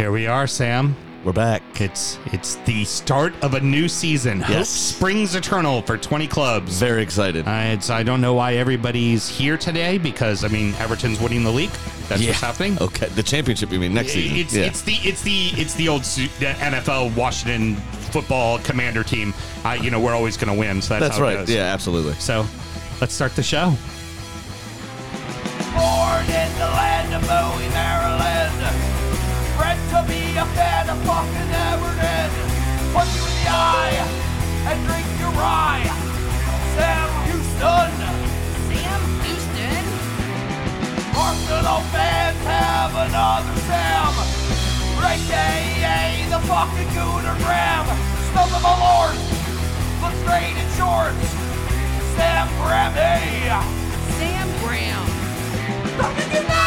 Here we are, Sam. We're back. It's it's the start of a new season. Hope Yes. springs eternal for 20 clubs. Very excited. Uh, it's, I don't know why everybody's here today because I mean Everton's winning the league. That's what's happening. Okay, the championship. You mean next season? It's yeah. it's the it's the it's the old su- the NFL Washington football commander team. Uh, you know we're always going to win. So that's, That's how it right. goes. Yeah, absolutely. So let's start the show. Born in the land of Bowie, a fan of fucking Everton. Punch you in the eye and drink your rye. Sam Houston. Sam Houston? Arsenal fans have another Sam. AKA the fucking Gooner Graham. Stump of a lord. Look straight in shorts. Sam Grammy. Sam Graham. Fucking United!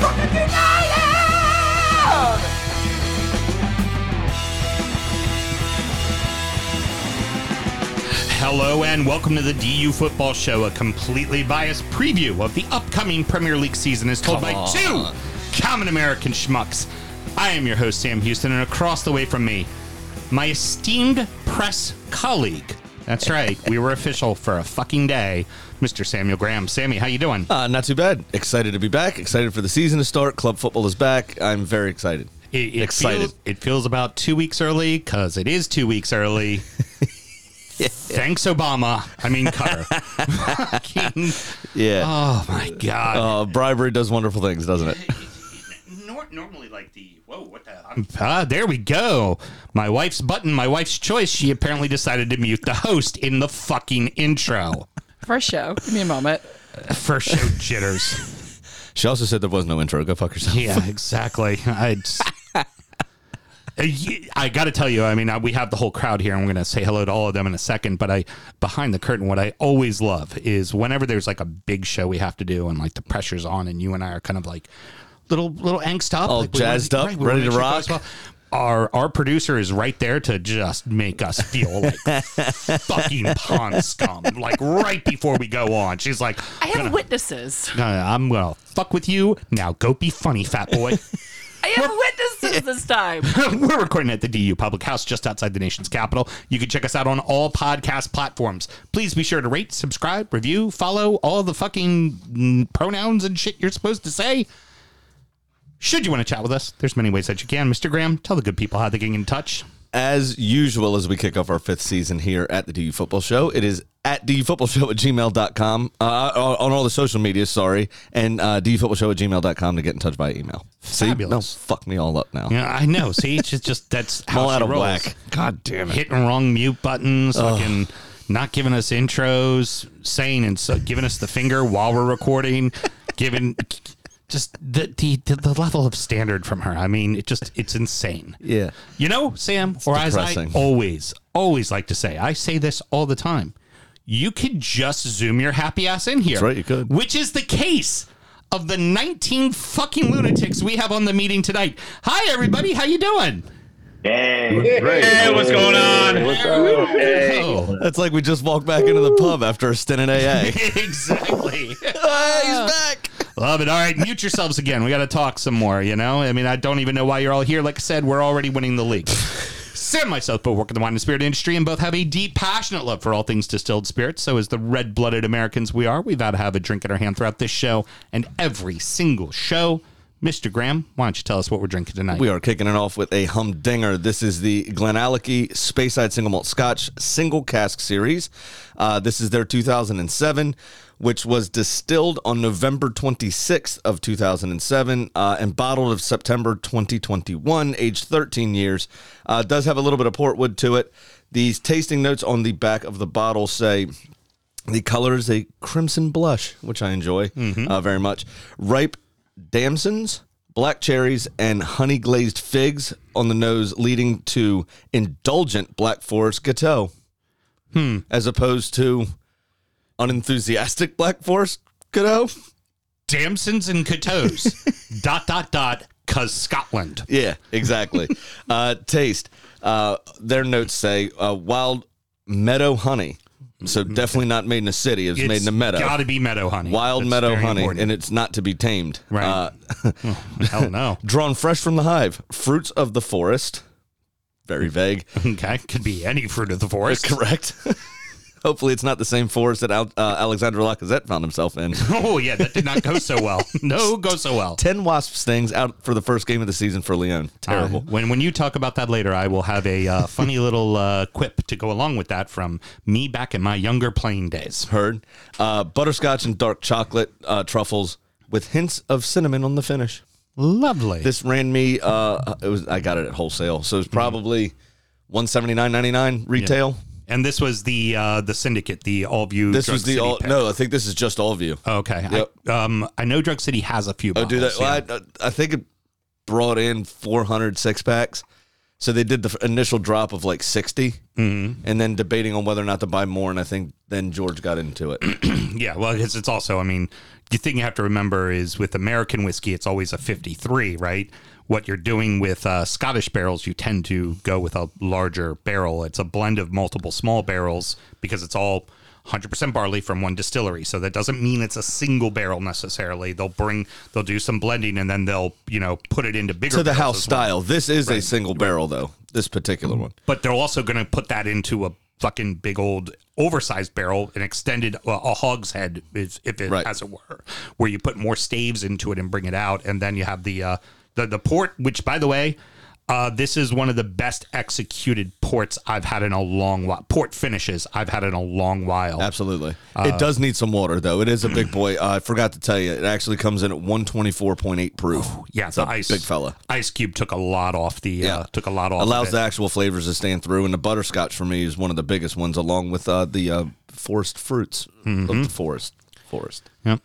Fucking! Hello and welcome to the DU Football Show, a completely biased preview of the upcoming Premier League season as told Come by on. two common American schmucks. I am your host, Sam Houston, and across the way from me, my esteemed press colleague. That's right, we were official for a fucking day, Mr. Samuel Graham. Sammy, how you doing? Uh, not too bad. Excited to be back. Excited for the season to start. Club football is back. I'm very excited. It, it excited. Feels, it feels about two weeks early because it is two weeks early. Thanks, Obama. I mean, Qatar. Yeah. oh my God. Uh, bribery does wonderful things, doesn't it? Normally, like the whoa, what the? I'm, ah, there we go. My wife's button, my wife's choice. She apparently decided to mute the host in the fucking intro. First show. Give me a moment. First show jitters. She also said there was no intro. Go fuck yourself. Yeah, exactly. I. just- Uh, y- I got to tell you, I mean, uh, we have the whole crowd here, and we're going to say hello to all of them in a second. But I, behind the curtain, what I always love is whenever there's like a big show we have to do, and like the pressure's on, and you and I are kind of like little little angst up, All like we wanna- jazzed up, we ready wanna to make sure it rock. goes. Our our producer is right there to just make us feel like fucking pond scum, like right before we go on. She's like, I have witnesses. "Uh, I'm gonna fuck with you now. Go be funny, fat boy. I have witnesses this time. We're recording at the DU Public House just outside the nation's capital. You can check us out on all podcast platforms. Please be sure to rate, subscribe, review, follow all the fucking mm, pronouns and shit you're supposed to say. Should you want to chat with us, there's many ways that you can. Mr. Graham, tell the good people how they can get in touch. As usual, as we kick off our fifth season here at the DU Football Show, it is at dufootballshow at gmail.com, uh, on all the social media, sorry, and uh, dufootballshow at gmail.com to get in touch by email. See? Fabulous. No, fuck me all up now. Yeah, I know. See, it's just, just that's how all out of rolls. whack. God damn it. Hitting wrong mute buttons, fucking not giving us intros, saying and so giving us the finger while we're recording, giving just the, the the level of standard from her. I mean, it just it's insane. Yeah. You know, Sam, or as I always always like to say, I say this all the time. You could just zoom your happy ass in here. That's right, you could. Which is the case of the 19 fucking lunatics we have on the meeting tonight. Hi everybody, how you doing? Hey, what's going on? Oh. That's like we just walked back into the pub after a stint in AA. exactly. He's back. Love it. All right, mute yourselves again. We got to talk some more, you know? I mean, I don't even know why you're all here. Like I said, we're already winning the league. Sam and myself both work in the wine and spirit industry and both have a deep, passionate love for all things distilled spirits. So, as the red blooded Americans we are, we've got to have a drink in our hand throughout this show and every single show. Mr. Graham, why don't you tell us what we're drinking tonight? We are kicking it off with a humdinger. This is the Glenallachie Speyside Single Malt Scotch Single Cask Series. Uh, this is their 2007, which was distilled on November 26th of 2007 uh, and bottled of September 2021, aged 13 years. Uh, does have a little bit of portwood to it. These tasting notes on the back of the bottle say the color is a crimson blush, which I enjoy uh, very much. Ripe damsons, black cherries, and honey glazed figs on the nose, leading to indulgent black forest gateau. Hmm. As opposed to unenthusiastic black forest gateau. Damsons and Coteaux. dot, dot, dot, cause Scotland. Yeah, exactly. uh, taste. Uh, their notes say uh, wild meadow honey. So definitely not made in a city. It's, made in a meadow. Got to be meadow honey. Wild That's meadow very honey, important. and it's not to be tamed. Right. Uh, Hell no. drawn fresh from the hive, fruits of the forest. Very vague. Okay, could be any fruit of the forest. Correct. Hopefully, it's not the same forest that Al- uh, Alexander Lacazette found himself in. Oh yeah, that did not go so well. No, go so well. 10 wasp stings out for the first game of the season for Lyon. Terrible. Uh, when when you talk about that later, I will have a uh, funny little uh, quip to go along with that from me back in my younger playing days. Heard. Uh, butterscotch and dark chocolate uh, truffles with hints of cinnamon on the finish. Lovely. This ran me, uh, it was I got it at wholesale. So it was probably one seventy nine ninety nine retail. And this was the uh, the syndicate, the All View. This Drug was the City all, pick. no, I think this is just all of you. Okay. Yep. I, um, I know Drug City has a few. Oh, do that. bottles, Well, yeah. I, I think it brought in 400 six packs. So they did the f- initial drop of like 60 Mm-hmm. and then debating on whether or not to buy more. And I think then George got into it. Yeah, well, it's, it's also, I mean, the thing you have to remember is with American whiskey, it's always a 53, right? What you're doing with uh, Scottish barrels, you tend to go with a larger barrel. It's a blend of multiple small barrels because it's all 100% barley from one distillery. So that doesn't mean it's a single barrel necessarily. They'll bring, they'll do some blending and then they'll, you know, put it into bigger to the house as well. style. This is a single barrel, though, this particular one. but they're also going to put that into a fucking big old oversized barrel, an extended uh, a hogshead, is if it Right. as it were, where you put more staves into it and bring it out, and then you have the uh, the the port. Which, by the way, uh, this is one of the best executed ports I've had in a long while. Port finishes I've had in a long while. Absolutely. Uh, it does need some water, though. It is a big boy. Uh, I forgot to tell you, it actually comes in at 124.8 proof. Yeah, it's the a ice big fella. Ice Cube took a lot off the Yeah. uh, took a lot off. Allows the actual flavors to stand through, and the butterscotch for me is one of the biggest ones, along with uh, the uh, forest fruits Mm-hmm. of the forest. Forest. Yep.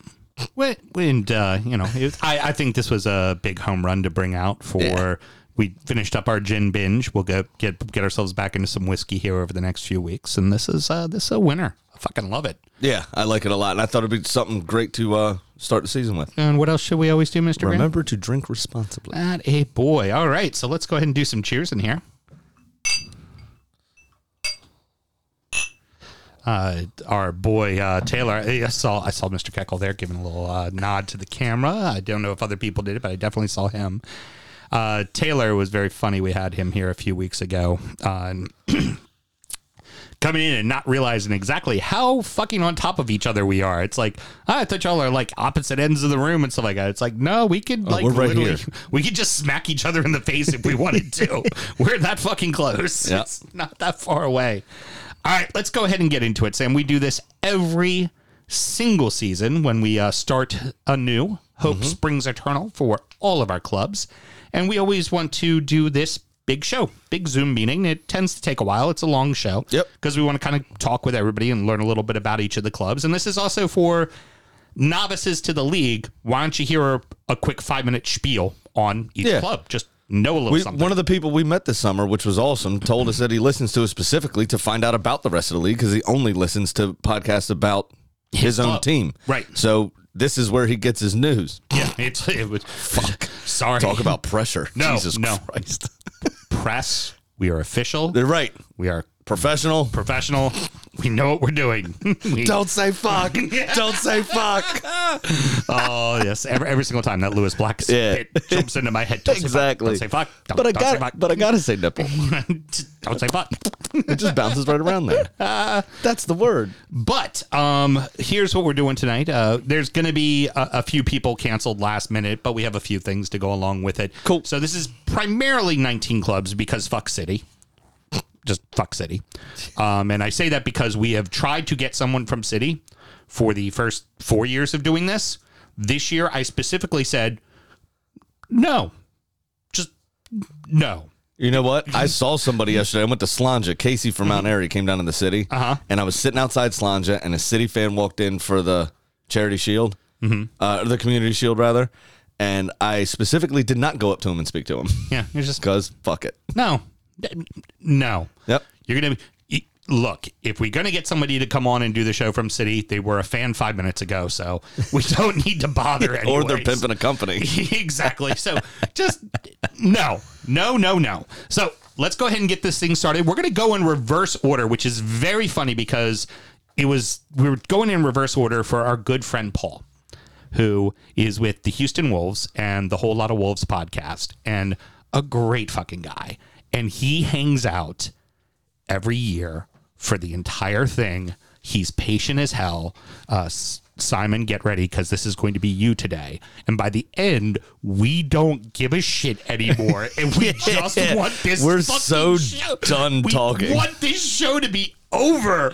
And uh, you know, it, I, I think this was a big home run to bring out for. Yeah. We finished up our gin binge. We'll go get get ourselves back into some whiskey here over the next few weeks, and this is uh, this is a winner. I fucking love it. Yeah, I like it a lot, and I thought it'd be something great to uh, start the season with. And what else should we always do, Mister? Remember to drink responsibly. that a boy. All right, so let's go ahead and do some cheers in here. Uh, our boy uh, Taylor. I saw I saw Mr. Keckle there giving a little uh, nod to the camera. I don't know if other people did it, but I definitely saw him. Uh, Taylor was very funny. We had him here a few weeks ago. Uh, and coming in and not realizing exactly how fucking on top of each other we are. It's like ah, I thought y'all are like opposite ends of the room and stuff like that. It's like no, we could like we're right literally, here. we could just smack each other in the face if we wanted to. we're that fucking close. Yeah. It's not that far away. All right, let's go ahead and get into it, Sam. We do this every single season when we uh, start anew. Hope Mm-hmm. springs eternal for all of our clubs, and we always want to do this big show, big Zoom meeting. It tends to take a while. It's a long show. Yep. Because we want to kind of talk with everybody and learn a little bit about each of the clubs. And this is also for novices to the league. Why don't you hear a, quick five minute spiel on each Yeah. club? Just know a little We, something. one of the people we met this summer, which was awesome, told us that he listens to us specifically to find out about the rest of the league because he only listens to podcasts about his, own club. team. Right. So this is where he gets his news. yeah, it's it was fuck. Sorry. Talk about pressure. No, Jesus no. Christ. press. We are official. They're right. We are Professional. professional. We know what we're doing. We- Don't say fuck. Don't say fuck. oh yes, every, every single time that Lewis Black Yeah. it jumps into my head. Don't Exactly. Say fuck. Don't say fuck. Don't, But I don't got fuck. but I gotta say nipple. don't say fuck. It just bounces right around there. That's the word. But um, here's what we're doing tonight. Uh, there's going to be a, a few people canceled last minute, but we have a few things to go along with it. Cool. So this is primarily 19 clubs because fuck city. Just fuck city. Um, and I say that because we have tried to get someone from city for the first four years of doing this. This year, I specifically said, no, just no. You know what? I saw somebody yesterday. I went to Slainte. Casey from Mount Airy came down to the city. Uh-huh. And I was sitting outside Slainte, and a city fan walked in for the charity shield, mm-hmm. uh, or the community shield, rather. And I specifically did not go up to him and speak to him Yeah, you're just because fuck it. No, no. Yep. You're gonna look. If we're gonna get somebody to come on and do the show from City, they were a fan five minutes ago, so we don't need to bother. Or they're pimping a company. exactly. So just no, no, no, no. So let's go ahead and get this thing started. We're gonna go in reverse order, which is very funny because it was we were going in reverse order for our good friend Paul, who is with the Houston Wolves and the Whole Lot of Wolves podcast, and a great fucking guy. And he hangs out every year for the entire thing. He's patient as hell. Uh, Simon, get ready because this is going to be you today. And by the end, we don't give a shit anymore, and we just want this. We're so show. done we talking. Want this show to be over,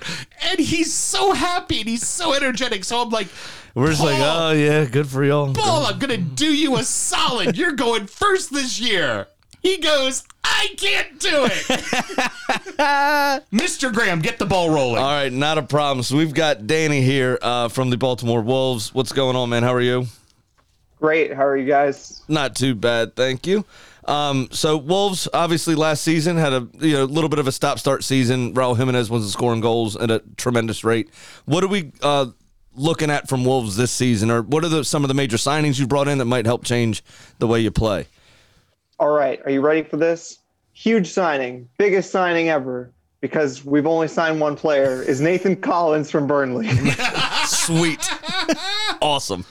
and he's so happy and he's so energetic. So I'm like, We're just like, oh yeah, good for y'all. Paul, I'm gonna do you a solid. You're going first this year. He goes, I can't do it. Mr. Graham, get the ball rolling. All right, not a problem. So we've got Danny here uh, from the Baltimore Wolves. What's going on, man? How are you? Great. How are you guys? Not too bad, thank you. Um, so Wolves obviously last season had a you know little bit of a stop-start season. Raul Jimenez wasn't scoring goals at a tremendous rate. What are we uh, looking at from Wolves this season, or what are the, some of the major signings you brought in that might help change the way you play? All right. Are you ready for this? Huge signing, biggest signing ever, because we've only signed one player, is Nathan Collins from Burnley. Sweet, awesome.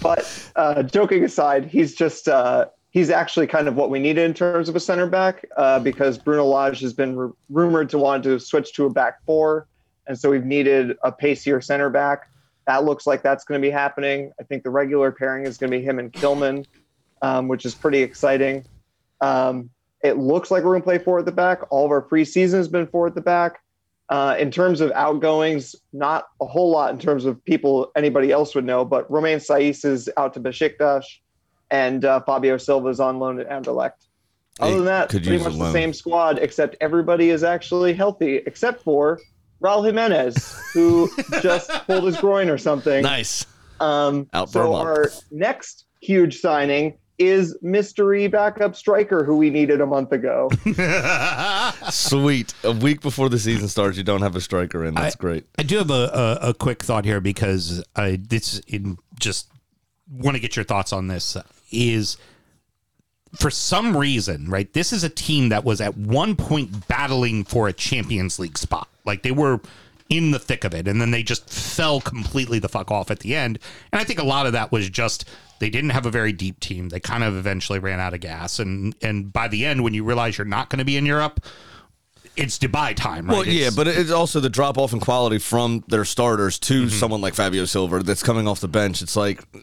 but uh, joking aside, he's just uh, he's actually kind of what we needed in terms of a center back uh, because Bruno Lage has been r- rumored to want to switch to a back four, and so we've needed a pacier center back. That looks like that's going to be happening. I think the regular pairing is going to be him and Kilman, um, which is pretty exciting. Um, it looks like we're going to play four at the back. All of our preseason has been four at the back. Uh, in terms of outgoings, not a whole lot in terms of people anybody else would know, but Romain Saiss is out to Besiktas, and uh, Fabio Silva is on loan at Anderlecht. Other Hey, than that, pretty much the same squad, except everybody is actually healthy, except for Raul Jimenez, who just pulled his groin or something. Nice. Um, Out for so our next huge signing is mystery backup striker who we needed a month ago. Sweet. A week before the season starts, you don't have a striker in. That's I- great. I do have a, a, a quick thought here because I this in just want to get your thoughts on this is for some reason, right? This is a team that was at one point battling for a Champions League spot. Like they were in the thick of it and then they just fell completely the fuck off at the end. And I think a lot of that was just they didn't have a very deep team. They kind of eventually ran out of gas and and by the end when you realize you're not going to be in Europe, it's Dubai time, right? Well, yeah, It's- but it's also the drop off in quality from their starters to someone like Fabio Silva that's coming off the bench. It's like uh,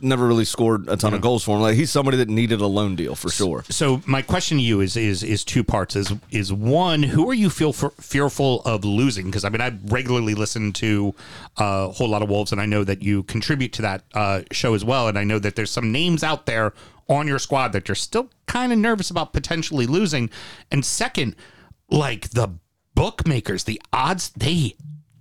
never really scored a ton of goals for him. Like he's somebody that needed a loan deal for sure. So my question to you is is is two parts. Is is one, who are you feel for, fearful of losing? Because I mean, I regularly listen to uh, a whole lot of Wolves, and I know that you contribute to that uh, show as well. And I know that there's some names out there on your squad that you're still kind of nervous about potentially losing. And second, like the bookmakers, the odds they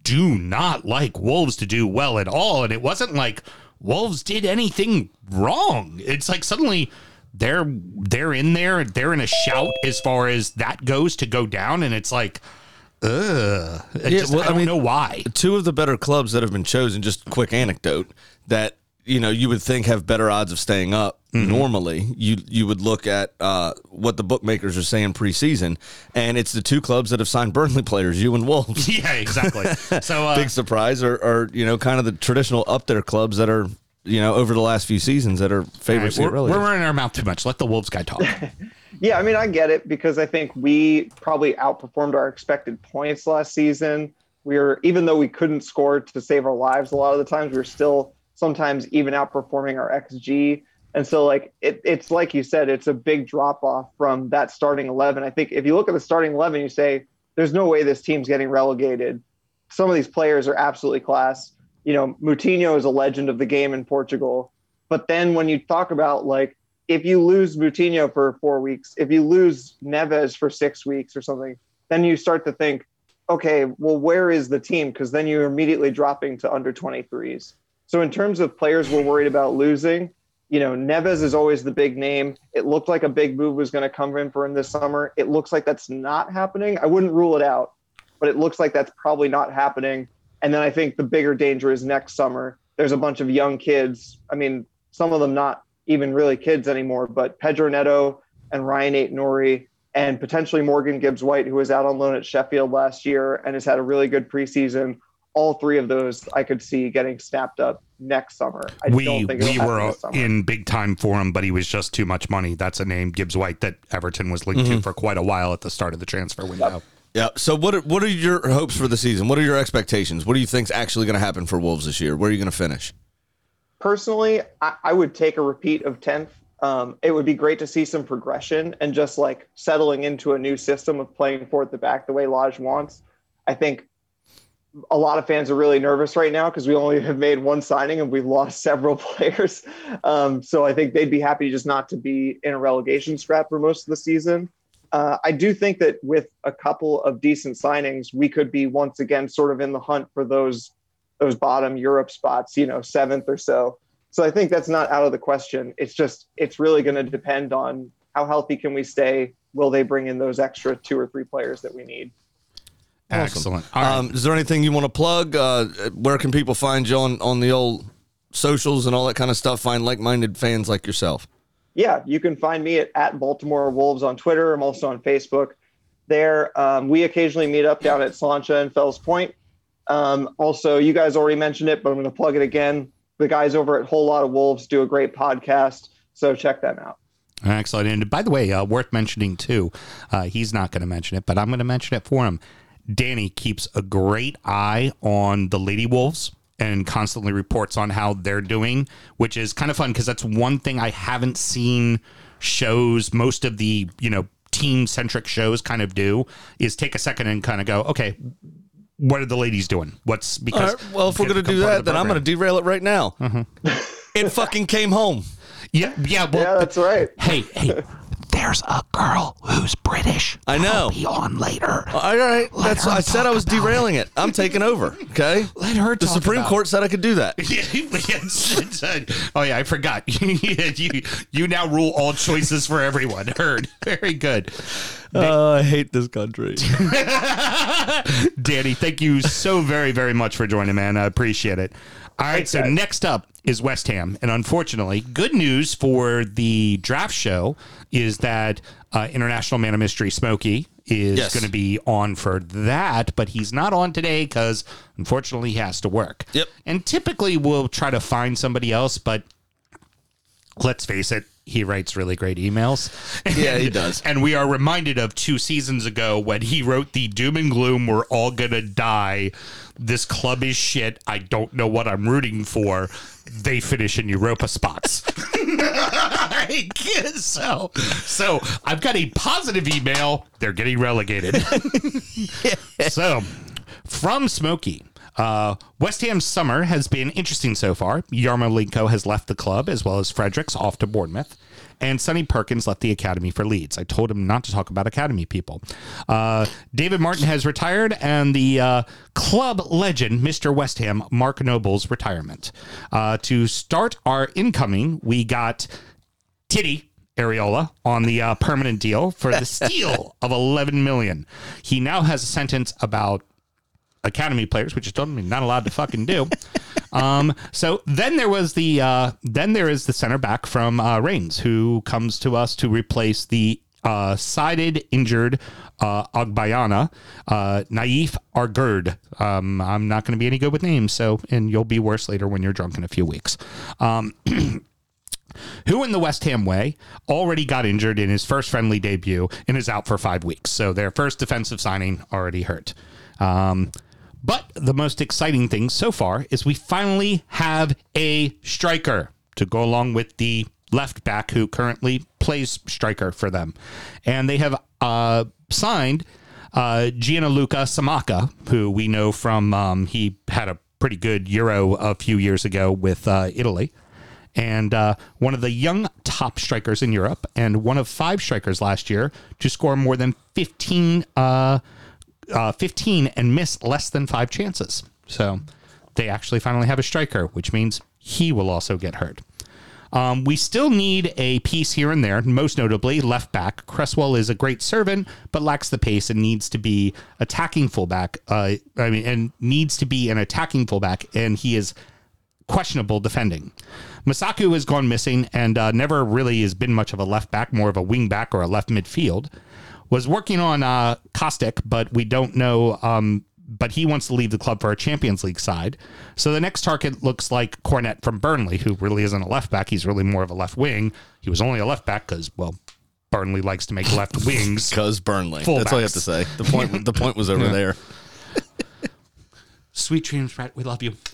do not like Wolves to do well at all. And it wasn't like Wolves did anything wrong. It's like suddenly they're they're in there, they're in a shout as far as that goes to go down, and it's like, ugh. I, Yeah, just, well, I I don't mean- know why. Two of the better clubs that have been chosen, just quick anecdote, that you know you would think have better odds of staying up normally. You you would look at uh, what the bookmakers are saying preseason, and it's the two clubs that have signed Burnley players, you and Wolves. Yeah, exactly. So uh, Big surprise, or, or you know, kind of the traditional up there clubs that are you know over the last few seasons that are all right, favorites. to get we're, we're relegated. running our mouth too much. Let the Wolves guy talk. Yeah, I mean, I get it because I think we probably outperformed our expected points last season. We were, even though we couldn't score to save our lives a lot of the times, we were still sometimes even outperforming our XG. And so, like, it, it's like you said, it's a big drop off from that starting 11. I think if you look at the starting 11, you say, there's no way this team's getting relegated. Some of these players are absolutely class. You know, Moutinho is a legend of the game in Portugal. But then when you talk about, like, if you lose Moutinho for four weeks, if you lose Neves for six weeks or something, then you start to think, okay, well, where is the team? Because then you're immediately dropping to under 23s. So in terms of players we're worried about losing, you know, Neves is always the big name. It looked like a big move was going to come in for him this summer. It looks like that's not happening. I wouldn't rule it out, but it looks like that's probably not happening. And then I think the bigger danger is next summer. There's a bunch of young kids. I mean, some of them not even really kids anymore, but Pedro Neto and Ryan Ait Nouri and potentially Morgan Gibbs White, who was out on loan at Sheffield last year and has had a really good preseason. All three of those I could see getting snapped up next summer. I we don't think we were in big time for him, but he was just too much money. That's a name, Gibbs White, that Everton was linked Mm-hmm. to for quite a while at the start of the transfer window. Yeah. So what are, what are your hopes for the season? What are your expectations? What do you think's actually going to happen for Wolves this year? Where are you going to finish? personally, I, I would take a repeat of 10th. Um, it would be great to see some progression and just like settling into a new system of playing four at the back the way Lage wants. I think a lot of fans are really nervous right now because we only have made one signing and we've lost several players. Um, so I think they'd be happy just not to be in a relegation scrap for most of the season. Uh, I do think that with a couple of decent signings, we could be once again sort of in the hunt for those those bottom Europe spots, you know, seventh or so. So I think that's not out of the question. It's just it's really going to depend on how healthy can we stay. Will they bring in those extra two or three players that we need? Excellent. All right. Um, is there anything you want to plug? Uh, where can people find you on, on the old socials and all that kind of stuff? Find like minded fans like yourself. yeah, you can find me at, at Baltimore Wolves on Twitter. I'm also on Facebook. There, um, we occasionally meet up down at Slainte and Fells Point. Um, also, you guys already mentioned it, but I'm going to plug it again. The guys over at Whole Lot of Wolves do a great podcast, so check them out. Excellent. And by the way, uh, worth mentioning too, uh, he's not going to mention it, but I'm going to mention it for him. Danny keeps a great eye on the Lady Wolves and constantly reports on how they're doing, which is kind of fun because that's one thing I haven't seen shows, most of the, you know, team centric shows kind of do is take a second and kind of go, okay, what are the ladies doing? What's because All right, well, if we're going to do that, the then I'm going to derail it right now. Mm-hmm. it fucking came home. yeah, yeah, well, Yeah, that's right. hey, hey, there's a girl who's British. I know. Be on later. All right, that's. I said I was derailing it. I'm taking over. Okay. Let her The talk Supreme about- Court said I could do that. Yeah, it's- it's, oh yeah, I forgot. you you now rule all choices for everyone. Heard. Very good. Uh, I hate this country. Danny, thank you so very, very much for joining, man. I appreciate it. All right, so guys. next up is West Ham. And unfortunately, good news for the draft show is that uh, International Man of Mystery Smokey is Yes. going to be on for that, but he's not on today because unfortunately he has to work. Yep. And typically we'll try to find somebody else, but let's face it, he writes really great emails. Yeah, he does. And we are reminded of two seasons ago when he wrote the doom and gloom, we're all gonna die. This club is shit. I don't know what I'm rooting for. They finish in Europa spots. I guess so, so I've got a positive email. They're getting relegated. so, from Smokey. Uh, West Ham's summer has been interesting so far. Yarmolenko has left the club, as well as Fredericks off to Bournemouth. And Sonny Perkins left the academy for Leeds. I told him not to talk about academy people. Uh, David Martin has retired, and the uh, club legend, Mr. West Ham, Mark Noble's retirement. Uh, to start our incoming, we got Titty Areola on the uh, permanent deal for the steal of 11 million. He now has a sentence about academy players, which is totally not allowed to fucking do. um, so then there was the uh, then there is the center back from uh, Rennes who comes to us to replace the uh, sided injured uh, Agbayana, uh, Nayef Aguerd. Um, I'm not going to be any good with names, so and you'll be worse later when you're drunk in a few weeks. Um, who in the West Ham way already got injured in his first friendly debut and is out for five weeks. So their first defensive signing already hurt. Um, but the most exciting thing so far is we finally have a striker to go along with the left back who currently plays striker for them. And they have uh, signed uh, Gianluca Scamacca, who we know from, um, he had a pretty good Euro a few years ago with uh, Italy and uh, one of the young top strikers in Europe, and one of five strikers last year to score more than 15, uh, uh, 15 and miss less than five chances. So they actually finally have a striker, which means he will also get hurt. Um, we still need a piece here and there, most notably left back. Cresswell is a great servant, but lacks the pace and needs to be attacking fullback. Uh, I mean, and needs to be an attacking fullback, and he is questionable defending. Masuaku has gone missing and uh, never really has been much of a left back, more of a wing back or a left midfield. Was working on uh, Kostic, but we don't know. Um, but he wants to leave the club for a Champions League side. So the next target looks like Cornet from Burnley, who really isn't a left back. He's really more of a left wing. He was only a left back because, well, Burnley likes to make left wings. Because Burnley. That's all you have to say. The point. the point was over there. Sweet dreams, Brett. We love you.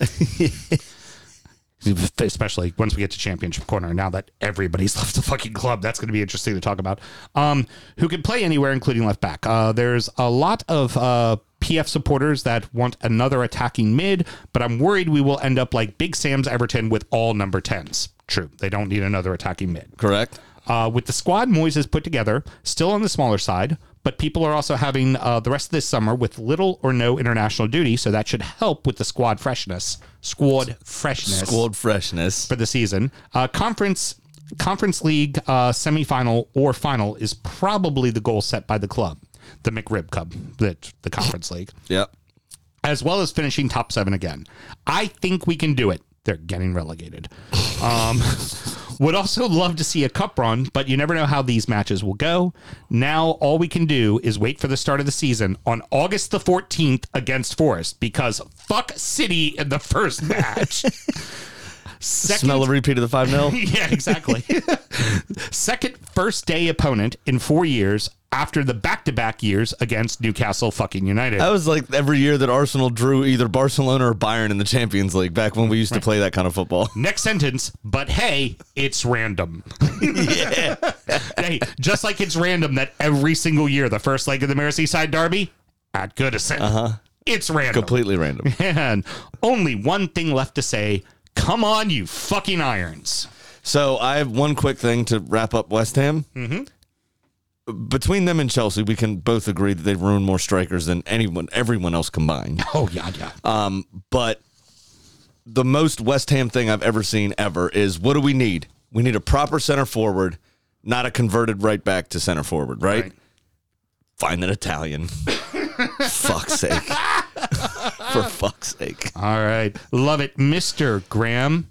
Especially once we get to championship corner. Now that everybody's left the fucking club, that's going to be interesting to talk about. Um, who can play anywhere, including left back. Uh, there's a lot of uh, PF supporters that want another attacking mid, but I'm worried we will end up like Big Sam's Everton with all number tens. True, they don't need another attacking mid. Correct. Uh, with the squad Moyes has put together, still on the smaller side, but people are also having uh, the rest of this summer with little or no international duty, so that should help with the squad freshness. Squad freshness Squad freshness. for the season. Uh, conference Conference League uh, semifinal or final is probably the goal set by the club, the McRib Cup, the, the Conference League Yep. as well as finishing top seven again. I think we can do it. They're getting relegated. Um, would also love to see a cup run, but you never know how these matches will go. Now, all we can do is wait for the start of the season on August the 14th against Forest because fuck City in the first match. Second, Smell a repeat of the 5 0. yeah, exactly. Second first day opponent in four years after the back to back years against Newcastle fucking United. That was like every year that Arsenal drew either Barcelona or Bayern in the Champions League back when we used to play that kind of football. Next sentence, but hey, it's random. hey, just like it's random that every single year the first leg of the Merseyside Derby at Goodison. Uh-huh. It's random. Completely random. And only one thing left to say. Come on, you fucking irons. So I have one quick thing to wrap up West Ham. Mm-hmm. Between them and Chelsea, we can both agree that they've ruined more strikers than anyone, everyone else combined. Oh, yeah, yeah. Um, but the most West Ham thing I've ever seen ever is what do we need? We need a proper center forward, not a converted right back to center forward, right? Right. Find an Italian. fuck's sake. For fuck's sake. All right. Love it. Mr. Graham,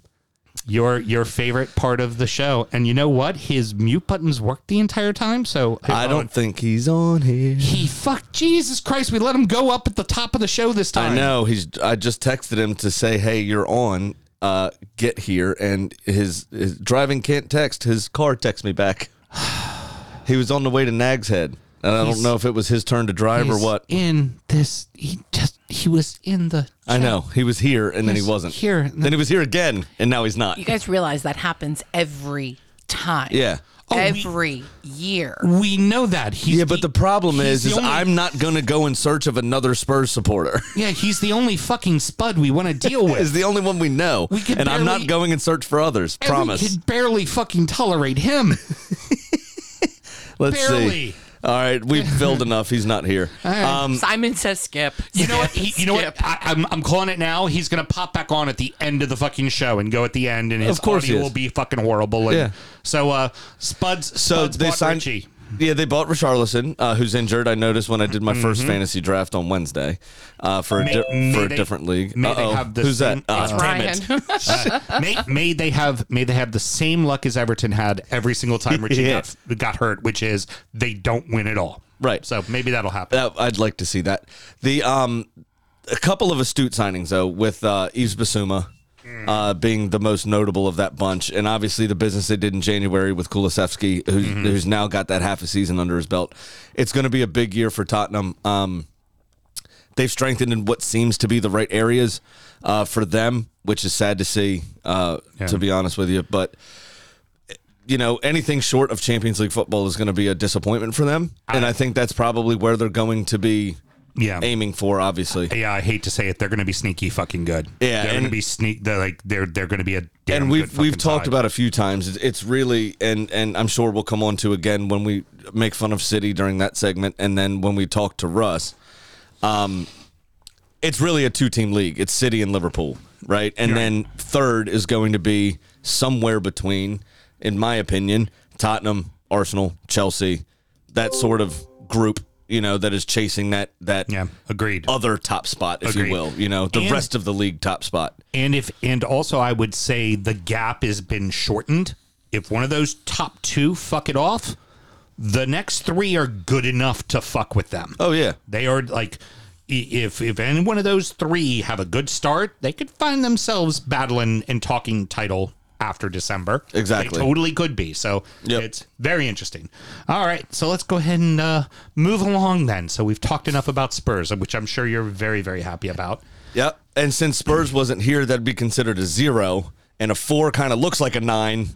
your your favorite part of the show. And you know what? His mute buttons worked the entire time. So I don't think he's on here. He fuck Jesus Christ! We let him go up at the top of the show this time. I know. He's. I just texted him to say, "Hey, you're on. Uh, get here." And his, his driving can't text. His car texts me back. he was on the way to Nag's Head, and I He's- don't know if it was his turn to drive or what. In this, he just he was in the. I know he was here, and then he He's wasn't here. Then he was here again, and now he's not. You guys realize that happens every time. Yeah. Oh, we- every year. We know that. He's Yeah, but the problem he's is, the is only- I'm not going to go in search of another Spurs supporter. Yeah, he's the only fucking spud we want to deal with. is the only one we know, We could and I'm not going in search for others. And Promise. We could barely fucking tolerate him. Let's barely. See. All right, we've filled enough. He's not here. Um, Simon says skip. You know what? He, you know what? I, I'm, I'm calling it now. He's gonna pop back on at the end of the fucking show and go at the end, and his Of course he audio will be fucking horrible. And Yeah. So, uh, Spuds. So Spuds they bought signed. Richie. Yeah, they bought Richarlison, uh, who's injured. I noticed when I did my first Mm-hmm. fantasy draft on Wednesday uh, for a di- may for a they- different league. may they Uh-oh. have the who's same- that? It's Uh, damn it. Uh, may, may they have may they have the same luck as Everton had every single time Richie Yeah. got, got hurt, which is they don't win at all. Right. So maybe that'll happen. That- I'd like to see that. The um, a couple of astute signings though, with uh, Yves Bissouma uh, being the most notable of that bunch, and obviously the business they did in January with Kulusevski, who's, who's now got that half a season under his belt. It's going to be a big year for Tottenham. Um, they've strengthened in what seems to be the right areas uh, for them, which is sad to see, uh, Yeah. to be honest with you. But you know, anything short of Champions League football is going to be a disappointment for them, and I think that's probably where they're going to be yeah. aiming for. Obviously, Yeah, I hate to say it, they're going to be sneaky fucking good. Yeah, they're going to be sneak. They're like they're they're going to be a damn and we've we've talked side. about a few times. It's- It's really and and I'm sure we'll come on to again when we make fun of City during that segment, and then when we talk to Russ. Um, it's really a two team league. It's City and Liverpool, right? And then third is going to be somewhere between, in my opinion, Tottenham, Arsenal, Chelsea, that sort of group. You know that is chasing that that Yeah, agreed. other top spot, if Agreed. you will. You know the And- rest of the league top spot. And if and also I would say the gap has been shortened. If one of those top two fuck it off, the next three are good enough to fuck with them. Oh yeah. They are like, i- if if any one of those three have a good start, they could find themselves battling and talking title after December. Exactly. they totally could be. So Yep. it's very interesting. All right, so let's go ahead and uh, move along then. So we've talked enough about Spurs, which I'm sure you're very very happy about. Yep. And since Spurs wasn't here, that'd be considered a zero, and a four kind of looks like a nine.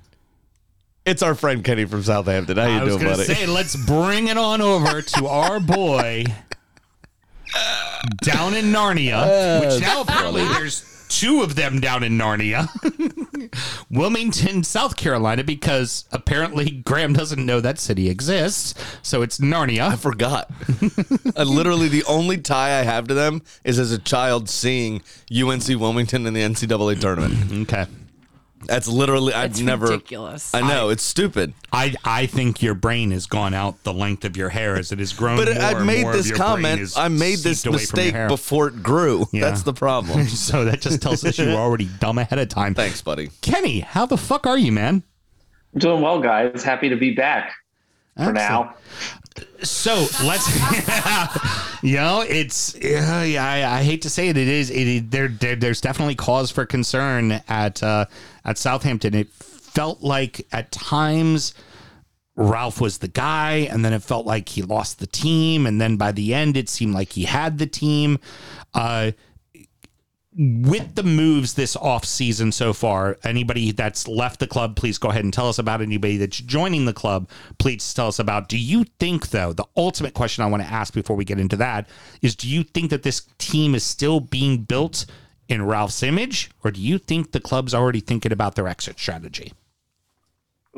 It's our friend Kenny from Southampton. How you I was doing, buddy? say, let's bring it on over to our boy down in Narnia, which now apparently there's two of them down in Narnia, Wilmington, South Carolina, because apparently Graham doesn't know that city exists, so it's Narnia. I forgot. Uh, literally, the only tie I have to them is as a child seeing UNC Wilmington in the NCAA tournament. Okay, That's literally I've It's never. ridiculous. I know it's stupid, I I think your brain has gone out the length of your hair as it has grown. but more I and made this comment. I made this seeped away from your mistake before it grew. Yeah. That's the problem. So that just tells us you were already dumb ahead of time. Thanks, buddy. Kenny, how the fuck are you, man? I'm Doing well, guys. Happy to be back for now. So let's, you know, it's uh, yeah, I, I hate to say it, it is it, there, there. There's definitely cause for concern at uh, at Southampton. It felt like at times Ralph was the guy, and then it felt like he lost the team, and then by the end, it seemed like he had the team. Uh, with the moves this off season so far, anybody that's left the club, please go ahead and tell us about anybody that's joining the club. Please tell us about. Do you think though, the ultimate question I want to ask before we get into that is do you think that this team is still being built in Ralph's image or do you think the club's already thinking about their exit strategy?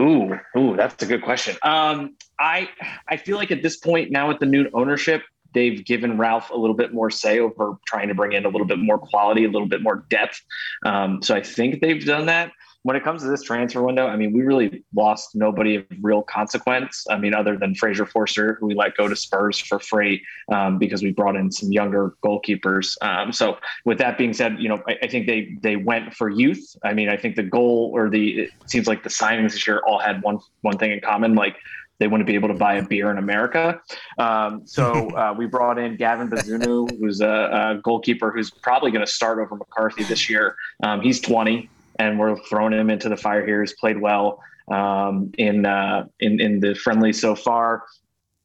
Ooh, ooh, that's a good question. Um, I I feel like at this point now with the new ownership, they've given Ralph a little bit more say over trying to bring in a little bit more quality, a little bit more depth. Um, so I think they've done that. When it comes to this transfer window, I mean, we really lost nobody of real consequence. I mean, other than Fraser Forster, who we let go to Spurs for free um, because we brought in some younger goalkeepers. Um, so, with that being said, you know, I, I think they they went for youth. I mean, I think the goal or the it seems like the signings this year all had one one thing in common, like they wouldn't be able to buy a beer in America. Um, so uh, we brought in Gavin Bazunu, who's a, a goalkeeper who's probably going to start over McCarthy this year. Um, he's 20, and we're throwing him into the fire here. He's played well um, in, uh, in in the friendly so far.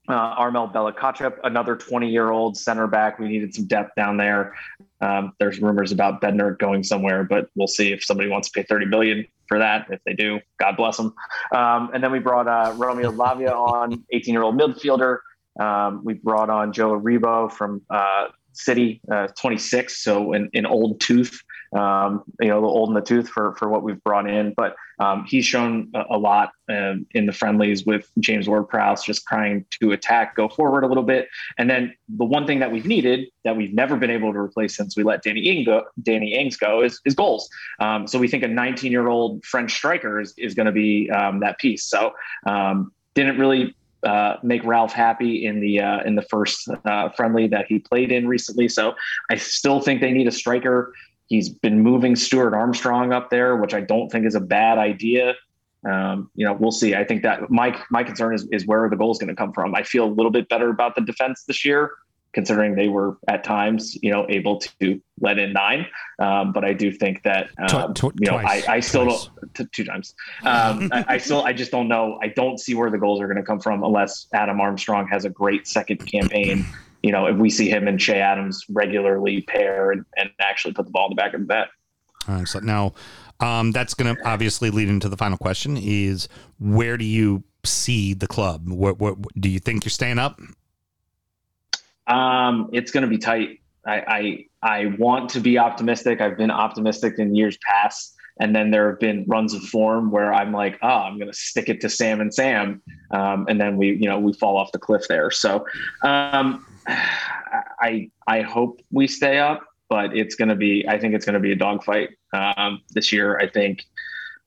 Uh, Armel Bella-Kotchap, another 20 year old center back. We needed some depth down there. Um, there's rumors about Bednar going somewhere, but we'll see if somebody wants to pay 30 million for that. If they do, God bless them. Um, and then we brought uh, Romeo Lavia on, 18 year old midfielder. Um, we brought on Joe Aribo from uh, City, uh, 26, so an, an old tooth. Um, you know, old in the tooth for for what we've brought in, but um, he's shown a, a lot um, in the friendlies with James Ward-Prowse just trying to attack, go forward a little bit. And then the one thing that we've needed that we've never been able to replace since we let Danny Ing go, Danny Ings go is, is goals. Um, so we think a 19 year old French striker is, is going to be um, that piece. So um, didn't really uh, make Ralph happy in the uh, in the first uh, friendly that he played in recently. So I still think they need a striker. He's been moving Stuart Armstrong up there, which I don't think is a bad idea. Um, you know, we'll see. I think that my my concern is is where are the goal is going to come from. I feel a little bit better about the defense this year, considering they were at times, you know, able to let in nine. Um, but I do think that um, Tw- you know, twice. I, I still Twice. don't t- two times. Um, I, I still I just don't know. I don't see where the goals are going to come from unless Adam Armstrong has a great second campaign. You know, if we see him and Che Adams regularly pair and, and actually put the ball in the back of the net. All right, so now um, that's going to obviously lead into the final question: is where do you see the club? What, what do you think you're staying up? Um, it's going to be tight. I, I I want to be optimistic. I've been optimistic in years past, and then there have been runs of form where I'm like, oh, I'm going to stick it to Sam and Sam, um, and then we you know we fall off the cliff there. So um, I I hope we stay up, but it's going to be. I think it's going to be a dogfight um, this year. I think.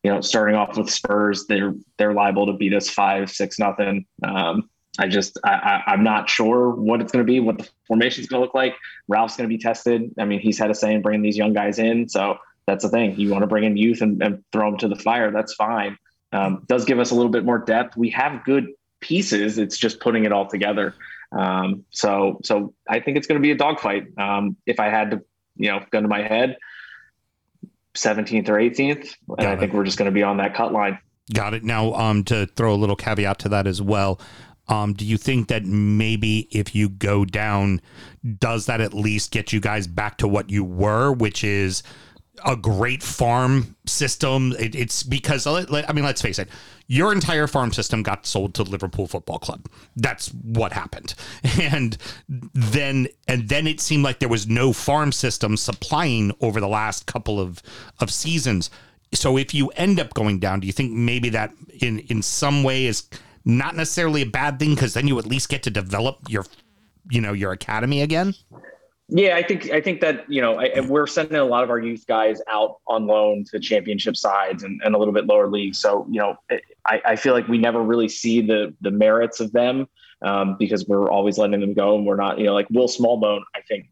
You know, starting off with Spurs, they're they're liable to beat us five, six, nothing. Um, I just I, I, I'm not sure what it's going to be, what the formation is going to look like. Ralph's going to be tested. I mean, he's had a say in bringing these young guys in, so that's the thing. You want to bring in youth and, and throw them to the fire, that's fine. Um, does give us a little bit more depth. We have good pieces. It's just putting it all together. Um, so so I think it's going to be a dogfight. Um, if I had to, you know, gun to my head, 17th or 18th, and Got I think we're just going to be on that cut line. Got it. Now, um, to throw a little caveat to that as well, um, do you think that maybe if you go down, does that at least get you guys back to what you were, which is a great farm system? It, it's because I mean, let's face it, your entire farm system got sold to Liverpool Football Club. That's what happened, and then and then it seemed like there was no farm system supplying over the last couple of of seasons. So if you end up going down, do you think maybe that in in some way is not necessarily a bad thing because then you at least get to develop your you know your academy again? Yeah, I think I think that you know I, we're sending a lot of our youth guys out on loan to championship sides and, and a little bit lower leagues. So you know, I, I feel like we never really see the the merits of them um, because we're always letting them go and we're not you know like Will Smallbone. I think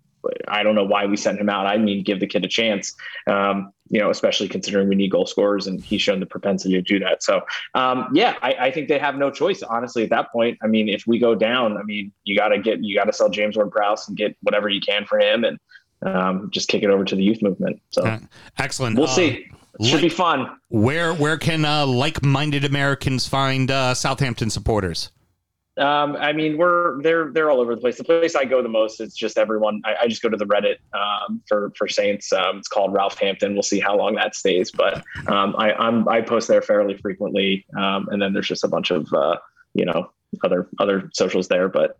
I don't know why we sent him out. I mean, give the kid a chance. Um, you know, especially considering we need goal scorers and he's shown the propensity to do that. So, um, yeah, I, I think they have no choice, honestly, at that point. I mean, if we go down, I mean, you got to get, you got to sell James Ward Prowse and get whatever you can for him and um, just kick it over to the youth movement. So Uh, excellent. we'll Uh, see. Should be fun. Where where can uh, like-minded Americans find uh, Southampton supporters? Um, I mean, we're they're they're all over the place. The place I go the most is just everyone. I, I just go to the Reddit um, for for Saints. Um, it's called Ralph Hampton. We'll see how long that stays, but um, I I'm, I post there fairly frequently. Um, and then there's just a bunch of uh, you know other other socials there. But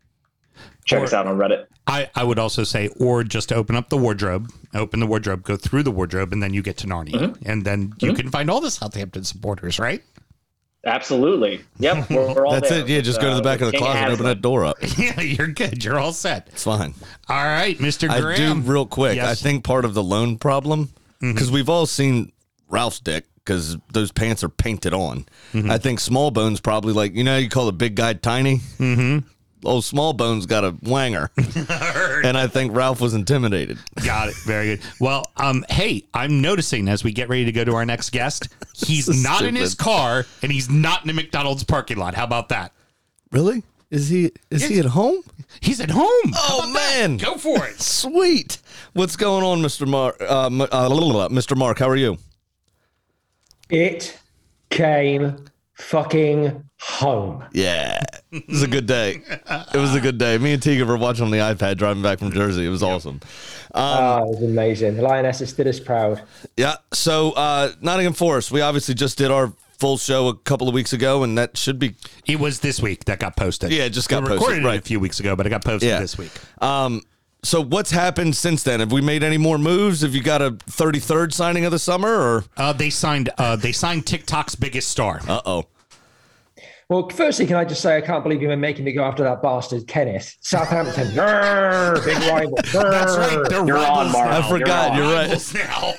check Or- us out on Reddit. I, I would also say, or just open up the wardrobe, open the wardrobe, go through the wardrobe, and then you get to Narnia, Mm-hmm. and then you can find all the Southampton supporters, right? Absolutely. Yep. We're, we're all That's there it. Yeah, with, just go to uh, the back of the closet and open that door up. Yeah, you're good. You're all set. It's fine. All right, Mr. Graham. I do real quick. Yes. I think part of the loan problem Mm-hmm. because we've all seen Ralph's dick because those pants are painted on. Mm-hmm. I think Small Bones probably like you know you call a big guy tiny. Mm-hmm. Old Small Bones got a wanger, and I think Ralph was intimidated. Got it. Very good. Well, um, hey, I'm noticing as we get ready to go to our next guest, he's This is not in his car and he's not in a McDonald's parking lot. How about that? Really? Is he is he at home? He's at home. Oh about that? man, Go for it. Sweet. What's going on, Mister Mark? Uh, M- uh, Mr. Mark, how are you? It came fucking home. Yeah, it was a good day. It was a good day. Me and Tegan were watching on the iPad driving back from Jersey. It was awesome. Ah, it was amazing. The Lionesses did us proud. Yeah. So uh, Nottingham Forest, we obviously just did our full show a couple of weeks ago, and that should be It was this week that got posted. Yeah, it just got we posted, recorded it right. a few weeks ago, but it got posted Yeah. this week. Um, so what's happened since then? Have we made any more moves? Have you got a 33rd signing of the summer, or Uh, they signed. Uh, they signed TikTok's biggest star. uh oh? Well, firstly, can I just say I can't believe you've been making me go after that bastard Kenneth. Southampton, big rival. That's right. They're You're on, Mark. I forgot. on. You're right. Now.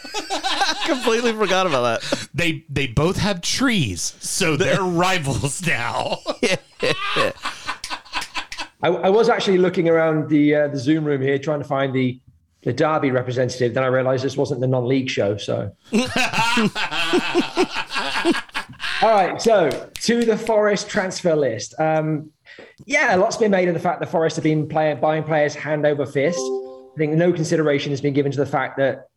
Completely forgot about that. they they both have trees, so they're rivals now. I, I was actually looking around the uh, the Zoom room here trying to find the the Derby representative. Then I realised this wasn't the non-league show. So, all right. So to the Forest transfer list. Um, yeah, a lot's been made of the fact that Forest have been playing, buying players hand over fist. I think no consideration has been given to the fact that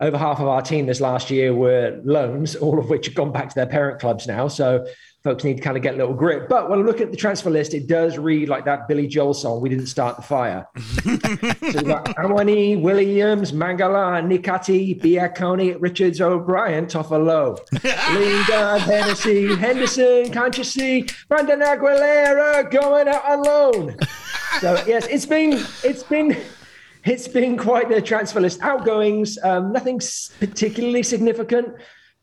over half of our team this last year were loans, all of which have gone back to their parent clubs now. So folks need to kind of get a little grip. But when I look at the transfer list, it does read like that Billy Joel song, We Didn't Start the Fire. so we've got Awoniyi, Williams, Mangala, Niakhaté, Biancone, Richards, O'Brien, Toffolo, Lingard, Hennessey, Henderson, can't you see? Brandon Aguilera going out alone. So yes, it's been it's been it's been quite the transfer list. Outgoings, um, nothing particularly significant.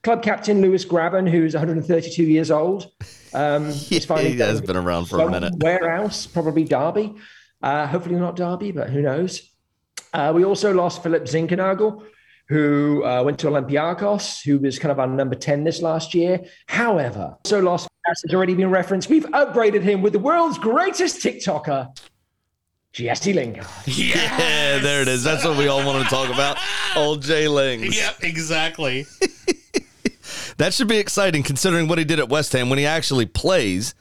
Club captain Lewis Grabban, who's 132 years old, um, is finally He has been around for a minute. Somewhere else, probably Derby. Uh, hopefully not Derby, but who knows? Uh, we also lost Philip Zinckernagel, who uh, went to Olympiacos, who was kind of our number 10 this last year. However, so lost, as has already been referenced, we've upgraded him with the world's greatest TikToker, Jesse Lingard. Yeah, there it is. That's what we all want to talk about. Old Jay Lings. yep, exactly. That should be exciting considering what he did at West Ham when he actually plays.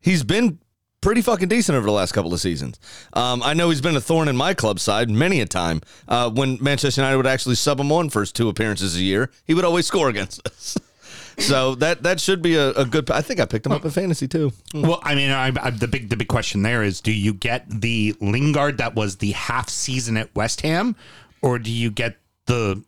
he's been pretty fucking decent over the last couple of seasons. Um, I know he's been a thorn in my club side many a time. Uh, when Manchester United would actually sub him on for his two appearances a year, he would always score against us. so that that should be a, a good. I think I picked him up in fantasy too. Well, I mean, I, I, the big the big question there is: Do you get the Lingard that was the half season at West Ham, or do you get the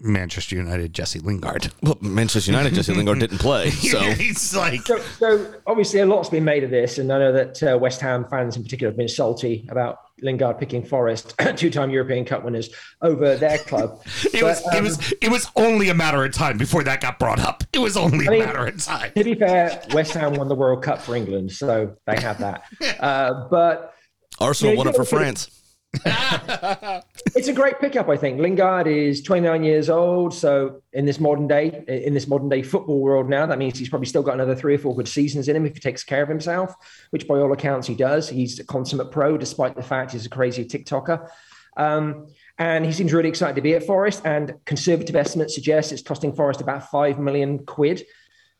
Manchester United Jesse Lingard? Well, Manchester United Jesse Lingard didn't play, so it's like So, so obviously a lot's been made of this, and I know that uh, West Ham fans in particular have been salty about Lingard picking Forest, two-time European Cup winners, over their club. it was But, it um, was it was only a matter of time before that got brought up. It was only a I mean- matter of time. To be fair, West Ham won the World Cup for England, so they have that. Uh, but Arsenal Yeah, won it for gotta France. It's a great pickup, I think. Lingard is 29 years old, so in this modern day, in this modern day football world now, that means he's probably still got another three or four good seasons in him if he takes care of himself, which by all accounts he does. He's a consummate pro, despite the fact he's a crazy TikToker. Um, and he seems really excited to be at Forest. And conservative estimates suggest it's costing Forest about five million quid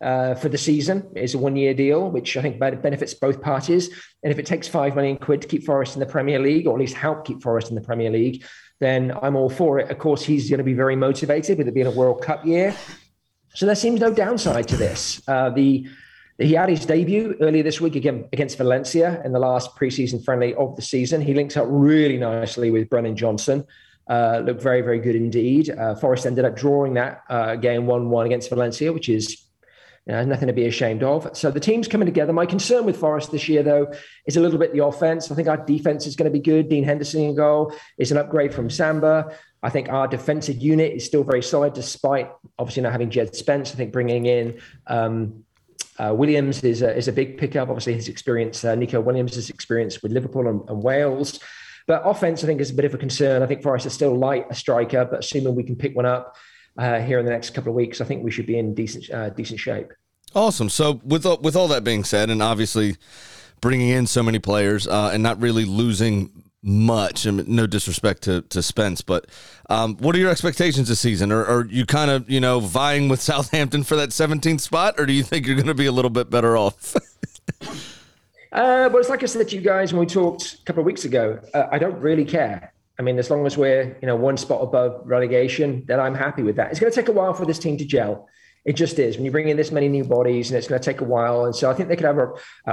uh, for the season. It's a one-year deal, which I think benefits both parties. And if it takes five million quid to keep Forest in the Premier League, or at least help keep Forest in the Premier League, then I'm all for it. Of course, he's going to be very motivated with it being a World Cup year. So there seems no downside to this. Uh, the he had his debut earlier this week again against Valencia in the last preseason friendly of the season. He links up really nicely with Brennan Johnson. Uh, looked very, very good indeed. Uh, Forest ended up drawing that uh, game 1 1 against Valencia, which is you know, nothing to be ashamed of. So the team's coming together. My concern with Forest this year, though, is a little bit the offense. I think our defense is going to be good. Dean Henderson in goal is an upgrade from Samba. I think our defensive unit is still very solid, despite obviously not having Jed Spence. I think bringing in um, uh, Williams is a, is a big pickup. Obviously, his experience, uh, Neco Williams' experience with Liverpool and, and Wales. But offense, I think, is a bit of a concern. I think Forest is still light a striker, but assuming we can pick one up uh, here in the next couple of weeks, I think we should be in decent uh, decent shape. Awesome. So with all, with all that being said, and obviously bringing in so many players uh, and not really losing much. Mean, no disrespect to, to Spence, but um, what are your expectations this season? Are, are you kind of you know vying with Southampton for that 17th spot, or do you think you're going to be a little bit better off? Uh, but it's like I said to you guys when we talked a couple of weeks ago. Uh, I don't really care. I mean, as long as we're you know one spot above relegation, then I'm happy with that. It's going to take a while for this team to gel. It just is. When you bring in this many new bodies, and it's going to take a while. And so I think they could have a,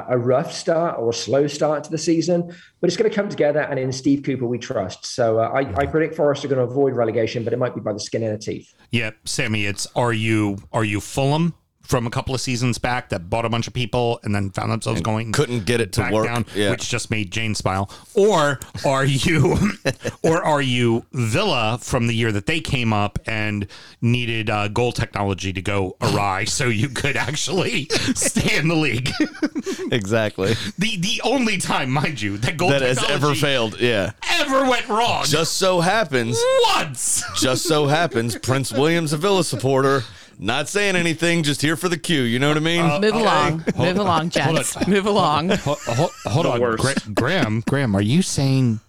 a rough start or a slow start to the season, but it's going to come together. And in Steve Cooper, we trust. So uh, I, I predict Forest are going to avoid relegation, but it might be by the skin of their teeth. Yeah, Sammy, it's are you are you Fulham from a couple of seasons back that bought a bunch of people and then found themselves going couldn't get it to work. down, Yeah. which just made Jane smile. Or are you, or are you Villa from the year that they came up and needed uh, goal technology to go awry so you could actually stay in the league? exactly. the the only time, mind you, that goal That has ever failed. Yeah. ever went wrong. Just so happens. once. Just so happens, Prince William's a Villa supporter. Not saying anything, just here for the cue. You know what I mean? Uh, Move along. Move along, gents. Move along. Hold, hold, hold on. Gra- Graham. Graham, are you saying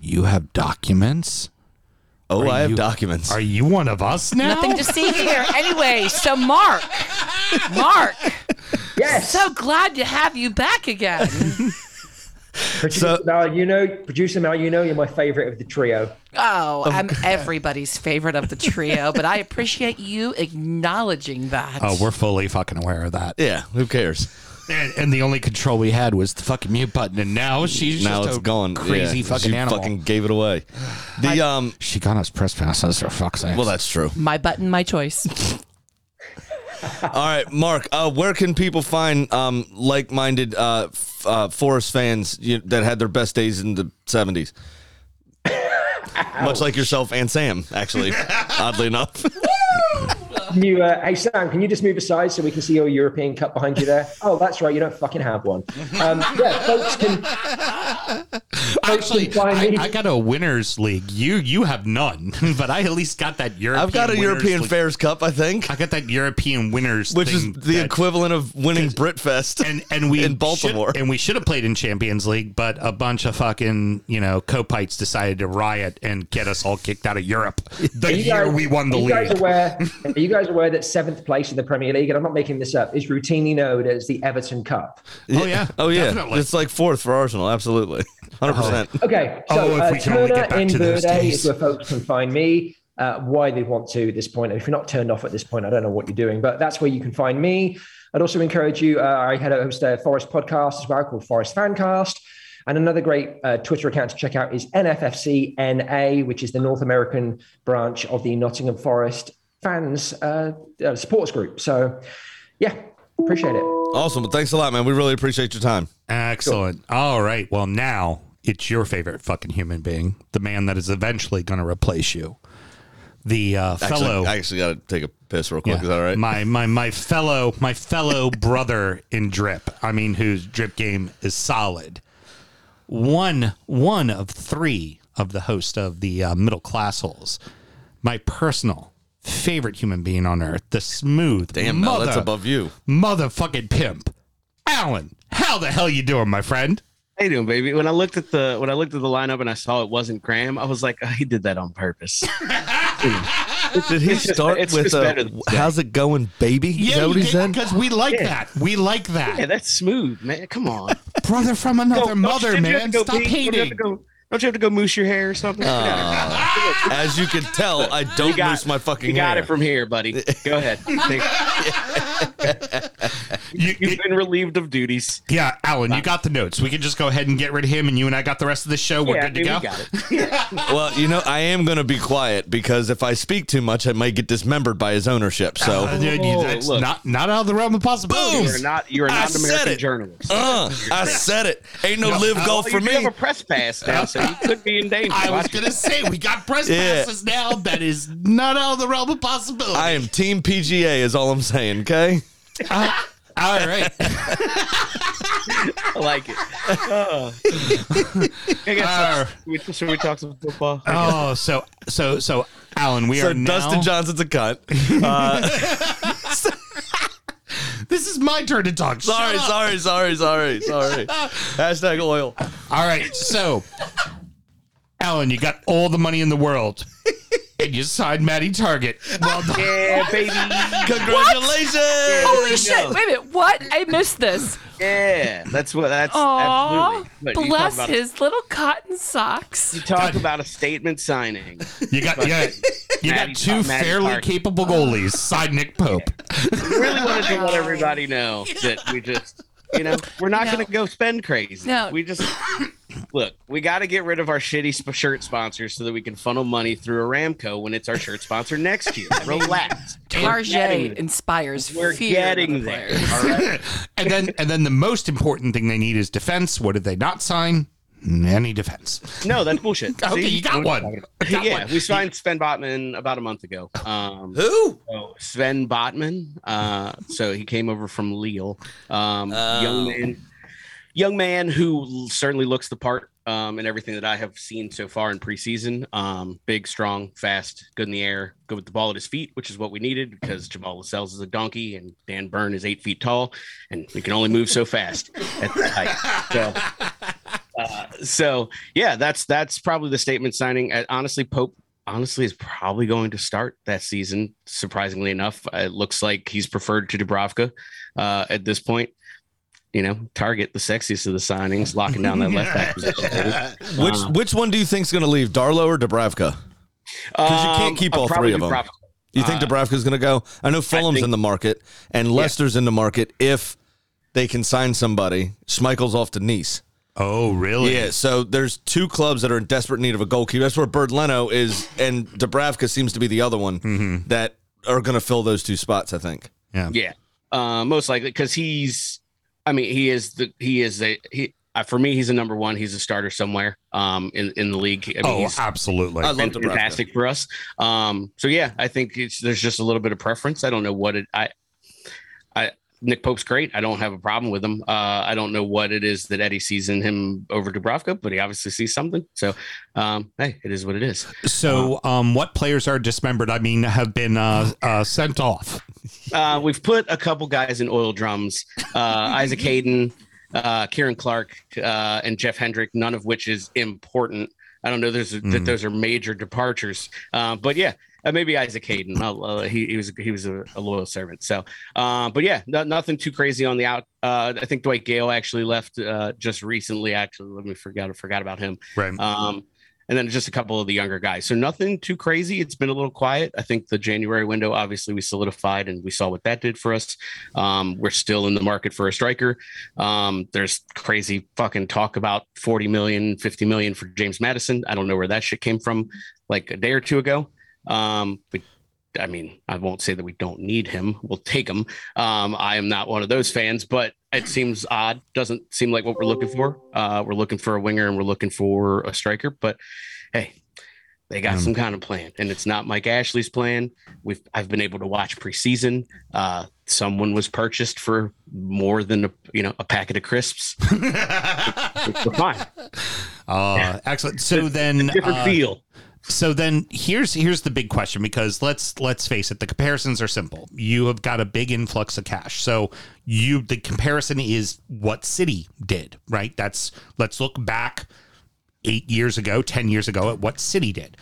you have documents? oh, are I have you- documents. Are you one of us now? Nothing to see here. Anyway, so Mark, Mark, Yes. so glad to have you back again. Producer Mal, you know, producer Mal, you know, you're my favorite of the trio. Oh, I'm everybody's favorite of the trio, but I appreciate you acknowledging that. Oh, we're fully fucking aware of that. yeah, who cares? And, and the only control we had was the fucking mute button, and now she's now just it's a gone. crazy Yeah, fucking she animal. fucking gave it away. The um. she got us press passes for fuck's sake. Well, that's true. my button, my choice. All right, Mark. Uh, where can people find um like-minded uh, f- uh Forest fans you, that had their best days in the seventies? Much like yourself and Sam, actually. oddly enough. Can you, uh, hey Sam, can you just move aside so we can see your European Cup behind you there? Oh, that's right, you don't fucking have one. Um, yeah, folks can Actually, can I, I got a winners league. You you have none, but I at least got that European. I've got a European League. Fairs Cup, I think, I got that European winners, which is the that- equivalent of winning Britfest and and we in Baltimore. should- and we should have played in Champions League, but a bunch of fucking you know copites decided to riot and get us all kicked out of Europe the year guys- we won the are you guys league. aware? Are you guys aware that seventh place in the Premier League, and I'm not making this up, is routinely known as the Everton Cup? Oh yeah, oh yeah, definitely. it's like fourth for Arsenal, absolutely, hundred percent. Okay, so Oh, if uh, we can only Turner get back in to those Verde is where folks can find me. Uh, why they want to at this point. If you're not turned off at this point, I don't know what you're doing, but that's where you can find me. I'd also encourage you. Uh, I had a host a Forest podcast as well called Forest Fancast. And another great uh, Twitter account to check out is NFFC NA, which is the North American branch of the Nottingham Forest fans uh, uh, supporters group. So, yeah, appreciate it. Awesome, well, thanks a lot, man. We really appreciate your time. Excellent. All right. Well, now it's your favorite fucking human being, the man that is eventually going to replace you, the uh, Actually, fellow. I actually got to take a piss real quick. Yeah. Is that all right? My my my fellow my fellow brother in drip. I mean, whose drip game is solid. One one of three of the host of the uh, middle class holes. My personal favorite human being on earth, the smooth Damn, Mel, mother, that's above you. motherfucking pimp, Alan. How the hell you doing, my friend? How you doing, baby? When I looked at the when I looked at the lineup and I saw it wasn't Graham, I was like, oh, he did that on purpose. Did he It's just- start it's with just a, better than "How's it going, baby"? Is that what he said? because we like that. We like that, yeah, that's smooth, man. Come on, brother from another Don't- mother, don't you have man. to go Stop pee? Don't you have hating. go- Don't you have to go moose your hair or something? Get out of here. As you can tell, I don't You got- moose my fucking hair. You got hair. it from here, buddy. Go ahead. You- You've been relieved of duties. Yeah, Alan, you got the notes. We can just go ahead and get rid of him, and you and I got the rest of the show. We're yeah, good to I go. we got it. well, you know, I am going to be quiet because if I speak too much, I might get dismembered by his ownership. So, Uh, dude, you- Oh, that's look. not not out of the realm of possibility. You are not. You are not an American it. journalist. uh, I said it. Ain't no live golf Oh, for you do me. have a press pass now, so you could be in danger. I was gonna say we got press Yeah. passes now. That is not out of the realm of possibility. I am Team PGA, is all I'm saying. Okay. Uh, all right. I like it. Oh. I guess Uh, should, we, should we talk some football? oh, so so so, Alan, we So are now. Dustin Johnson's a cut. Uh, this is my turn to talk. Shut sorry, up. sorry, sorry, sorry, sorry. Hashtag oil. All right, so Alan, you got all the money in the world, and you signed Matty Targett. Well done. Yeah, baby. Congratulations. Holy we shit! Wait a minute. What? I missed this. Yeah, that's what. That's Aw, absolutely. But you talk bless about- his little cotton socks. You talk about a statement signing. You got you got, you got two Matty fairly Targett. capable goalies. Side Nick Pope. We really wanted to let everybody know that we just, you know, we're not No. going to go spend crazy. No. We just look. We got to get rid of our shitty sp- shirt sponsors so that we can funnel money through Aramco when it's our shirt sponsor next year. Relax. We're Targett inspires We're fear getting of the there. All right. And then and then the most important thing they need is defense. What did they not sign? Any defense. No, that's bullshit. Okay, See? you got one. Got yeah, one. we signed Sven Botman about a month ago. Um, Who? so Sven Botman. Uh, so he came over from Lille. Um, Oh. Young man, young man who certainly looks the part um, in everything that I have seen so far in preseason. Um, big, strong, fast, good in the air, good with the ball at his feet, which is what we needed because Jamal Lascelles is a donkey and Dan Burn is eight feet tall, and we can only move so fast at that height. So, uh, so yeah, that's that's probably the statement signing. Uh, honestly, Pope honestly is probably going to start that season. Surprisingly enough, it looks like he's preferred to Dubravka uh, at this point. You know, Targett the sexiest of the signings, locking down that left back position. Which Uh, which one do you think is going to leave, Darlow or Dubravka? Because you can't keep uh, all three of them. Dubravka. You think Uh, Dubravka's going to go? I know Fulham's think- in the market and Leicester's in the market if they can sign somebody. Schmeichel's off to Nice. Oh, really? Yeah, so there's two clubs that are in desperate need of a goalkeeper. That's where Bernd Leno is, and Dubravka seems to be the other one that are going to fill those two spots. I think. Yeah. Yeah, uh, most likely because he's. I mean, he is the he is a he. Uh, for me, he's a number one. He's a starter somewhere um, in in the league. I mean, Oh, he's absolutely. I love been fantastic for us. Um, so yeah, I think it's there's just a little bit of preference. I don't know what it I I Nick Pope's great. I don't have a problem with him. Uh, I don't know what it is that Eddie sees in him over Dubravka, but he obviously sees something. So, um, hey, it is what it is. So, um, what players are dismembered? I mean, have been uh, uh, sent off. Uh, we've put a couple guys in oil drums. Uh, Isaac Hayden, uh, Ciaran Clark, uh, and Jeff Hendrick. None of which is important. I don't know. There's that Mm. those are major departures. Uh, but yeah, uh, maybe Isaac Hayden. Uh, he, he was he was a, a loyal servant. So, uh, but yeah, no, nothing too crazy on the out. Uh, I think Dwight Gayle actually left uh, just recently. Actually, let me forget I forgot about him. Right. Um, and then just a couple of the younger guys. So nothing too crazy. It's been a little quiet. I think the January window, obviously, we solidified and we saw what that did for us. Um, we're still in the market for a striker. Um, there's crazy fucking talk about 40 million, 50 million for James Maddison. I don't know where that shit came from like a day or two ago. Um, but I mean, I won't say that we don't need him. We'll take him. Um, I am not one of those fans, but it seems odd. Doesn't seem like what we're looking for. Uh, we're looking for a winger and we're looking for a striker. But hey, they got Um, some kind of plan, and it's not Mike Ashley's plan. We've I've been able to watch preseason. Uh, someone was purchased for more than a you know a packet of crisps. we're fine. Uh, excellent. So then, Different uh, feel. So then here's here's the big question because let's let's face it the comparisons are simple. You have got a big influx of cash. So you the comparison is what City did, right? That's let's look back 8 years ago, 10 years ago at what City did.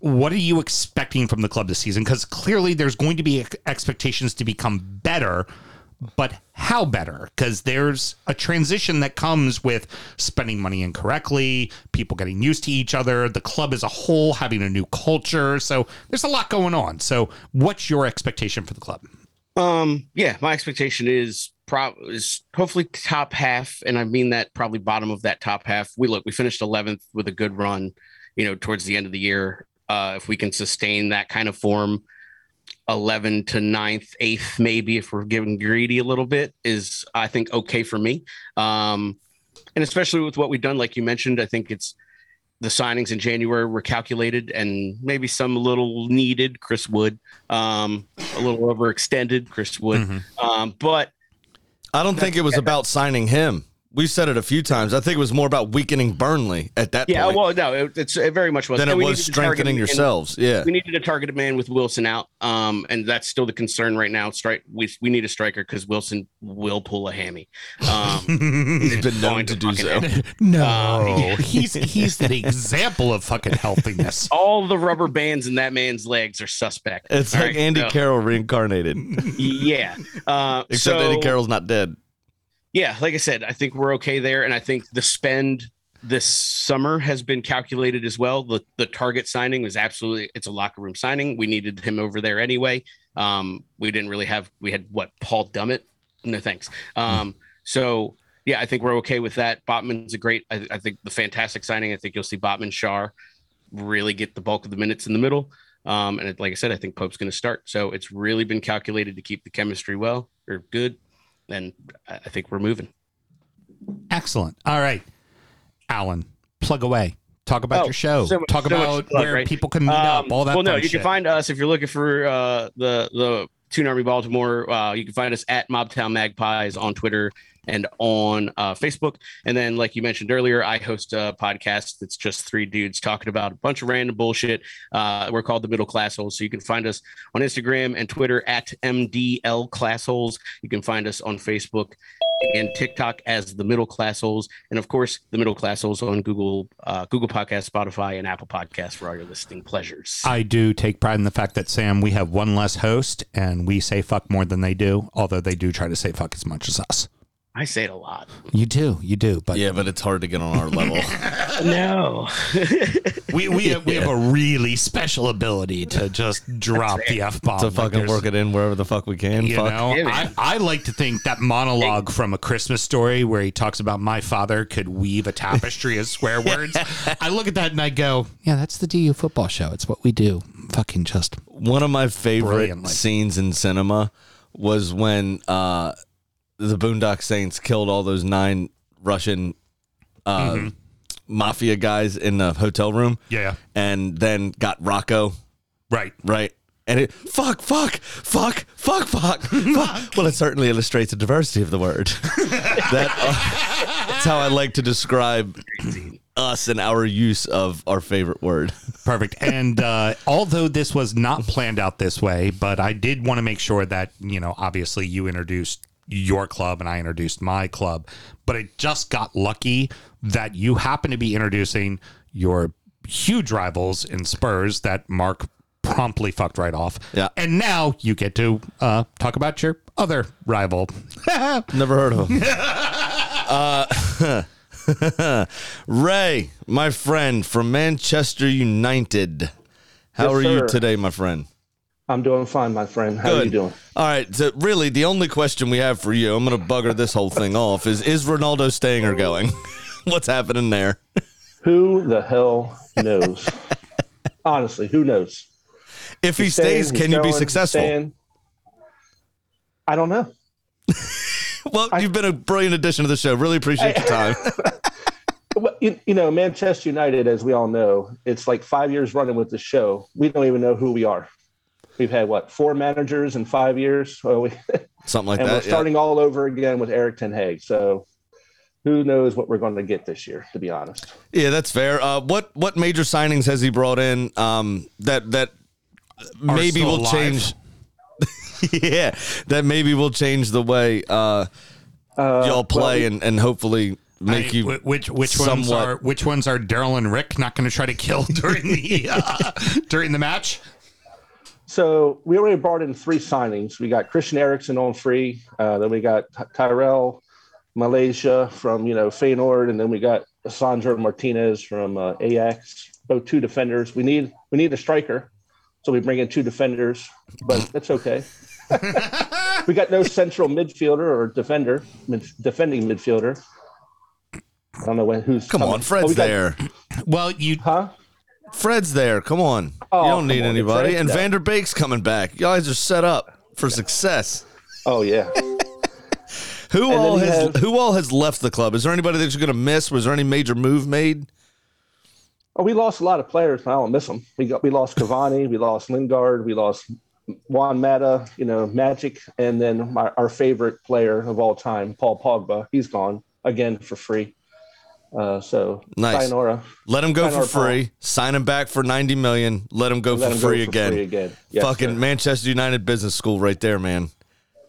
What are you expecting from the club this season cuz clearly there's going to be expectations to become better but how better? Because there's a transition that comes with spending money incorrectly, people getting used to each other, the club as a whole having a new culture. So there's a lot going on. So, what's your expectation for the club? Um, yeah, my expectation is pro is hopefully top half, and I mean that probably bottom of that top half. We look, we finished 11th with a good run, you know, towards the end of the year. Uh, if we can sustain that kind of form, 11 to 9th, 8th, maybe if we're getting greedy a little bit, is I think okay for me. Um, and especially with what we've done, like you mentioned, I think it's the signings in January were calculated and maybe some a little needed. Chris Wood, um, a little overextended. Chris Wood, Mm-hmm. um, but I don't think it was about signing him. We said it a few times. I think it was more about weakening Burnley at that point. yeah, point well, no, it, it's it very much was. than And it we was to target- strengthening and yourselves. Yeah. We needed a targeted man with Wilson out, um, and that's still the concern right now. Strike, we we need a striker because Wilson will pull a hammy. Um, He's been known to do so. No, Uh, he's he's an example of fucking healthiness. all the rubber bands in that man's legs are suspect. It's All like right, Andy so- Carroll reincarnated, Yeah. Uh, except so, Andy Carroll's not dead. Yeah, like I said, I think we're okay there, and I think the spend this summer has been calculated as well. The the Targett signing was absolutely it's a locker room signing. We needed him over there anyway. Um, we didn't really have we had what Paul Dummett. No thanks. Um, so yeah, I think we're okay with that. Botman's a great. I, I think the fantastic signing. I think you'll see Botman Shar really get the bulk of the minutes in the middle. Um, and it, like I said, I think Pope's going to start. So it's really been calculated to keep the chemistry well or good. And I I think we're moving. Excellent. All right, Alan, plug away. Talk about Oh, your show. so much- Talk so about to plug, where right? people can meet up. Um, All that. Well, no, you shit. can find us if you're looking for uh, the the Toon Army Baltimore. Uh, you can find us at Mobtown Magpies on Twitter and on uh, Facebook. And then, like you mentioned earlier, I host a podcast that's just three dudes talking about a bunch of random bullshit. Uh, we're called the Middle Class Holes. So you can find us on Instagram and Twitter at MDL Class Holes. You can find us on Facebook and TikTok as the Middle Class Holes, and of course the Middle Class Holes on Google, uh, Google Podcast, Spotify, and Apple Podcasts for all your listening pleasures. I do take pride in the fact that Sam, we have one less host, and we say fuck more than they do. Although they do try to say fuck as much as us. I say it a lot. You do, you do. But Yeah, but it's hard to get on our level. No, we we have, we have a really special ability to just drop the f bomb. to fucking work it in wherever the fuck we can. You Fuck. know, Yeah, I. I like to think that monologue from A Christmas Story, where he talks about my father could weave a tapestry of swear words. I look at that and I go, "Yeah, that's the DU football show. It's what we do. Fucking just One of my favorite scenes in cinema was when uh, the Boondock Saints killed all those nine Russian uh, Mm-hmm. mafia guys in the hotel room, yeah, and then got Rocco right. right, And it fuck, fuck, fuck, fuck, fuck, fuck. Well, it certainly illustrates the diversity of the word. that, uh, that's how I like to describe us and our use of our favorite word. Perfect. And uh, although this was not planned out this way, but I did want to make sure that, you know, obviously you introduced your club and I introduced my club, but it just got lucky that you happen to be introducing your huge rivals in Spurs that Mark promptly fucked right off. Yeah. And now you get to uh, talk about your other rival. Never heard of him. uh, Ray, my friend from Manchester United. How Yes, are you today, my friend? I'm doing fine, my friend. How are you doing? All right. So really, the only question we have for you, I'm going to bugger this whole thing off, is is Ronaldo staying or going? What's happening there? Who the hell knows? Honestly, who knows? If he He's stays, he's can you be successful? staying. I don't know. Well, you've been a brilliant addition to the show. Really appreciate your time. Well, You, you know, Manchester United, as we all know, it's like five years running with the show. We don't even know who we are. We've had what four managers in five years, well, we, Something like and we're that. yeah. starting all over again with Erik Ten Hag. So, who knows what we're going to get this year? To be honest, Yeah, that's fair. Uh, what what major signings has he brought in um, that that maybe will alive. change? yeah, that maybe will change the way uh, uh, y'all play well, and, and hopefully make I- you wh- which which ones are which ones are Daryl and Rick not going to try to kill during the uh, during the match? So we already brought in three signings. We got Christian Eriksen on free. Uh, then we got Tyrell Malacia from you know Feyenoord, and then we got Sandro Martinez from uh, Ajax. Both two defenders. We need we need a striker, so we bring in two defenders, but that's okay. we got no central midfielder or defender, mid, defending midfielder. I don't know when, who's Come coming. on, Fred's Oh, we got- there. Well, you huh? Fred's there. Come on. Oh, you don't need on, anybody. And no. Van de Beek's coming back. You guys are set up for success. Oh yeah. Who And all has has- who all has left the club? Is there anybody that you're going to miss? Was there any major move made? Oh, we lost a lot of players. but I don't miss them. We got we lost Cavani, we lost Lingard, we lost Juan Mata, you know, Magic, and then my, our favorite player of all time, Paul Pogba. He's gone again for free. Uh, so Nice. sayonara. Let him go for Sayonara, Paul. free. Sign him back for 90 million. Let him go Let for him go free for again. free again. Yes, Fucking sir. Manchester United Business School right there, man.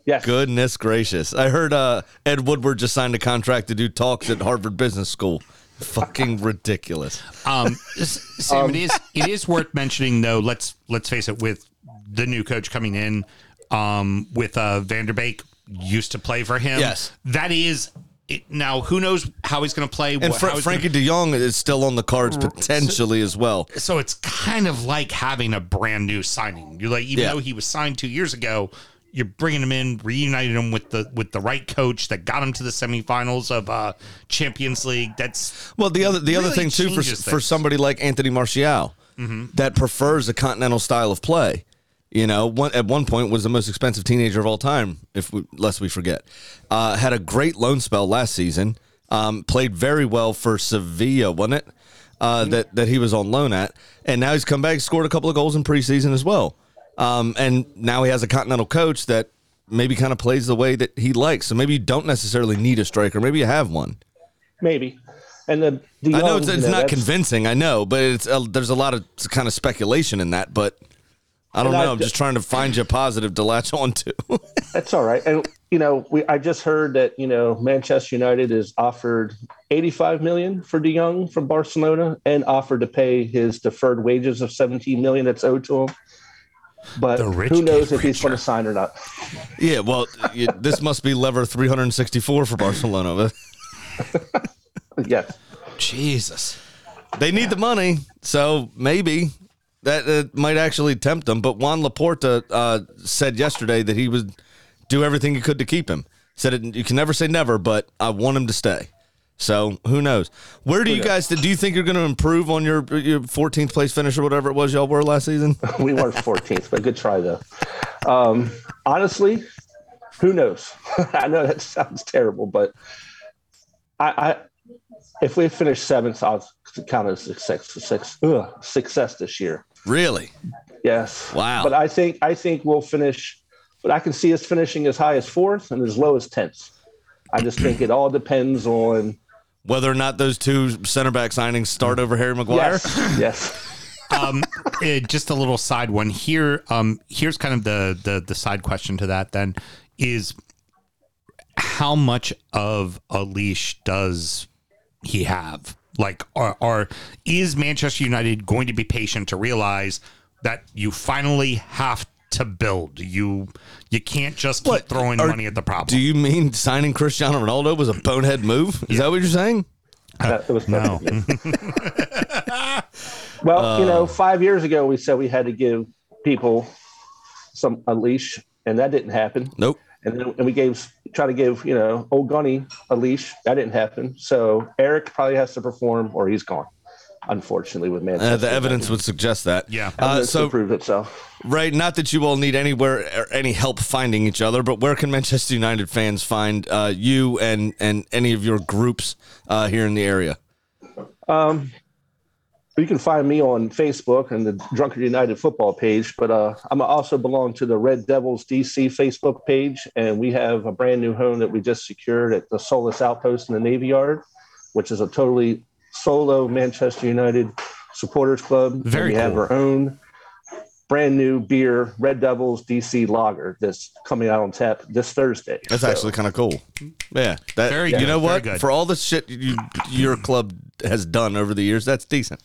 Yes. Goodness gracious. I heard uh, Ed Woodward just signed a contract to do talks at Harvard Business School. Fucking ridiculous. Um, S- Sam, it is it is worth mentioning though. Let's let's face it. With the new coach coming in, um, with uh, Van de Beek used to play for him. Yes. that is it, now. Who knows how he's going to play? And what- Fra- Frenkie gonna- de Jong is still on the cards potentially as well. so it's kind of like having a brand new signing. You like, even Yeah. though he was signed two years ago, you're bringing him in, reuniting him with the with the right coach that got him to the semifinals of uh, Champions League. That's Well, the other the other Really thing too for changes for somebody like Anthony Martial that prefers a continental style of play. You know, one, at one point was the most expensive teenager of all time, if we, lest we forget. Uh, had a great loan spell last season. Um, played very well for Sevilla, wasn't it? Uh, that that he was on loan at, and now he's come back, scored a couple of goals in preseason as well. Um, and now he has a continental coach that maybe kind of plays the way that he likes. So maybe you don't necessarily need a striker. Maybe you have one. Maybe. And the, the I know young, it's, you know, not convincing. I know, but it's uh, there's a lot of kind of speculation in that. But I don't And know. I'm just trying to find you a positive to latch on to. That's all right. And you know, we I just heard that you know Manchester United is offered 85 million for De Jong from Barcelona and offered to pay his deferred wages of 17 million that's owed to him. But The rich who knows get if he's going to sign or not? yeah, well, you, this must be lever 364 for Barcelona. Yes. Jesus. They need the money, so maybe that might actually tempt them. But Joan Laporta uh, said yesterday that he would do everything he could to keep him. Said it, you can never say never, but I want him to stay. So who knows? Where do you guys? Do you think you're going to improve on your your 14th place finish or whatever it was y'all were last season? we weren't 14th, but good try though. Um, honestly, who knows? I know that sounds terrible, but I, I if we finish seventh, I'll count as success, success, ugh, success this year. Really? Yes. Wow. But I think I think we'll finish. But I can see us finishing as high as fourth and as low as tenth. I just think it all depends on Whether or not those two center back signings start over Harry Maguire. yes, yes. um, eh, just a little side one here. Um, here's kind of the, the the side question to that. Then is how much of a leash does he have? Like, are, are is Manchester United going to be patient to realize that you finally have to build? You you can't just keep What? throwing Are- money at the problem. Do you mean signing Cristiano Ronaldo was a bonehead move? Is that what you're saying? That, it was no. Well, you Uh. know, five years ago we said we had to give people some a leash, and that didn't happen. Nope. And then and we gave try to give you know old Gunny a leash. That didn't happen. So Erik probably has to perform, or he's gone. Unfortunately, with Manchester, Uh, the evidence would suggest that. Yeah. Uh, so prove itself. right, not that you all need anywhere or any help finding each other, but where can Manchester United fans find uh, you and and any of your groups uh, here in the area? Um, you can find me on Facebook and the Drunkard United football page, but uh, I'm also belong to the Red Devils DC Facebook page, and we have a brand new home that we just secured at the Solus Outpost in the Navy Yard, which is a totally solo Manchester United supporters club. And Very we have our own brand new beer, Red Devils DC Lager, that's coming out on tap this Thursday. That's So- actually kind of cool. Yeah, that Very you good, know very what? good. For all the shit you, your club has done over the years, that's decent.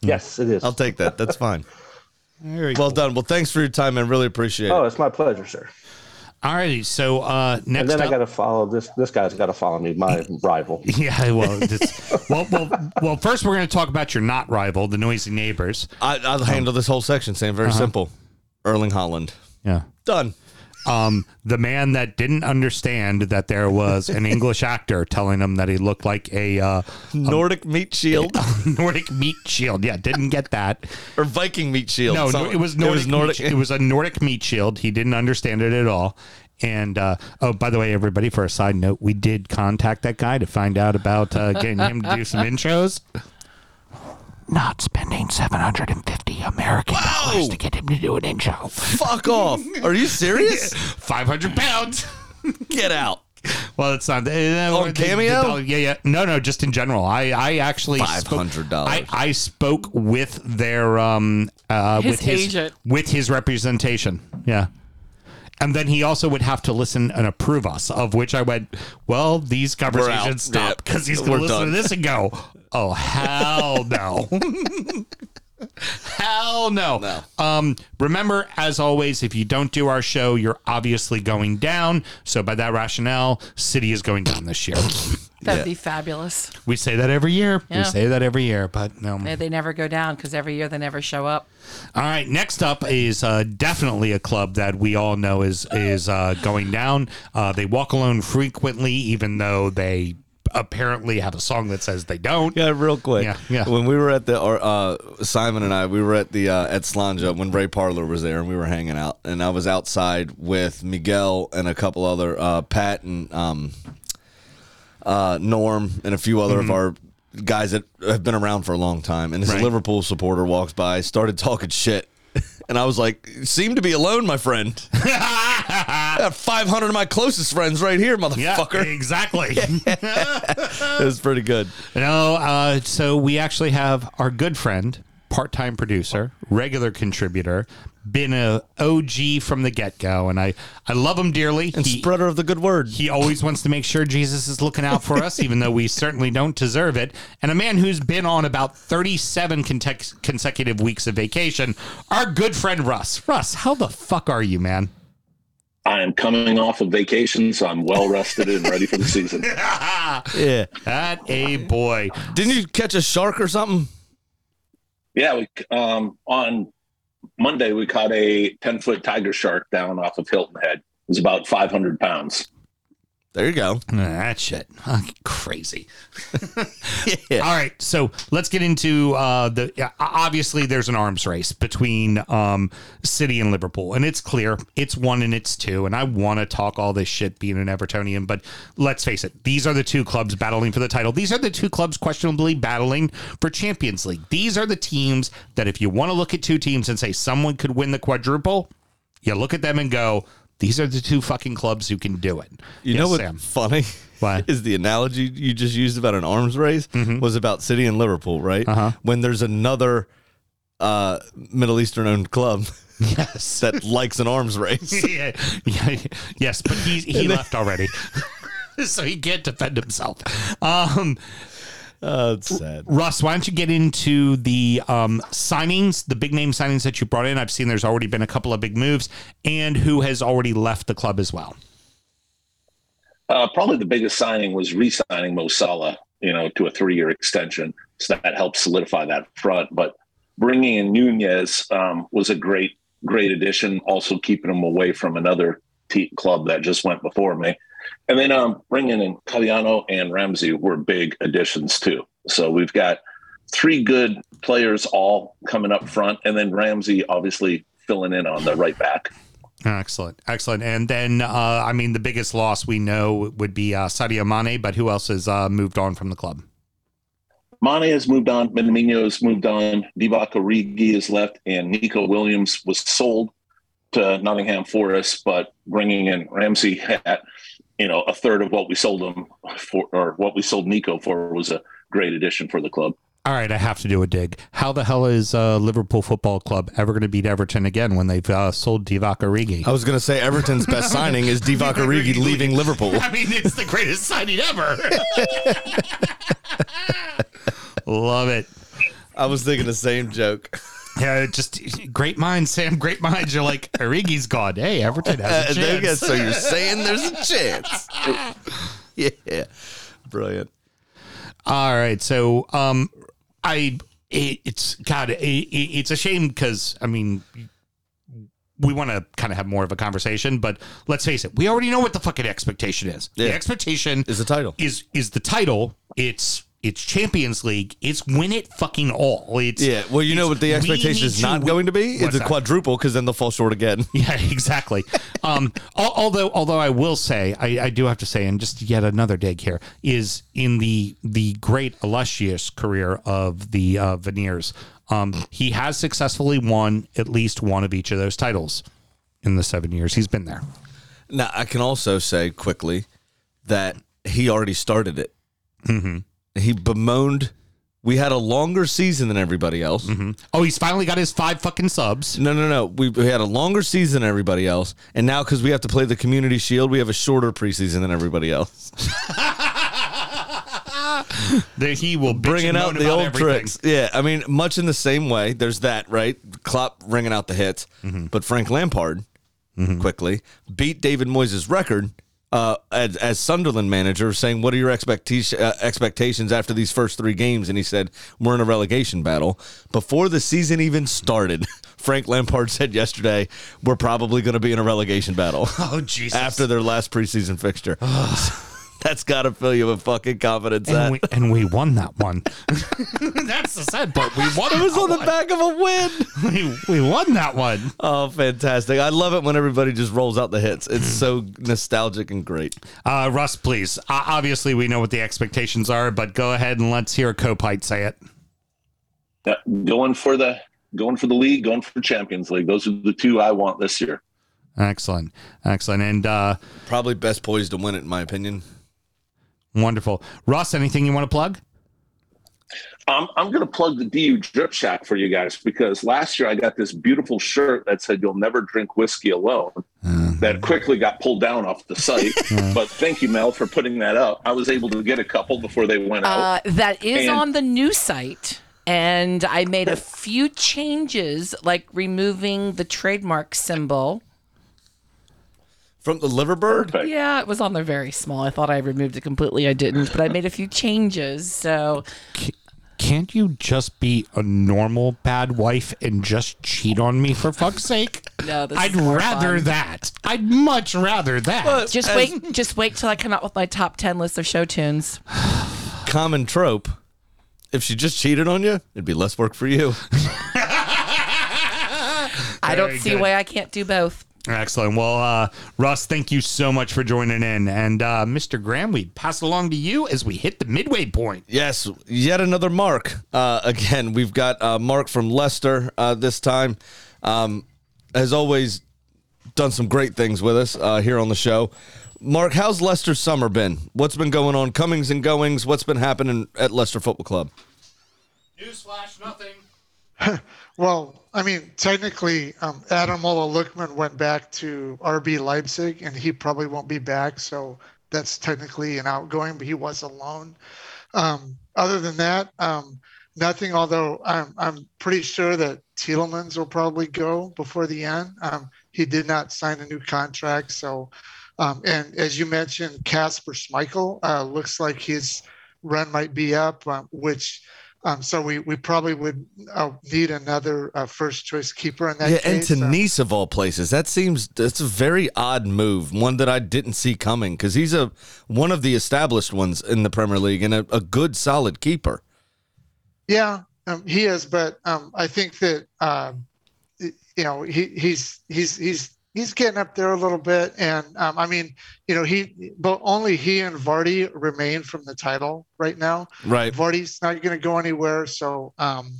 Yes, it is. I'll take that. That's fine. Very Well cool. done. Well, thanks for your time, man. Really appreciate it. Oh, it's my pleasure, sir. All righty. So uh, next And then up, I got to follow this. This guy's got to follow me, my rival. Yeah, well, it's, well, well, well. First, we're going to talk about your not rival, the noisy neighbors. I, I'll handle this whole section saying very simple. Erling Haaland. Yeah. Done. Um, the man that didn't understand that there was an English actor telling him that he looked like a uh, Nordic meat shield Nordic meat shield. Yeah, didn't get that. or Viking meat shield. No, Something- it was Nordic. Nordic. Meat, it was a Nordic meat shield. He didn't understand it at all. And uh, oh, by the way, everybody, for a side note, we did contact that guy to find out about uh, getting him to do some intros. Not spending seven hundred and fifty American dollars to get him to do an intro. Fuck off. Are you serious? Five hundred pounds. Get out. Well, it's not. Uh, On Cameo? yeah, yeah. No, no, just in general. I, I actually spoke- $500. I, I spoke with their um uh His with his agent. with his representation. Yeah. And then he also would have to listen and approve us, of which I went, well, these conversations stop Yeah. because he's going to We're listen done. to this and go, oh, hell no. hell no. No. Um, remember, as always, if you don't do our show, you're obviously going down. So, by that rationale, City is going down this year. That'd Yeah. be fabulous. we say that every year. We say that every year, but no. They, they never go down because every year they never show up. All right, next up is uh, definitely a club that we all know is is uh, going down. Uh, they walk alone frequently, even though they apparently have a song that says they don't. Yeah, real quick. Yeah, yeah. When we were at the, or, uh, Simon and I, we were at the uh, at Slainte when Ray Parlour was there, and we were hanging out, and I was outside with Miguel and a couple other, uh, Pat and um, uh, Norm, and a few other of our guys that have been around for a long time. And this Right. Liverpool supporter walks by, started talking shit. And I was like, "Seem to be alone, my friend. I got 500 of my closest friends right here, Yeah, motherfucker." exactly. It was pretty good. no, uh, so we actually have our good friend, part-time producer, regular contributor, been a OG from the get-go, and I I love him dearly. And He- spreader of the good word. He always wants to make sure Jesus is looking out for us, even though we certainly don't deserve it. And a man who's been on about 37 contex- consecutive weeks of vacation, our good friend Russ. Russ, how the fuck are you, man? I am coming off of vacation, so I'm well rested and ready for the season. Yeah. That a boy. Didn't you catch a shark or something? Yeah, we um, on Monday we caught a 10 foot tiger shark down off of Hilton Head. It was about 500 pounds. There you go. That shit. Fucking Crazy. Yeah. All right, so let's get into uh, the. Obviously, there's an arms race between um, City and Liverpool, and it's clear it's one and it's two. And I want to talk all this shit being an Evertonian, but let's face it, these are the two clubs battling for the title. These are the two clubs questionably battling for Champions League. These are the teams that, if you want to look at two teams and say someone could win the quadruple, you look at them and go, "These are the two fucking clubs who can do it." You Yes, know what's Sam. funny? What? Is the analogy you just used about an arms race Mm-hmm. was about City and Liverpool, right? Uh-huh. When there's another uh, Middle Eastern owned club Yes. that likes an arms race. yeah, yeah, yes, but he he left already, so he can't defend himself. Um, Oh, it's sad. Russ, why don't you get into the um, signings, the big name signings that you brought in? I've seen there's already been a couple of big moves, and who has already left the club as well. Uh, probably the biggest signing was re-signing Mo Salah, you know, to a three-year extension. So that helps solidify that front. But bringing in Nunez um, was a great, great addition. Also keeping him away from another te- club that just went before me. And then um, bringing in Caliano and Ramsay were big additions too. So we've got three good players all coming up front, and then Ramsay obviously filling in on the right back. Excellent, excellent. And then, uh, I mean, the biggest loss we know would be uh, Sadio Mane, but who else has uh, moved on from the club? Mane has moved on. Minamino has moved on. Divock Origi is left, and Neco Williams was sold to Nottingham Forest, but bringing in Ramsay at you know a third of what we sold him for, or what we sold Neco for, was a great addition for the club. All right, I have to do a dig. How the hell is uh, Liverpool Football Club ever going to beat Everton again when they've uh, sold Divock Origi? I was going to say Everton's best signing is Divock Origi leaving Liverpool. I mean, it's the greatest signing ever. Love it. I was thinking the same joke. Yeah, just great minds, Sam. Great minds. You're like Origi's gone. Hey, Everton has a Uh, there you go. chance. so you're saying there's a chance. yeah. Brilliant. All right, so um, I it, it's God, it, it, it's a shame because I mean. We want to kind of have more of a conversation, but let's face it, we already know what the fucking expectation is. The expectation Is the title. is is the title. It's it's Champions League. It's win it fucking all. It's Yeah. Well, you know what the expectation is not going to be? It's a that? quadruple because then they'll fall short again. Yeah, exactly. um, although, although I will say, I, I do have to say, and just yet another dig here is in the the great illustrious career of the uh, Veneers. Um, he has successfully won at least one of each of those titles in the seven years he's been there. Now, I can also say quickly that he already started it. Mm-hmm. He bemoaned. We had a longer season than everybody else. Oh, he's finally got his five fucking subs. No, no, no. We, we had a longer season than everybody else, and now because we have to play the Community Shield, we have a shorter preseason than everybody else. That he will Bringing out the old everything. tricks. Yeah, I mean, much in the same way. There's that, right? Klopp ringing out the hits, Mm-hmm. but Frank Lampard quickly beat David Moyes' record uh, as, as Sunderland manager, saying, "What are your expectation, uh, expectations after these first three games?" And he said, "We're in a relegation battle." Before the season even started, Frank Lampard said yesterday, "We're probably going to be in a relegation battle." Oh Jesus! after their last preseason fixture. That's got to fill you with fucking confidence. and we, and we won that one. That's the sad part. We won. it was that on the back of a win. We, we won that one. Oh, fantastic! I love it when everybody just rolls out the hits. It's so nostalgic and great. Uh, Russ, please. Uh, obviously, we know what the expectations are, but go ahead and let's hear Kopite say it. Yeah, going for the going for the league, going for Champions League. Those are the two I want this year. Excellent, excellent, and uh, Probably best poised to win it, in my opinion. Wonderful. Russ, anything you want to plug? Um, I'm going to plug the DU Drip Shack for you guys because last year I got this beautiful shirt that said "You'll never drink whiskey alone." That quickly got pulled down off the site. but thank you, Mel, for putting that up. I was able to get a couple before they went out. Uh, that is And- on the new site. And I made a few changes, like removing the trademark symbol. From the Liverbird. Perfect. Yeah, it was on there very small. I thought I removed it completely. I didn't, but I made a few changes. So Can't you just be a normal bad wife and just cheat on me for fuck's sake? No, this I'd is rather fun. that. I'd much rather that. Just wait, just wait till I come out with my top ten list of show tunes. Common trope. If she just cheated on you, it'd be less work for you. I don't see good. why I can't do both. Excellent. Well, uh, Russ, thank you so much for joining in. And uh, Mr. Graham, we pass along to you as we hit the midway point. Yes, yet another Mark. Uh, again, we've got uh, Mark from Leicester uh, this time. Um, has always done some great things with us uh, here on the show. Mark, how's Leicester's summer been? What's been going on? Comings and goings. What's been happening at Leicester Football Club? Newsflash, nothing. Well, I mean, technically, um, Ademola Lookman went back to RB Leipzig, and he probably won't be back. So that's technically an outgoing, but he was alone. Um, other than that, um, nothing. Although I'm, I'm pretty sure that Tielemans will probably go before the end. Um, he did not sign a new contract, so. Um, and as you mentioned, Kasper Schmeichel uh, looks like his run might be up, um, which um, so we, we probably would uh, need another uh, first choice keeper in that yeah, and case. to Uh, Nice of all places, that seems that's a very odd move. One that I didn't see coming because he's a one of the established ones in the Premier League and a, a good, solid keeper. Yeah, um, he is, but um, I think that um, you know he, he's he's he's he's getting up there a little bit, and um, I mean, you know, he but only he and Vardy remain from the title right now. Right. Vardy's not going to go anywhere, so. Um,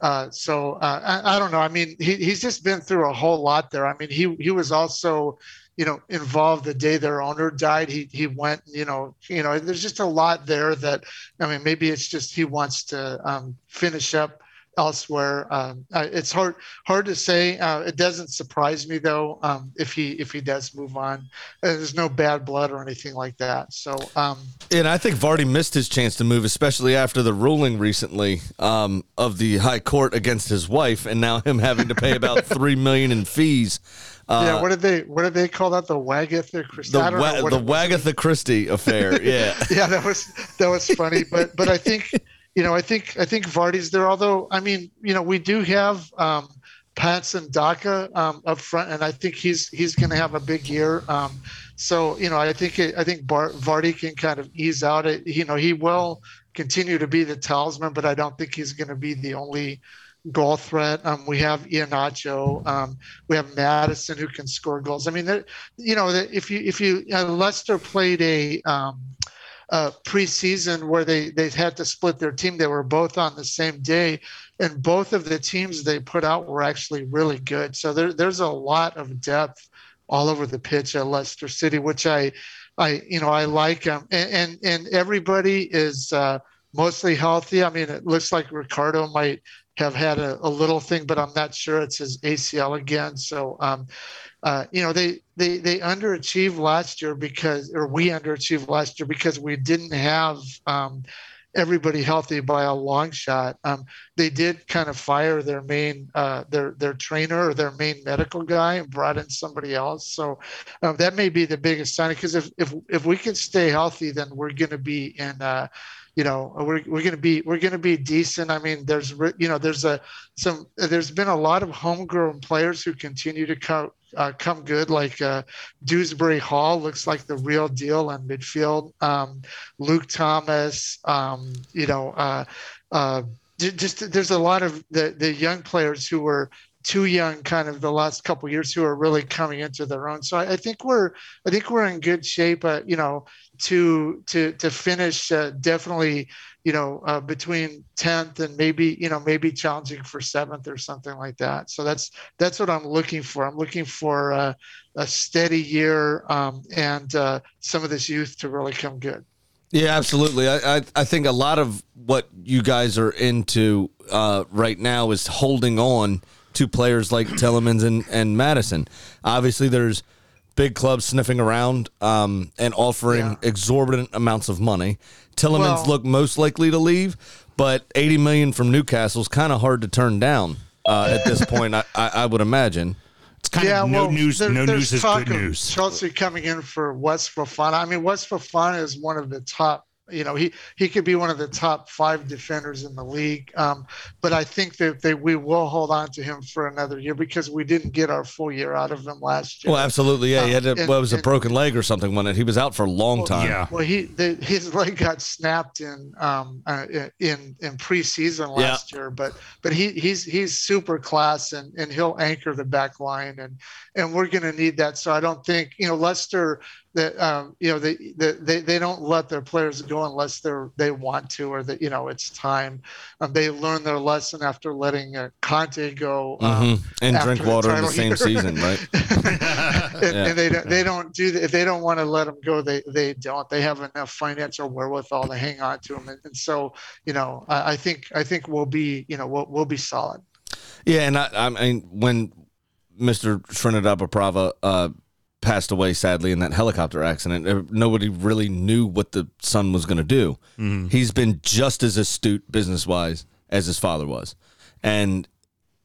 uh, so uh, I, I don't know. I mean, he, he's just been through a whole lot there. I mean, he he was also, you know, involved the day their owner died. He he went, you know, you know. There's just a lot there that I mean, maybe it's just he wants to um, finish up elsewhere. Um, uh, it's hard hard to say. Uh, it doesn't surprise me though um, if he if he does move on. Uh, there's no bad blood or anything like that. So um, And I think Vardy missed his chance to move, especially after the ruling recently um, of the High Court against his wife, and now him having to pay about three million in fees. Uh, yeah, what did they what did they call that? The Wagatha Christie. the I don't know wa- the. Wagatha Christie affair. Yeah, yeah, that was that was funny. But but I think you know I think I think Vardy's there. Although I mean you know we do have um, Patson Daka um, up front, and I think he's he's going to have a big year. Um, so you know I think it, I think Bar- Vardy can kind of ease out. It you know he will continue to be the talisman, but I don't think he's going to be the only goal threat. Um, we have Iheanacho. Um, we have Maddison who can score goals. I mean, you know, if you if you uh, played a um, uh, preseason where they they had to split their team. They were both on the same day, and both of the teams they put out were actually really good. So there, there's a lot of depth all over the pitch at Leicester City, which I, I you know I like. them, and and, and everybody is uh, mostly healthy. I mean, it looks like Ricardo might have had a, a little thing, but I'm not sure it's his ACL again. So, um, uh, you know, they, they, they underachieved last year because, or we underachieved last year because we didn't have um, everybody healthy by a long shot. Um, they did kind of fire their main, uh, their, their trainer or their main medical guy and brought in somebody else. So um, that may be the biggest sign because if, if, if we can stay healthy, then we're going to be in, uh, you know we're, we're going to be we're going to be decent. I mean there's you know there's a some there's been a lot of homegrown players who continue to come uh, come good like uh, Dewsbury-Hall looks like the real deal in midfield. Um, Luke Thomas um, you know uh, uh, just there's a lot of the the young players who were too young kind of the last couple years who are really coming into their own. So I, I think we're i think we're in good shape uh, you know to to to finish uh, definitely you know uh, between 10th and maybe you know maybe challenging for seventh or something like that so that's that's what i'm looking for i'm looking for uh, a steady year um, and uh, some of this youth to really come good Yeah, absolutely. I, I I think a lot of what you guys are into uh, right now is holding on to players like Tielemans and, and Maddison. Obviously, there's big clubs sniffing around um, and offering exorbitant amounts of money. Tielemans Well- look most likely to leave, but 80 million from Newcastle is kind of hard to turn down uh, at this point. I, I, I would imagine. It's kind of no news. there- no news is talk good news. Chelsea coming in for Wes Fofana. I mean, Wes Fofana is one of the top You know, he he could be one of the top five defenders in the league. Um, but I think that they, we will hold on to him for another year because we didn't get our full year out of him last year. Well, absolutely. Yeah, he had to, Um, and- well, it was a broken leg or something when it, he was out for a long time. Yeah. Well, he the, his leg got snapped in um uh, in in preseason Yeah. last year, but but he he's he's super class and and he'll anchor the back line and and we're going to need that. So I don't think you know Leicester that um you know they, they they don't let their players go unless they're they want to or that you know it's time. Um, they learn their lesson after letting uh, Kanté go. Um, Mhm. And Drinkwater in the same year. season, right? and, Yeah. and they don't they don't do that if they don't want to let them go they they don't they have enough financial wherewithal to hang on to them and, and so you know I, I think i think we'll be you know we'll, we'll be solid Yeah, and I, I mean when Mr. Trinidad Prava uh, passed away sadly in that helicopter accident, uh, nobody really knew what the son was going to do. He's been just as astute business wise as his father was, and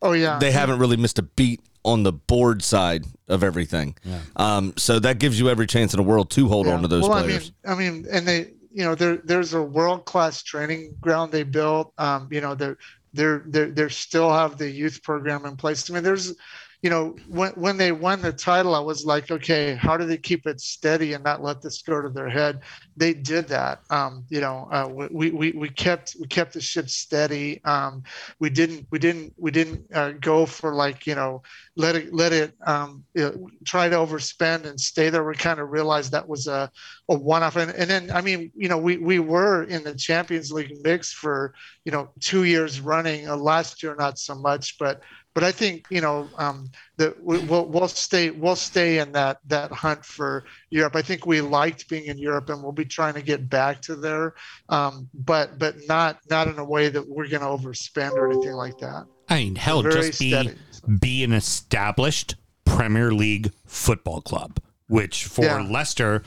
oh yeah they haven't really missed a beat on the board side of everything. Um, so that gives you every chance in the world to hold Yeah. on to those well, players. I mean, I mean, and they, you know, there there's a world class training ground they built. Um, you know, they're they're they're they still have the youth program in place. I mean, there's, you know, when when they won the title, I was like, okay, how do they keep it steady and not let this go to their head? They did that. Um, you know, uh, we, we we kept we kept the ship steady. Um, we didn't we didn't we didn't uh, go for like you know let it let it um, you know, try to overspend and stay there. We kind of realized that was a, a one-off, and, and then I mean, you know, we we were in the Champions League mix for you know two years running. Uh, last year, not so much, but but I think you know um, that we, we'll we'll stay we'll stay in that that hunt for Europe. I think we liked being in Europe, and we'll be trying to get back to there, um, but but not not in a way that we're going to overspend or anything like that. I mean, hell, just be steady. be an established Premier League football club, which for Yeah. Leicester,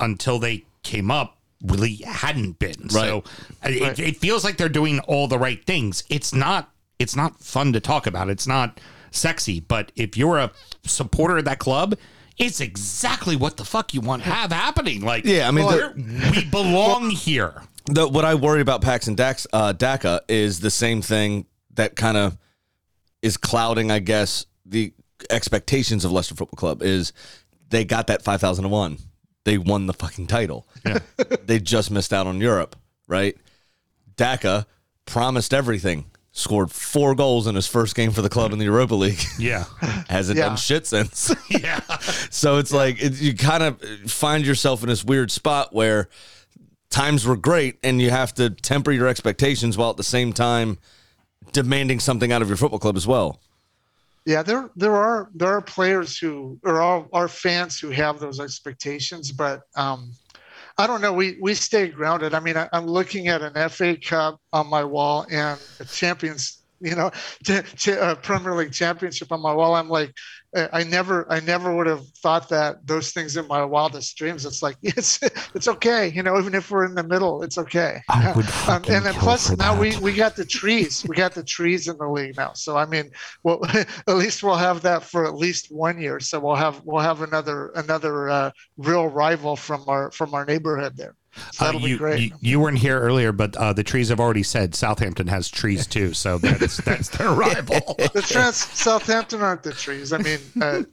until they came up, really hadn't been. So uh, it, Right. it feels like they're doing all the right things. It's not it's not fun to talk about. It's not sexy, but if you're a supporter of that club. It's exactly what the fuck you want to have happening. Like, Yeah, I mean, we're- we belong here. the, what I worry about Pax and Dax, uh, Daka is the same thing that kind of is clouding, I guess, the expectations of Leicester Football Club is they got that 5,001. They won the fucking title. Yeah. they just missed out on Europe, right? Daka promised everything, scored four goals in his first game for the club in the Europa League. Yeah. Hasn't Yeah. done shit since. yeah. So it's like it, you kind of find yourself in this weird spot where times were great and you have to temper your expectations while at the same time demanding something out of your football club as well. Yeah, there there are there are players who or are, are fans who have those expectations, but um, I don't know. We we stay grounded. I mean, I, I'm looking at an FA Cup on my wall and a Champions, you know, uh, Premier League Championship on my wall. I'm like, I I never I never would have thought that those things in my wildest dreams. It's like it's it's okay, you know, even if we're in the middle, it's okay. I would Um, and then plus now that. we we got the trees. We got the trees in the league now. So I mean, well, at least we'll have that for at least one year. So we'll have we'll have another another uh, real rival from our from our neighborhood there. So Uh, that'll you, be great. You, you weren't here earlier, but uh, the trees have already said Southampton has trees too, so that's that's their rival. the trans Southampton aren't the trees. I mean, uh,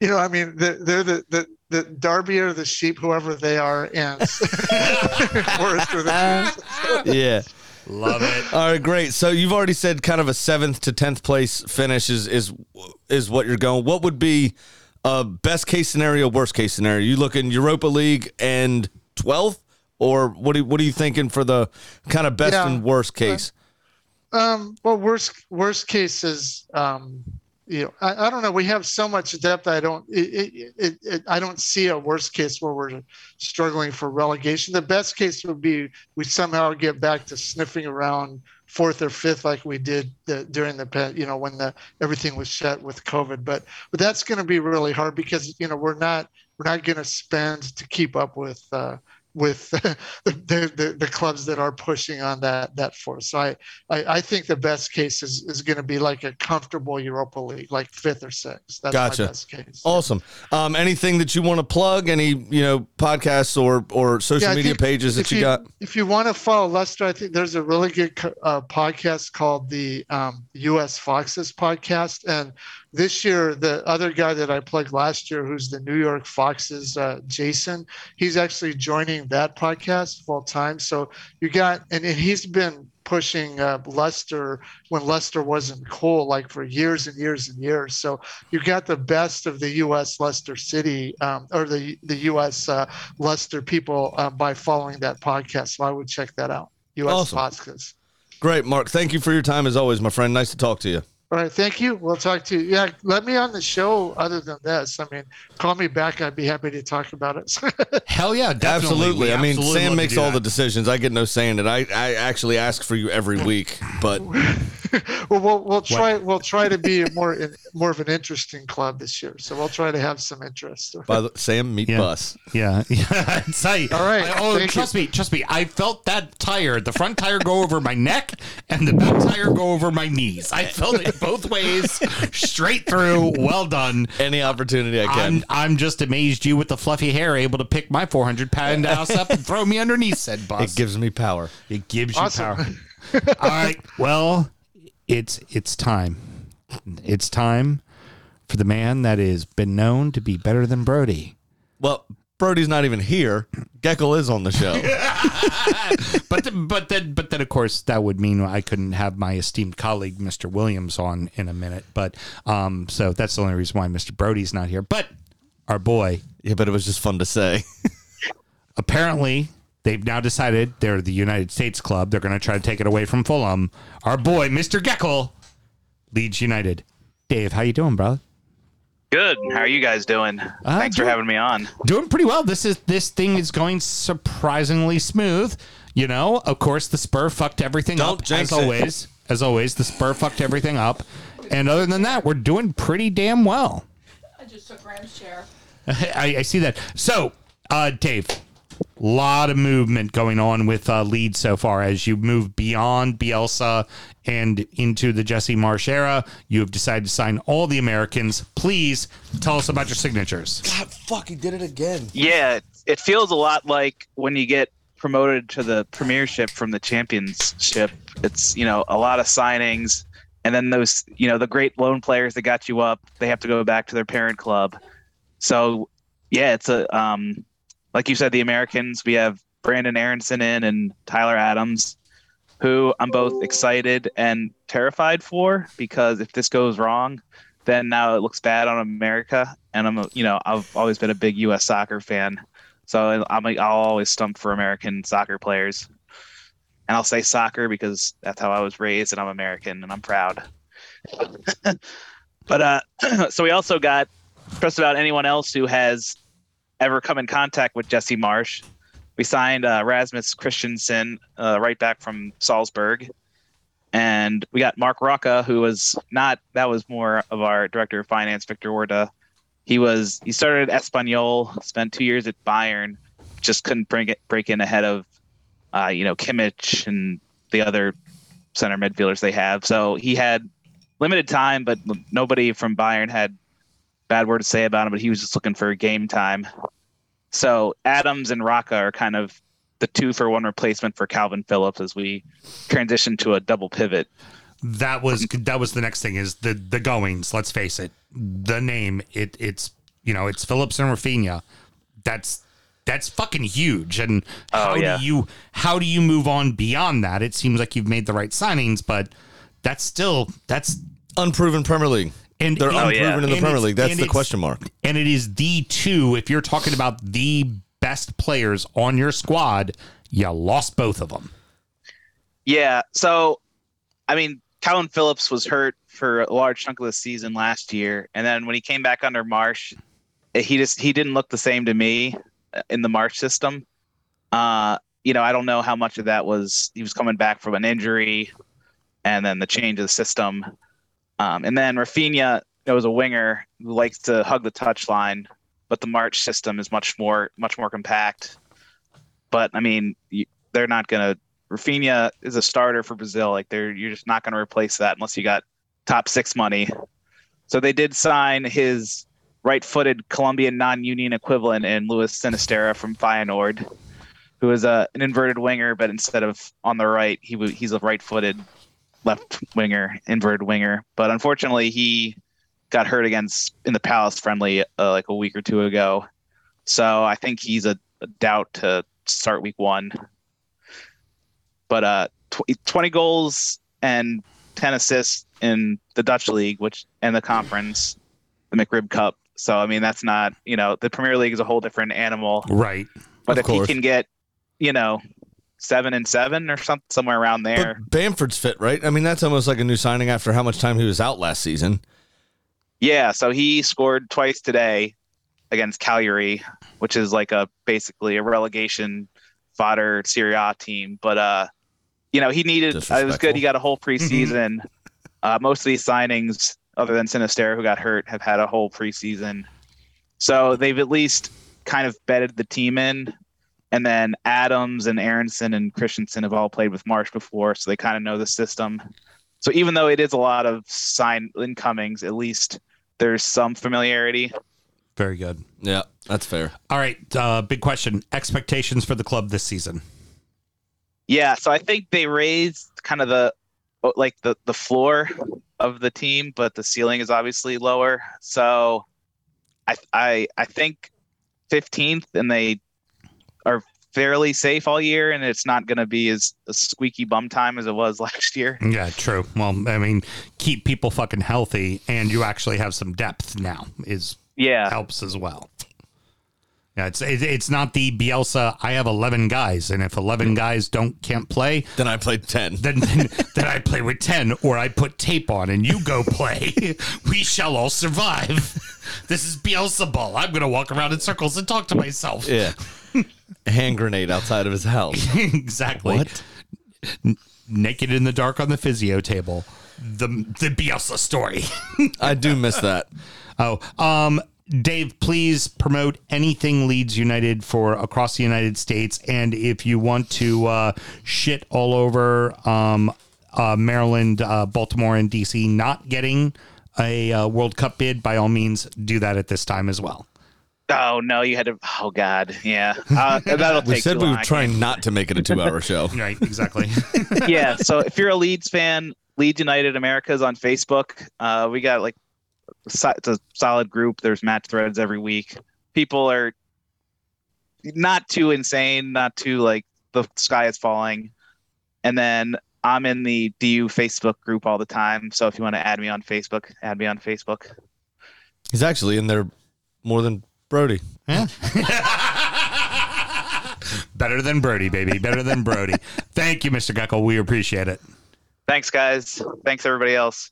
you know, I mean, they're, they're the, the the Derby or the sheep, whoever they are, and Forest are the trees. Yeah. Love it. All right, great. So you've already said kind of a seventh to tenth place finish is is is what you're going. What would be uh, best case scenario, worst case scenario? You looking Europa League and twelfth, or what? Are, what are you thinking for the kind of best Yeah. and worst case? Um, well, worst worst case is, um, you know, I, I don't know. We have so much depth. I don't. It, it, it, it, I don't see a worst case where we're struggling for relegation. The best case would be we somehow get back to sniffing around fourth or fifth like we did the, during the you know when the everything was shut with COVID. But but that's going to be really hard because you know we're not we're not going to spend to keep up with. Uh, with the, the, the, the clubs that are pushing on that that force. So I, I, I think the best case is, is going to be like a comfortable Europa League, like fifth or sixth. That's Gotcha. my best case. Awesome. Um, anything that you want to plug? Any you know podcasts or or social Yeah, media think pages that if you, got? If you want to follow Leicester, I think there's a really good uh, podcast called the um, U.S. Foxes podcast. And this year, the other guy that I plugged last year, who's the New York Foxes, uh, Jason, he's actually joining that podcast full time. So you got, and, and he's been pushing uh, Leicester when Leicester wasn't cool, like for years and years and years. So you got the best of the U.S. Leicester City um, or the the U.S. Uh, Leicester people uh, by following that podcast. So I would check that out. U.S. Awesome. Foxes. Great, Mark. Thank you for your time as always, my friend. Nice to talk to you. All right, thank you. We'll talk to you. Yeah, let me on the show. Other than this, I mean, call me back. I'd be happy to talk about it. Hell yeah, definitely. Absolutely. I mean, absolutely Sam makes all that. the decisions. I get no say in it. I, I actually ask for you every week, but well, we'll we'll try we'll try to be more in, more of an interesting club this year. So we'll try to have some interest. by the Sam meet Yeah. bus. Yeah, yeah. It's like, All right, I- oh, thank trust me, trust me. I felt that tire, the front tire go over my neck, and the back tire go over my knees. I felt it both ways, straight through. Well done. Any opportunity I can. I'm, I'm just amazed you with the fluffy hair able to pick my 400 pound ass up and throw me underneath said bus. it gives me power. It gives you power. All right. Well, it's it's time. It's time for the man that has been known to be better than Brody. Well, Brody's not even here. Geckel is on the show. but the, but then but then of course that would mean I couldn't have my esteemed colleague Mr. Williams on in a minute. But um, so that's the only reason why Mr. Brody's not here. But our boy, yeah, but it was just fun to say. apparently they've now decided they're the United States club. They're going to try to take it away from Fulham. Our boy, Mr. Geckel, Leeds United. Dave, how you doing, bro? Good. How are you guys doing? Thanks for having me on. Doing pretty well. This is this thing is going surprisingly smooth. You know, of course, the Spur fucked everything Don't up jinx as it. always. As always, the Spur fucked everything up. And other than that, we're doing pretty damn well. I just took Graham's chair. I, I see that. So, uh, Dave, lot of movement going on with uh, Leeds so far as you move beyond Bielsa and into the Jesse Marsch era. You have decided to sign all the Americans. Please tell us about your signatures. God, fuck, he did it again. Yeah, it, it feels a lot like when you get promoted to the premiership from the championship. It's, you know, a lot of signings and then those, you know, the great loan players that got you up, they have to go back to their parent club. So, yeah, it's a um like you said the Americans, we have Brenden Aaronson in and Tyler Adams who I'm both excited and terrified for because if this goes wrong, then now it looks bad on America. And I'm, you know, I've always been a big U.S. soccer fan, so I'm, like, I'll always stump for American soccer players. And I'll say soccer because that's how I was raised, and I'm American, and I'm proud. but uh, so we also got just about anyone else who has ever come in contact with Jesse Marsch. We signed uh, Rasmus Kristensen uh, right back from Salzburg and we got Marc Roca, who was not that was more of our director of finance, Victor Orta. He was he started at Espanyol, spent two years at Bayern, just couldn't bring it break in ahead of uh, you know Kimmich and the other center midfielders they have. So he had limited time, but nobody from Bayern had bad word to say about him. But he was just looking for game time. So Adams and Roca are kind of the two for one replacement for Calvin Phillips as we transition to a double pivot. That was that was the next thing is the the goings. Let's face it, the name it it's you know it's Phillips and Raphinha. That's that's fucking huge. And oh, how Oh, yeah. do you how do you move on beyond that? It seems like you've made the right signings, but that's still that's Unproven Premier League. And They're and- unproven in the and Premier League. That's the question mark. And it is the two. If you're talking about the best players on your squad, you lost both of them. Yeah. So, I mean, Calvin Phillips was hurt for a large chunk of the season last year, and then when he came back under Marsch, he just he didn't look the same to me uh, in the Marsch system. Uh, you know, I don't know how much of that was he was coming back from an injury, and then the change of the system, um, and then Raphinha that was a winger who likes to hug the touchline, but the Marsch system is much more much more compact. but I mean, you, they're not gonna. Raphinha is a starter for Brazil. Like they're you're just not gonna replace that unless you got top six money. So they did sign his right-footed Colombian non-union equivalent in Luis Sinisterra from Feyenoord, who is a an inverted winger, but instead of on the right, he he's a right-footed left winger, inverted winger. But unfortunately, he got hurt against in the Palace friendly uh, like a week or two ago. So I think he's a, a doubt to start week one. But uh, tw- 20 goals and 10 assists in the Dutch league, which and the conference, the McRib Cup. So I mean, that's not you know the Premier League is a whole different animal. Right. But Of if course. he can get, you know, seven and seven or something somewhere around there, But Bamford's fit, right? I mean, that's almost like a new signing after how much time he was out last season. Yeah, so he scored twice today against Cagliari, which is like a basically a relegation fodder Serie A team. But uh, you know, he needed uh, it was good. He got a whole preseason. uh, most of these signings, other than Sinister, who got hurt, have had a whole preseason. So they've at least kind of bedded the team in. And then Adams and Aaronson and Kristensen have all played with Marsch before, so they kind of know the system. So even though it is a lot of sign incomings, at least there's some familiarity. Very good. Yeah, that's fair. All right. Uh, big question. Expectations for the club this season. Yeah, so I think they raised kind of the like the the floor of the team, but the ceiling is obviously lower. So I I I think 15th, and they are fairly safe all year, and it's not going to be as a squeaky bum time as it was last year. Yeah, true. Well, I mean, keep people fucking healthy, and you actually have some depth now. Is yeah helps as well. Yeah, it's it's not the Bielsa. I have eleven guys, and if eleven mm. guys don't can't play, then I play ten. Then then, then I play with ten, or I put tape on, and you go play. we shall all survive. This is Bielsa ball. I'm gonna walk around in circles and talk to myself. Yeah. Hand grenade outside of his house. exactly. What? N- naked in the dark on the physio table. The the Bielsa story. I do miss that. Oh, um, Dave, please promote anything Leeds United for across the United States, and if you want to uh, shit all over um, uh, Maryland, uh, Baltimore, and DC not getting a uh, World Cup bid, by all means, do that at this time as well. Oh no, you had to. Oh god, yeah. Uh, that'll We take said too we long. were trying not to make it a two-hour show. Right, exactly. yeah. So if you're a Leeds fan, Leeds United Americas on Facebook. Uh, we got like so- it's a solid group. There's match threads every week. People are not too insane, not too like the sky is falling. And then I'm in the DU Facebook group all the time. So if you want to add me on Facebook, add me on Facebook. He's actually in there more than Brody. Better than Brody, baby. Better than Brody. Thank you, Mr. Geckel. We appreciate it. Thanks, guys. Thanks everybody else.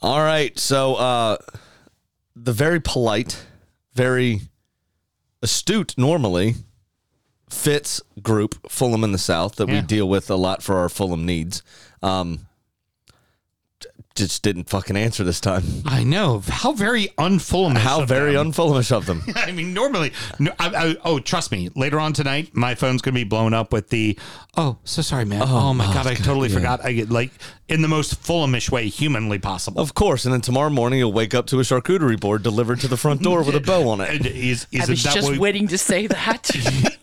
All right. So uh the very polite, very astute normally Fitz group, Fulham in the South, that we deal with a lot for our Fulham needs. Um j- just didn't fucking answer this time. I know how very unfullamish. How of very them. unfulhamish of them. I mean, normally, no, I, I, oh, trust me. Later on tonight, my phone's gonna be blown up with the, oh, so sorry, man. Oh, my oh, god, I God, totally yeah. forgot. I get like in the most fulmish way humanly possible. Of course, and then tomorrow morning you'll wake up to a charcuterie board delivered to the front door with a bow on it. Is, I isn't was that just what, waiting to say that.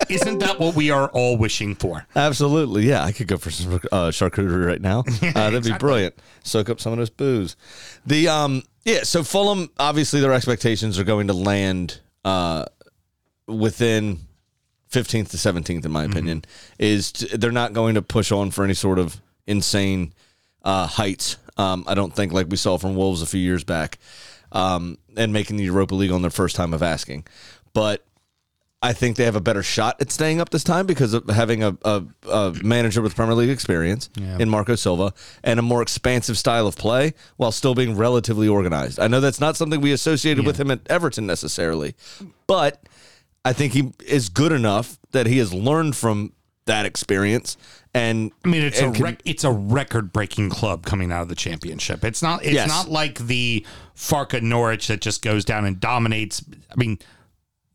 isn't that what we are all wishing for? Absolutely, yeah. I could go for some uh, charcuterie right now. Uh, that'd be brilliant. Soak up some of this booze. The um, yeah. So Fulham, obviously, their expectations are going to land uh, within fifteenth to seventeenth, in my opinion. Is t- they're not going to push on for any sort of insane uh, heights. Um, I don't think like we saw from Wolves a few years back, um, and making the Europa League on their first time of asking, but. I think they have a better shot at staying up this time because of having a, a, a manager with Premier League experience Yeah. in Marco Silva and a more expansive style of play while still being relatively organized. I know that's not something we associated with him at Everton necessarily, but I think he is good enough that he has learned from that experience. And I mean, it's a can- rec- it's a record breaking club coming out of the championship. It's not it's Yes. not like the Farke Norwich that just goes down and dominates. I mean,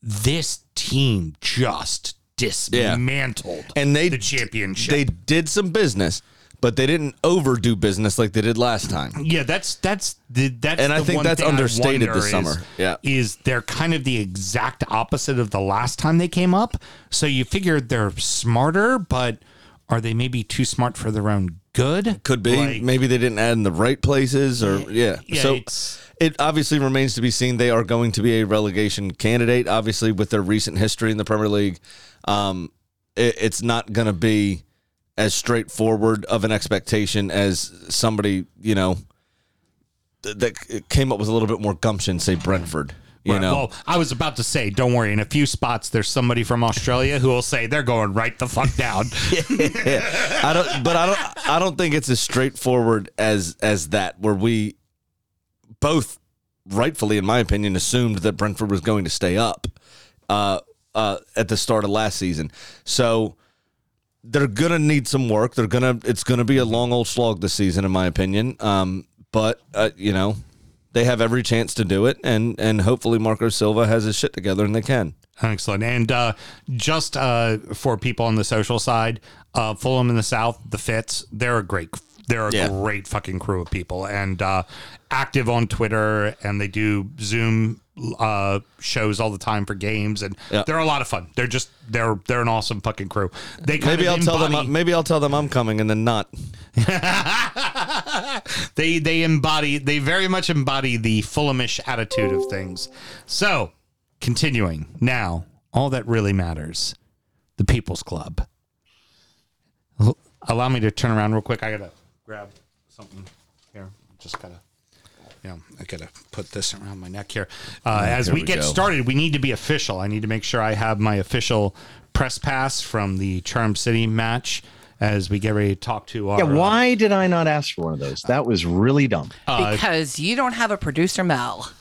this team just dismantled and they the championship. They did some business, but they didn't overdo business like they did last time. Yeah, that's that's the that's And I think that's understated this is- summer. Yeah. is they're kind of the exact opposite of the last time they came up. So you figure they're smarter, but are they maybe too smart for their own good? Could be. Like, Maybe they didn't add in the right places, or yeah. yeah, so it obviously remains to be seen. They are going to be a relegation candidate. Obviously, with their recent history in the Premier League, um, it, it's not going to be as straightforward of an expectation as somebody you know th- that came up with a little bit more gumption, say Brentford. You Right, know, Well, I was about to say, don't worry. In a few spots, there's somebody from Australia who will say they're going right the fuck down. I don't, but I don't. I don't think it's as straightforward as as that. Where we both, rightfully, in my opinion, assumed that Brentford was going to stay up uh, uh, at the start of last season. So they're gonna need some work. They're gonna. It's gonna be a long old slog this season, in my opinion. Um, but uh, you know, they have every chance to do it, and and hopefully Marco Silva has his shit together, and they can. Excellent. And uh, just uh, for people on the social side, uh, Fulham in the South, the Fits, they're a great, they're a Yeah. great fucking crew of people, and uh, active on Twitter, and they do Zoom uh, shows all the time for games, and Yeah. they're a lot of fun. They're just they're they're an awesome fucking crew. They Maybe I'll tell them. Maybe I'll tell them I'm coming, and then not. they they embody they very much embody the Fulhamish attitude of things. So, continuing now, all that really matters, the People's Club. Allow me to turn around real quick. I gotta grab something here. Just gotta. Yeah, I gotta put this around my neck here. Uh, as here we, we get go. started, we need to be official. I need to make sure I have my official press pass from the Charm City match as we get ready to talk to our. Yeah, uh, why did I not ask for one of those? That was really dumb. uh, because you don't have a producer, Mel.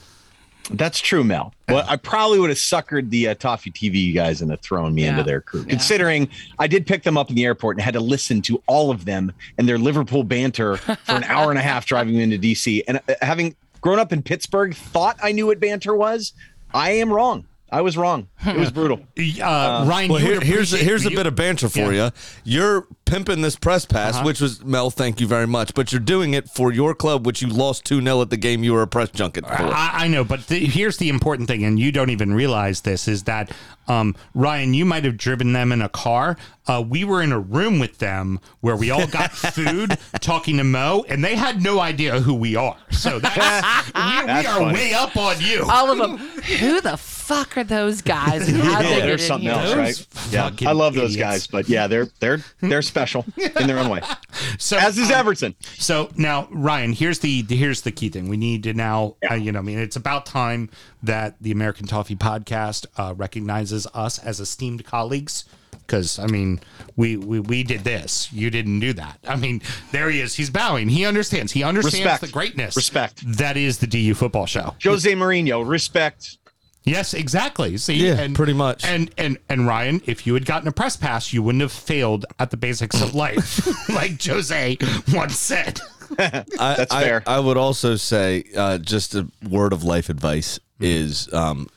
That's true, Mel. Well, I probably would have suckered the uh, Toffee TV guys into throwing me into their crew, considering I did pick them up in the airport and had to listen to all of them and their Liverpool banter for an hour and a half driving into DC. And uh, having grown up in Pittsburgh, thought I knew what banter was. I am wrong. I was wrong. It was brutal. Uh, Ryan, Well, here, here's a, appreciate- here's a bit of banter for you. You're pimping this press pass, Uh-huh. which was Mel. Thank you very much, but you're doing it for your club, which you lost two 0 at the game you were a press junket for. I, I know, but the, here's the important thing, and you don't even realize this is that um, Ryan, you might have driven them in a car. Uh, we were in a room with them where we all got food, talking to Mo, and they had no idea who we are. So that's, we, we are funny. way up on you. All of them. Who the fuck are those guys? And how did they get there's something else, Those right? Yeah, I love those idiots. guys, but yeah, they're they're they're special in their own way. So As is um, Everton. So now, Ryan, here's the here's the key thing. We need to now, uh, you know, I mean, it's about time that the American Toffee Podcast uh, recognizes us as esteemed colleagues. Because I mean, we, we we did this. You didn't do that. I mean, there he is. He's bowing. He understands. He understands Respect. the greatness. Respect. That is the DU football show. Jose Mourinho, respect. Yes, exactly. See, Yeah, pretty much. And and and Ryan, if you had gotten a press pass, you wouldn't have failed at the basics of life, like Jose once said. I, That's I- fair. I, would also say, uh, just a word of life advice is um,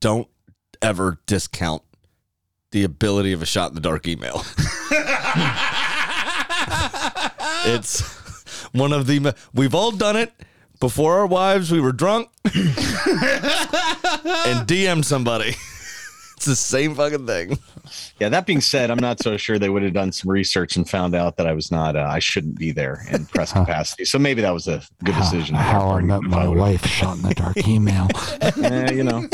don't ever discount the ability of a shot in the dark email. it's one of the we've all done it before our wives. We were drunk and DM'd somebody. It's the same fucking thing. Yeah, that being said, I'm not so sure they would have done some research and found out that I was not, uh, I shouldn't be there in press capacity. So maybe that was a good decision. How I met my wife shot in the dark email. Eh, you know,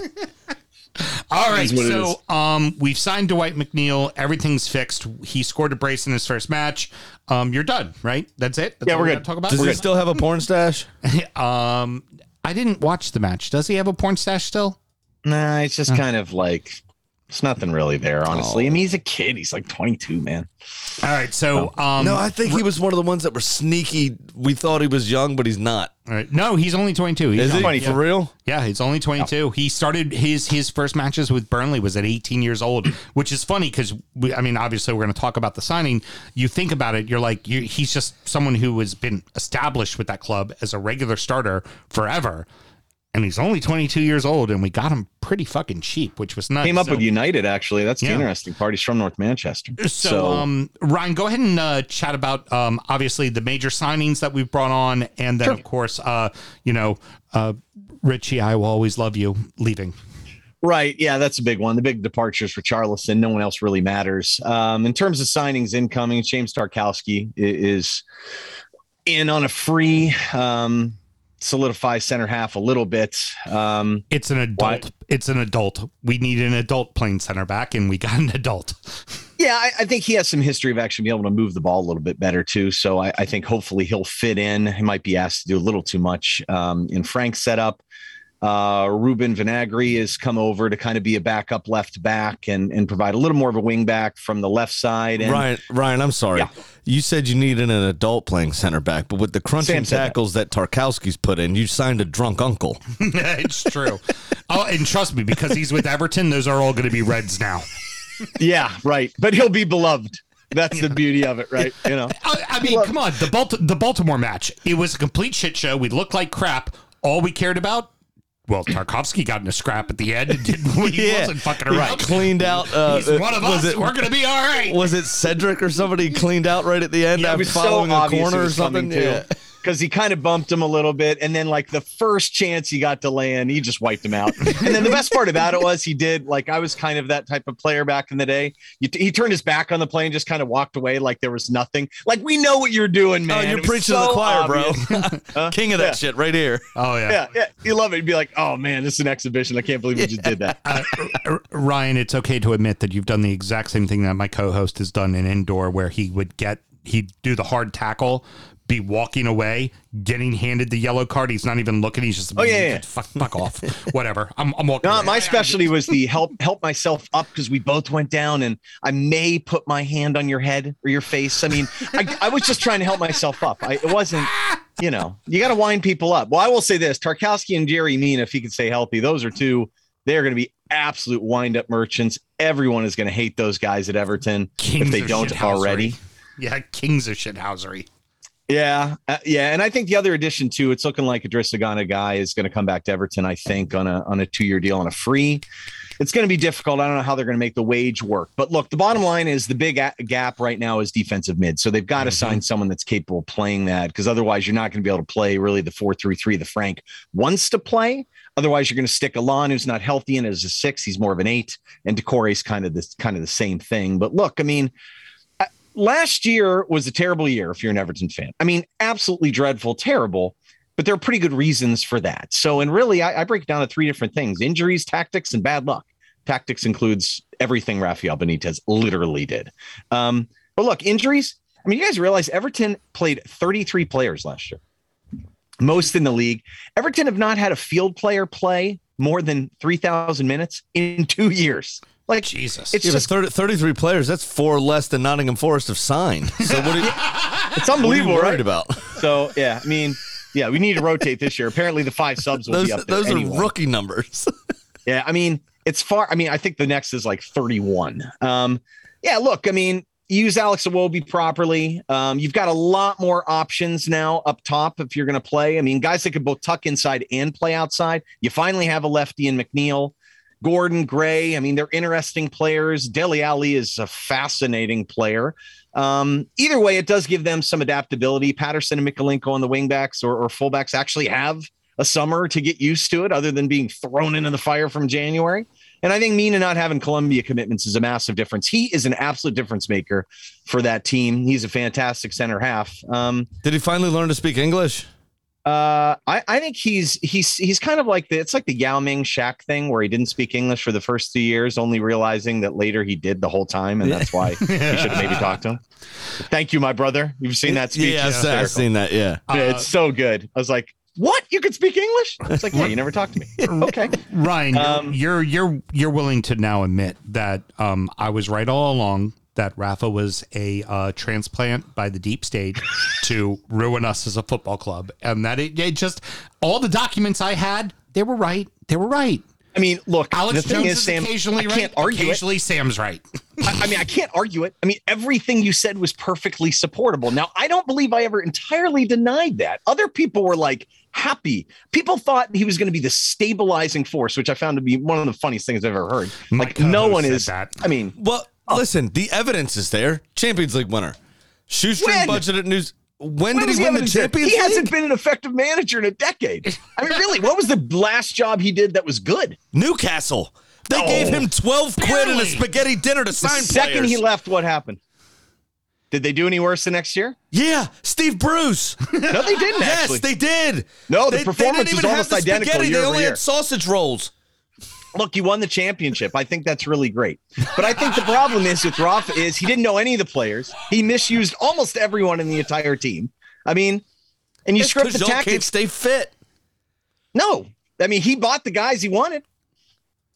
All right, is what it so um, we've signed Dwight McNeil. Everything's fixed. He scored a brace in his first match. Um, you're done, right? That's it. That's Yeah, we're we good. gotta Talk about. Does We're he still have a porn stash? um, I didn't watch the match. Does he have a porn stash still? nah, it's just kind of like, it's nothing really there, honestly. I mean, he's a kid. He's like 22, man. All right, so um, no, I think he was one of the ones that were sneaky. We thought he was young, but he's not. all right. no, he's only 22. He's Is he young. for real? Yeah, he's only 22. He started his his first matches with Burnley was at 18 years old, which is funny because I mean, obviously we're going to talk about the signing. You think about it, you're like, you, he's just someone who has been established with that club as a regular starter forever. And he's only 22 years old, and we got him pretty fucking cheap, which was nice. Came up So- with United, actually. That's the Yeah. interesting part. He's from North Manchester. So, um, Ryan, go ahead and uh, chat about um, obviously the major signings that we've brought on, and then of course, uh, you know, uh, Richie, I will always love you leaving. Right. Yeah, that's a big one. The big departures for Charleston. No one else really matters. Um, in terms of signings incoming, James Tarkowski is in on a free um, solidify center half a little bit. Um, it's an adult. It's an adult. We need an adult playing center back, and we got an adult. Yeah, I, I think he has some history of actually being able to move the ball a little bit better too. So I, I think hopefully he'll fit in. He might be asked to do a little too much um, in Frank's setup. Uh, Ruben Vinagre has come over to kind of be a backup left back and and provide a little more of a wing back from the left side. And Ryan, Ryan, I'm sorry. You said you needed an adult playing center back, but with the crunching Sam said that. tackles that Tarkowski's put in, you signed a drunk uncle. it's true. Oh, and trust me, because he's with Everton, those are all going to be Reds now. yeah, right. But he'll be beloved. That's the beauty of it, right? You know. I, I mean, come on. The Balt- the Baltimore match. It was a complete shit show. We looked like crap. All we cared about. Well, Tarkowski got in a scrap at the end and did he Yeah. wasn't fucking He cleaned out. Uh, He's one of was us. We're gonna be all right. Was it Cedric or somebody cleaned out right at the end Yeah, it after was so following a obvious it corner or coming, something? too. Yeah. Because he kind of bumped him a little bit, and then like the first chance he got to land, he just wiped him out. and then the best part about it was he did like I was kind of that type of player back in the day. You, he turned his back on the plane, just kind of walked away like there was nothing. Like we know what you're doing, man. Oh, you're It was preaching to the choir, obvious. bro. Huh? King of that Yeah. shit right here. Oh Yeah, yeah, you love it. You'd be like, oh man, this is an exhibition. I can't believe you just did that. Uh, Ryan, it's okay to admit that you've done the exact same thing that my co-host has done in indoor, where he would get he'd do the hard tackle, be walking away, getting handed the yellow card. He's not even looking. He's just Oh, yeah, yeah. fuck, fuck off, whatever. I'm, I'm walking. No, away. my specialty was the help help myself up because we both went down, and I may put my hand on your head or your face. I mean, I, I was just trying to help myself up. I, it wasn't, you know, you got to wind people up. Well, I will say this: Tarkowski and Yerry Mina, if he can stay healthy, those are two. They are going to be absolute wind up merchants. Everyone is going to hate those guys at Everton Kings if they don't already. Yeah, kings of shithousery. Yeah, uh, yeah, and I think the other addition too, it's looking like Idrissa Gana Gueye is going to come back to Everton. I think on a on a two year deal on a free. It's going to be difficult. I don't know how they're going to make the wage work. But look, the bottom line is the big a- gap right now is defensive mid. So they've got to sign someone that's capable of playing that because otherwise you're not going to be able to play really the four three three the Frank wants to play. Otherwise, you're going to stick Allan, who's not healthy, and as a six, he's more of an eight, and Doucouré's kind of this kind of the same thing. But look, I mean, last year was a terrible year if you're an Everton fan. I mean, absolutely dreadful, terrible. But there are pretty good reasons for that. So, and really, I, I break down to three different things: injuries, tactics, and bad luck. Tactics includes everything Rafael Benitez literally did. Um, but look, injuries. I mean, you guys realize Everton played 33 players last year most in the league. Everton have not had a field player play more than 3,000 minutes in two years. Like Jesus, it's Yeah, just 30, 33 players. That's four less than Nottingham Forest have signed. So what are you, it's what are you unbelievable, worried right? about? So yeah, I mean, yeah, we need to rotate this year. Apparently, the five subs will Those, be up there. those anyway. are rookie numbers. Yeah, I mean, it's far. I mean, I think the next is like 31. Um, yeah, look, I mean, use Alex Iwobi properly. Um, you've got a lot more options now up top if you're going to play. I mean, guys that could both tuck inside and play outside. You finally have a lefty in McNeil. Gordon Gray. I mean, they're interesting players. Dele Alli is a fascinating player. Um, either way, it does give them some adaptability. Patterson and Mykolenko on the wingbacks or, or fullbacks actually have a summer to get used to it, other than being thrown into the fire from January. And I think Mina not having Colombia commitments is a massive difference. He is an absolute difference maker for that team. He's a fantastic center half. Um, Did he finally learn to speak English? Uh, I, I think he's he's he's kind of like the it's like the Yao Ming Shaq thing where he didn't speak English for the first two years, only realizing that later he did the whole time, and that's why he should have maybe talked to him. Thank you, my brother. You've seen that speech? Yeah, I've, I've seen that. Yeah. It's so good. I was like, "What? You could speak English?" It's like, "Yeah, you never talked to me." okay. Ryan, you're- Um, you're you're you're willing to now admit that um, I was right all along. That Rafa was a uh, transplant by the deep state to ruin us as a football club, and that it, it just all the documents I had, they were right. They were right. I mean, look, Alex the thing Jones is, is Sam, occasionally I right. can't argue it. occasionally, Sam's right. I, I mean, I can't argue it. I mean, everything you said was perfectly supportable. Now, I don't believe I ever entirely denied that. Other people were like, happy. People thought he was going to be the stabilizing force, which I found to be one of the funniest things I've ever heard. My like no one is. that. I mean, Well, Oh. listen, the evidence is there. Champions League winner. Shoestring When? budget at news. When, when did he win the evidence there? Champions He League? hasn't been an effective manager in a decade. I mean, really, what was the last job he did that was good? Newcastle. They No. gave him 12 quid and a spaghetti dinner to The sign second players. he left, what happened? Did they do any worse the next year? Yeah, Steve Bruce. No, they didn't. yes, actually. they did. No, the They- performance they didn't even almost have the identical spaghetti. year They only year. had sausage rolls. Look, you won the championship. I think that's really great. But I think the problem is with Rafa is he didn't know any of the players. He misused almost everyone in the entire team. I mean, and you It's script 'cause the y'all can't tactics. stay fit. No, I mean he bought the guys he wanted.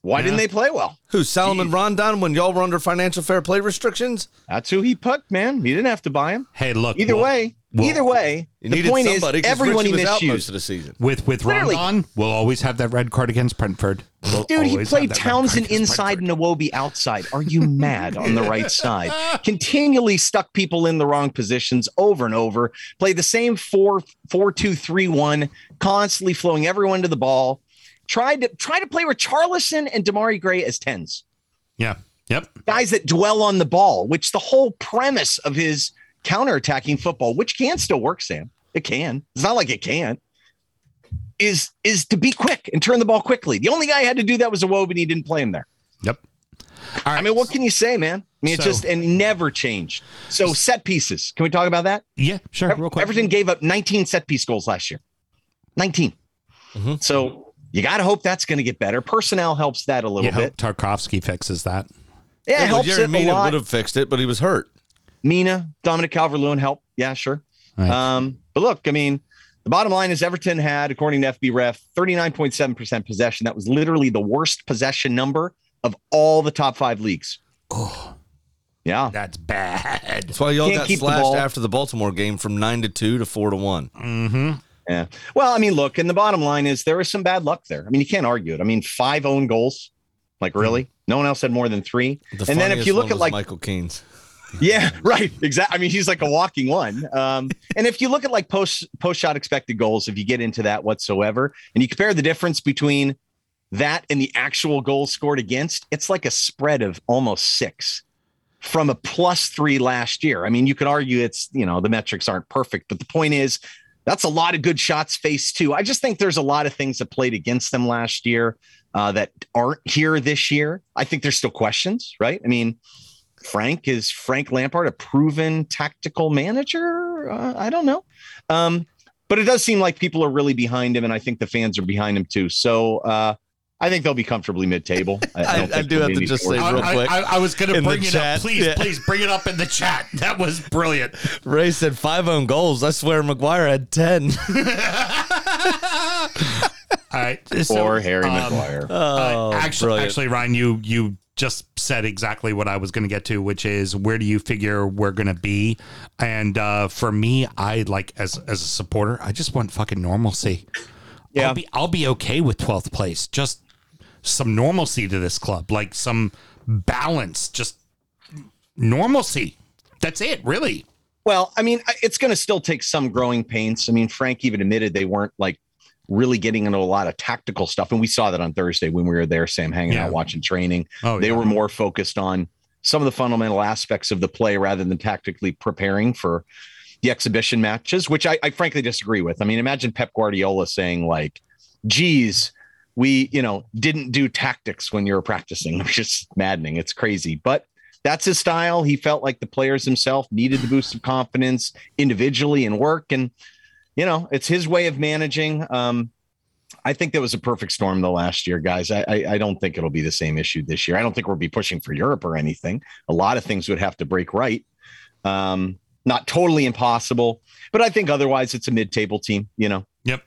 Why didn't they play well? Who, Salomon Rondon, when y'all were under financial fair play restrictions? That's who he picked, man. You didn't have to buy him. Hey, look. Either well- way, well- either way, You the needed point somebody is 'cause everyone Richie he was out most misused. of the season. With with Literally. Rondon, we'll always have that red card against Brentford. We'll Dude, he played Townsend inside and Iwobi outside. Are you mad on the right side? Continually stuck people in the wrong positions over and over. Played the same four four two three one, constantly flowing everyone to the ball. Tried to try to play with Charlison and Demarai Gray as tens, Yeah. Yep. guys that dwell on the ball, which the whole premise of his counterattacking football, which can still work, Sam. It can. It's not like it can't. Is is to be quick and turn the ball quickly. The only guy who had to do that was Iwobi, and he didn't play him there. Yep. All right. I mean, what can you say, man? I mean, it's So- just and never changed. So set pieces. Can we talk about that? Yeah, sure. Real quick. Everton gave up 19 set piece goals last year. 19. Mm-hmm. So you got to hope that's going to get better. Personnel helps that a little Yeah, bit. hope Tarkowski fixes that. Yeah, it helps Jerry it a lot. would have fixed it, but he was hurt. Mina, Dominic Calvert-Lewin help. Yeah, sure. Right. Um, but look, I mean, the bottom line is Everton had, according to FB Ref, 39.7% possession. That was literally the worst possession number of all the top five leagues. Oh, Yeah. that's bad. That's why y'all Can't got keep the slashed after the Baltimore game from nine to two to four to one. Mm-hmm. Yeah. Well, I mean, look, and the bottom line is there is some bad luck there. I mean, you can't argue it. I mean, five own goals. Like, really? No one else had more than three. The and then if you look at like Michael Keane. Yeah, right. Exactly. I mean, he's like a walking one. Um, and if you look at like post post shot expected goals, if you get into that whatsoever, and you compare the difference between that and the actual goals scored against, it's like a spread of almost six from a plus three last year. I mean, you could argue it's you know the metrics aren't perfect, but the point is that's a lot of good shots faced too. I just think there's a lot of things that played against them last year uh, that aren't here this year. I think there's still questions, right? I mean. Frank is Frank Lampard a proven tactical manager? Uh, I don't know, um, but it does seem like people are really behind him, and I think the fans are behind him too. So uh, I think they'll be comfortably mid-table. I- don't I do have to just say real quick I, I was going to bring it chat. up. Please, Yeah. please bring it up in the chat. That was brilliant. Ray said five own goals. I swear Maguire had ten. All right. Or Harry um, Maguire. Oh, uh, actually, brilliant. actually, Ryan, you you just said exactly what I was going to get to, which is where do you figure we're going to be? And uh, for me, I like as as a supporter, I just want fucking normalcy. Yeah. I'll be I'll be okay with twelfth place. Just some normalcy to this club, like some balance, just normalcy. That's it, really. Well, I mean, it's going to still take some growing pains. I mean, Frank even admitted they weren't like really getting into a lot of tactical stuff, and we saw that on Thursday when we were there, Sam, hanging Yeah. out watching training. Oh, they yeah. were more focused on some of the fundamental aspects of the play rather than tactically preparing for the exhibition matches, which I, I frankly disagree with. I mean, imagine Pep Guardiola saying like, "Geez, we you know didn't do tactics when you were practicing," which is maddening. It's crazy, but that's his style. He felt like the players himself needed the boost of confidence individually and work, and you know, it's his way of managing. Um, I think that was a perfect storm the last year, guys. I, I I don't think it'll be the same issue this year. I don't think we'll be pushing for Europe or anything. A lot of things would have to break right. Um, not totally impossible, but I think otherwise it's a mid-table team. You know. Yep.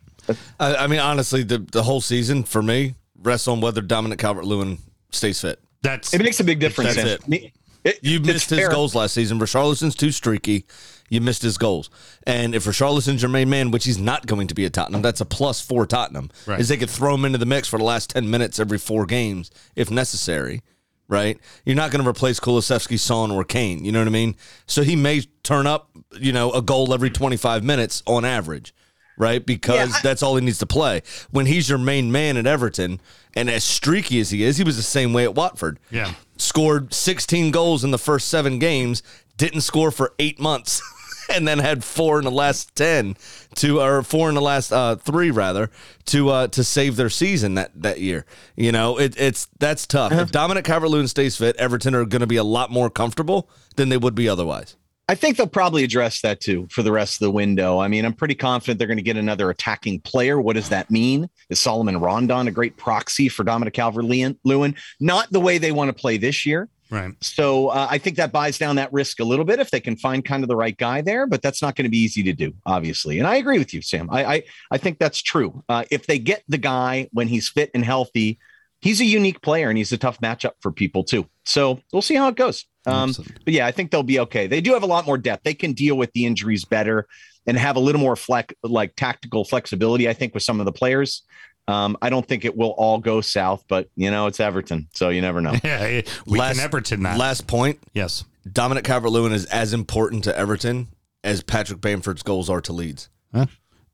I, I mean, honestly, the the whole season for me rests on whether Dominic Calvert Lewin stays fit. That's It makes a big difference. That's Sam. it. It- You missed his fair. goals last season. Richarlison's too streaky. You missed his goals. And if Richarlison's your main man, which he's not going to be at Tottenham, that's a plus for Tottenham. Right. Is they could throw him into the mix for the last 10 minutes every four games if necessary. Right? You're not going to replace Kulusevski, Son, or Kane. You know what I mean? So he may turn up, you know, a goal every 25 minutes on average. right? Because Yeah, I- that's all he needs to play. When he's your main man at Everton, and as streaky as he is, he was the same way at Watford. Yeah. Scored 16 goals in the first seven games, didn't score for eight months, and then had four in the last 10 to, or four in the last uh, three rather, to uh, to save their season that, that year. You know, it, it's that's tough. If Dominic Calvert-Lewin stays fit, Everton are going to be a lot more comfortable than they would be otherwise. I think they'll probably address that too for the rest of the window. I mean, I'm pretty confident they're going to get another attacking player. What does that mean? Is Salomon Rondon a great proxy for Dominic Calvert-Lewin? Not the way they want to play this year. Right. So uh, I think that buys down that risk a little bit if they can find kind of the right guy there, but that's not going to be easy to do, obviously. And I agree with you, Sam. I I, I think that's true. Uh, if they get the guy when he's fit and healthy, he's a unique player and he's a tough matchup for people too. So we'll see how it goes. Um, but yeah, I think they'll be okay. They do have a lot more depth. They can deal with the injuries better and have a little more flex, like tactical flexibility. I think with some of the players. Um, I don't think it will all go south, but you know it's Everton, so you never know. Yeah, we Last- can Everton that. Last point. Yes. Dominic Calvert-Lewin is as important to Everton as Patrick Bamford's goals are to Leeds.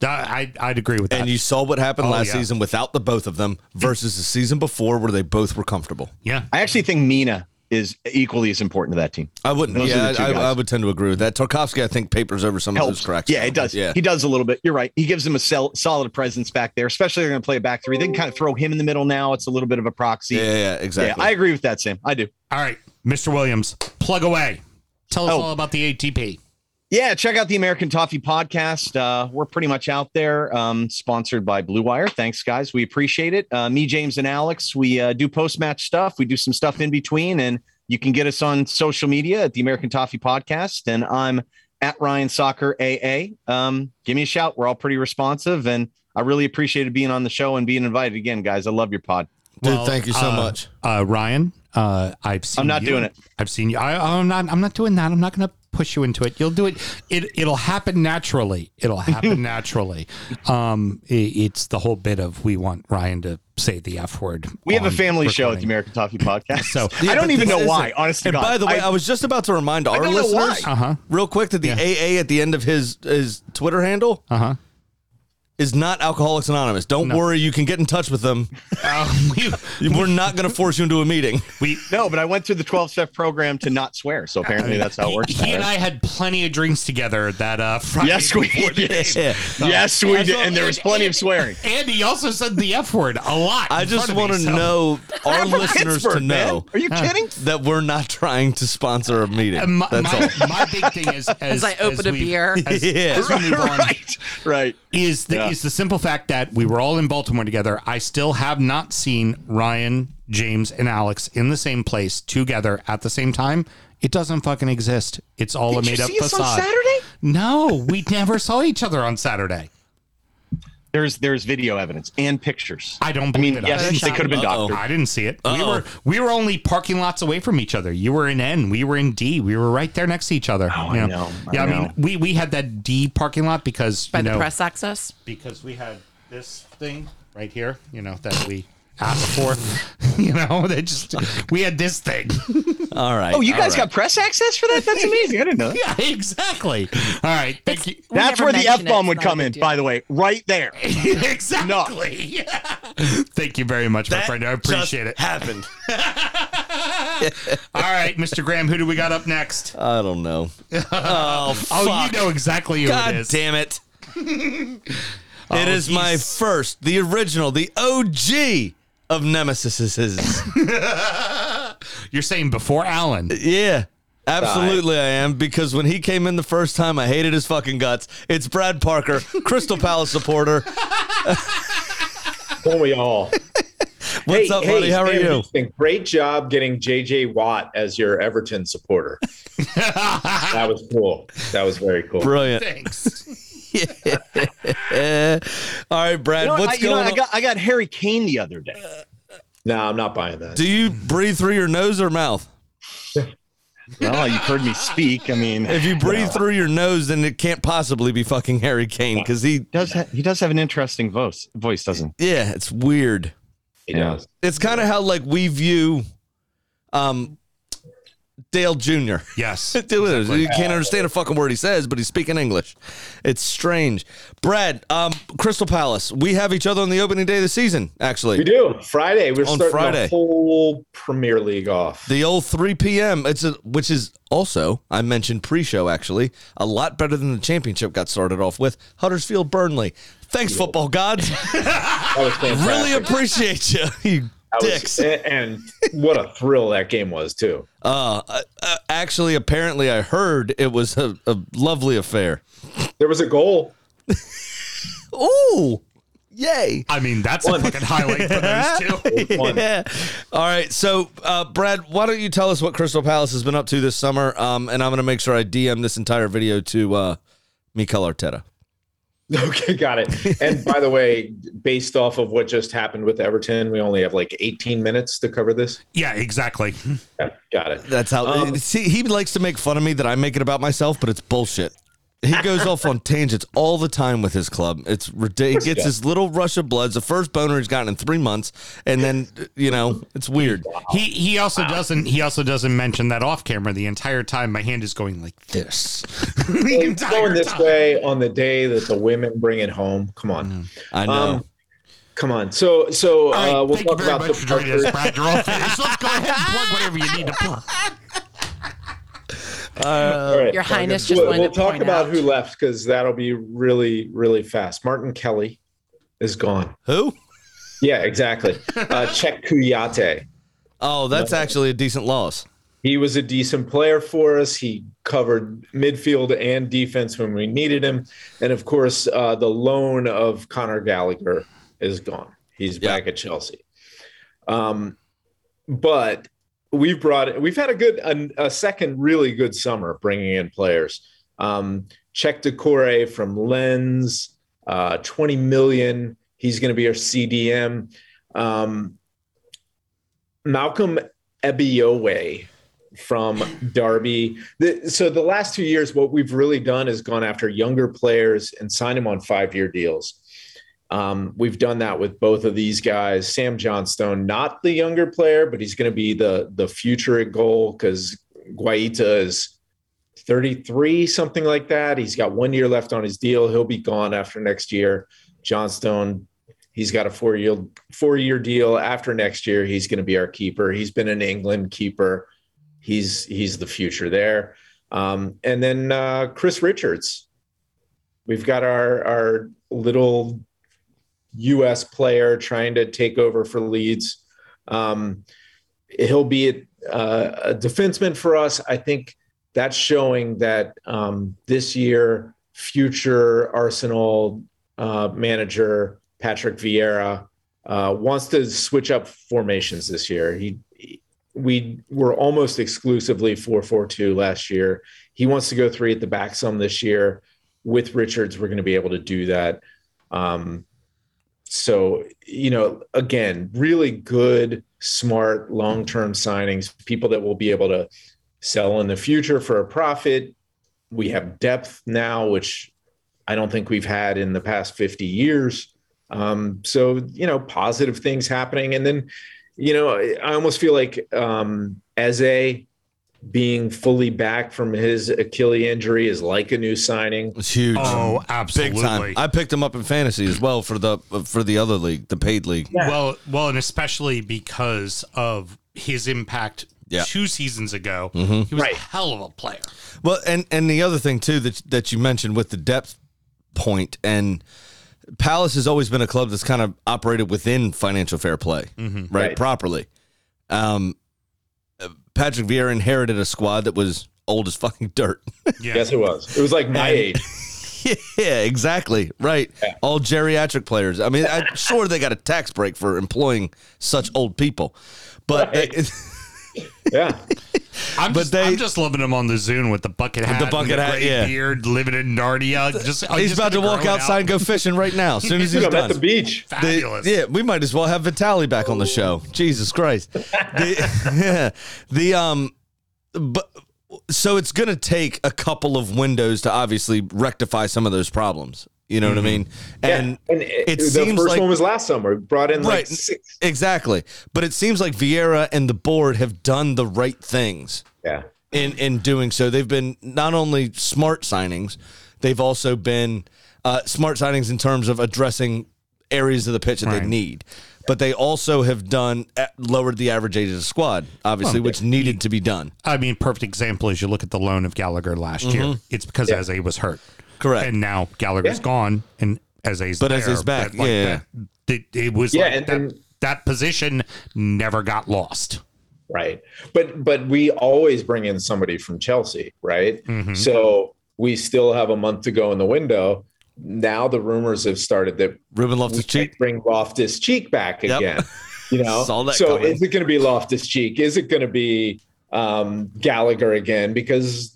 I I'd agree with that. And you saw what happened Oh, last yeah. season without the both of them versus the season before where they both were comfortable. Yeah. I actually think Mina is equally as important to that team. I wouldn't. Those yeah, I. I would tend to agree with that. Tarkowski, I think, papers over some of those cracks. Yeah, it does. Yeah. He does a little bit. You're right. He gives them a sel- solid presence back there, especially they're going to play a back three. They can kind of throw him in the middle now. It's a little bit of a proxy. Yeah, yeah, exactly. Yeah, I agree with that, Sam. I do. All right, Mr. Williams, plug away. Tell us Oh. all about the ATP. Yeah, check out the American Toffee podcast. Uh, we're pretty much out there, um, sponsored by Blue Wire. Thanks, guys. We appreciate it. Uh, me, James, and Alex, we uh, do post match stuff. We do some stuff in between, and you can get us on social media at the American Toffee podcast. And I'm at Ryan Soccer AA. Um, give me a shout. We're all pretty responsive, and I really appreciated being on the show and being invited again, guys. I love your pod. Dude, thank you so uh, much. uh, Ryan. Uh, I've seen. I'm not you. doing it. I've seen you. I, I'm not. I'm not doing that. I'm not going to push you into it. You'll do it. It. It'll happen naturally. It'll happen naturally. Um, i- it's the whole bit of we want Ryan to say the f word. We have a on family show at the American Toffee podcast. So I don't even know why, isn't- honestly. And by the way, I, was just about to remind our don't know why. listeners, Uh-huh. real quick, that the AA at the end of his his Twitter handle Uh huh. Is not Alcoholics Anonymous. Don't worry, you can get in touch with them. We're not going to force you into a meeting. We no, but I went through the 12 step program to not swear. So apparently that's how it works. He, he and I had plenty of drinks together that uh, Friday. Yes, we before the did. game. Yes, we And did. And there was plenty of swearing. And he also said the f word a lot. I in just front of me, want to so- know our I'm from listeners to Pittsburgh, man. know. Are you kidding? That we're not trying to sponsor a meeting. Uh, my, That's my, all. my big thing is as, I open as a we- beer. As, Yeah. as we move on, right. Right. is the Yeah. is the simple fact that we were all in Baltimore together. I still have not seen Ryan, James, and Alex in the same place together at the same time. It doesn't fucking exist. It's all Did a made up see us on facade. Saturday? No, we never saw each other on Saturday. There's there's video evidence and pictures. I don't I mean, believe it. yes, they could have been it. doctored. I didn't see it. We Uh-oh. were we were only parking lots away from each other. You were in N, we were in D. We were right there next to each other. Oh, I You know, I yeah, I, know. mean, we we had that D parking lot because By you the press access. because we had this thing right here. You know that we asked for. you know, they just we had this thing. All right. Oh, you guys right. got press access for that? That's amazing. I didn't know. that. yeah, exactly. All right, thank you. That's where the F bomb would come in, big by the way, right there. exactly. Thank you very much, my That friend. I appreciate just it. Happened. All right, Mr. Graham, who do we got up next? I don't know. Oh, fuck. Oh, you know exactly who God it is. damn it. Oh, it is my first, the original, the OG of Nemesis. Is his You're saying before Alan. yeah. Absolutely, I am because when he came in the first time, I hated his fucking guts. It's Brad Parker, Crystal Palace supporter. Don't we all? What's up, buddy? How are you? Great job getting JJ Watt as your Everton supporter. that was cool. That was very cool. Brilliant. Thanks. All right, Brad, You know, what? what's I, you know, going I on? got I got Harry Kane the other day. No, I'm not buying that. Do you breathe through your nose or mouth? Well, you've heard me speak. I mean, If you breathe through your nose, then it can't possibly be fucking Harry Kane because he, does ha- he does have an interesting voice voice, doesn't yeah, it's weird. He does. It's kind of how like we view, um, Dale Jr. Yes. Dude, You can't understand a fucking word he says, but he's speaking English. It's strange. Brad, um, Crystal Palace. We have each other on the opening day of the season, actually. We do. Friday. We're On starting Friday. the whole Premier League off. The old 3 p.m. It's a, which is also I mentioned pre-show actually a lot better than the championship got started off with Huddersfield Burnley. Thanks, football gods. That was fantastic. really appreciate you, you That was- dicks. and, and what a thrill that game was too. Uh, uh, actually, apparently, I heard it was a, a lovely affair. There was a goal. Ooh, yay! I mean, that's a fucking highlight for those two. yeah. All right. So, uh, Brad, why don't you tell us what Crystal Palace has been up to this summer? Um, and I'm going to make sure I DM this entire video to uh, Mikel Arteta. Okay, got it. And by the way, based off of what just happened with Everton, we only have like 18 minutes to cover this. Yeah, exactly. Yeah, got it. That's how. Um, see, he likes to make fun of me that I make it about myself, but it's bullshit. He goes off on tangents all the time with his club. It's ridiculous. He gets Yeah. his little rush of blood. It's the first boner he's gotten in three months, and then you know it's weird. He he also doesn't he also doesn't mention that off camera the entire time. My hand is going like this. the It's entire going this time. way on the day that the women bring it home. Come on. Mm, I know. Um, come on. So so All right, uh, we'll talk about the for joining Brad. You're all finished. Let's go ahead and plug whatever you need to plug. All right. Your Highness We'll- just we'll to talk point about out. who left because that'll be really really fast. Martin Kelly is gone. Who? Yeah, exactly. Uh, Cheikhou Kouyaté. Oh, that's actually a decent loss. He was a decent player for us. He covered midfield and defense when we needed him. And of course, uh, the loan of Conor Gallagher is gone. He's back at Chelsea. Um, but we've brought we've had a good a, a second really good summer bringing in players. Um, Cheick Doucouré from Lens, uh, 20 million. He's going to be our CDM. Um, Malcolm Ebiowei from Derby. The, so the last two years, what we've really done is gone after younger players and signed them on five-year deals. Um, we've done that with both of these guys. Sam Johnstone, not the younger player, but he's going to be the the future at goal because Guaita is 33, something like that. He's got one year left on his deal. He'll be gone after next year. Johnstone, he's got a four year four year deal. After next year, he's going to be our keeper. He's been an England keeper. He's he's the future there. Um, and then uh, Chris Richards. We've got our our little U.S. player trying to take over for Leeds. Um, he'll be uh, a defenseman for us. I think that's showing that um, this year, future Arsenal uh, manager Patrick Vieira uh, wants to switch up formations this year. He, he- we were almost exclusively 4-4-2 last year. He wants to go three at the back some this year. With Richards, we're going to be able to do that. Um, so, you know, again, really good, smart, long term signings, people that will be able to sell in the future for a profit. We have depth now, which I don't think we've had in the past 50 years. Um, so, you know, positive things happening. And then, you know, I I almost feel like um, Eze being fully back from his Achilles injury is like a new signing. It's huge. Oh, Big time. absolutely. I picked him up in fantasy as well for the for the other league, the paid league. Well, well, and especially because of his impact Yeah. two seasons ago. Mhm. He was a hell of a player. Well, and and the other thing too that that you mentioned with the depth point and Palace has always been a club that's kind of operated within financial fair play, Mhm. right? Right. Properly. Um, Patrick Vieira inherited a squad that was old as fucking dirt. Yeah. Yes, it was. It was like my And- age. yeah, exactly. Right. All geriatric players. I mean, I'm sure they got a tax break for employing such old people, but Yeah. I'm But just, they- I'm just loving him on the Zune with the bucket hat, the and bucket hat, gray yeah. beard, living in Narnia. Just I'm he's just about to gonna walk grow it outside and go fishing right now. As soon as he's I'm done. at the beach. The- Fabulous. yeah, we might as well have Vitali back on the show. Jesus Christ. The, yeah, the um, but so it's going to take a couple of windows to obviously rectify some of those problems. You know what I mean? And and it, it the seems first like one was last summer. Brought in like right, six. exactly. But it seems like Vieira and the board have done the right things. Yeah. In in doing so, they've been not only smart signings, they've also been uh, smart signings in terms of addressing areas of the pitch that they need. But they also have done uh, lowered the average age of the squad, obviously, Well, which needed to be done. I mean, perfect example is you look at the loan of Gallagher last year. Mhm. It's because Yeah. Eze was hurt. Correct. And now Gallagher's Yeah. gone and Eze's But there. Eze's back. That, like, Yeah, that- It, it was Yeah, like and that, then- that position never got lost. Right. But but we always bring in somebody from Chelsea, right? Mhm. So we still have a month to go in the window. Now the rumors have started that Ruben Loftus Cheek. bring Loftus Cheek back Yep. again. You know, Saw that so coming. is it going to be Loftus Cheek? Is it going to be um, Gallagher again? Because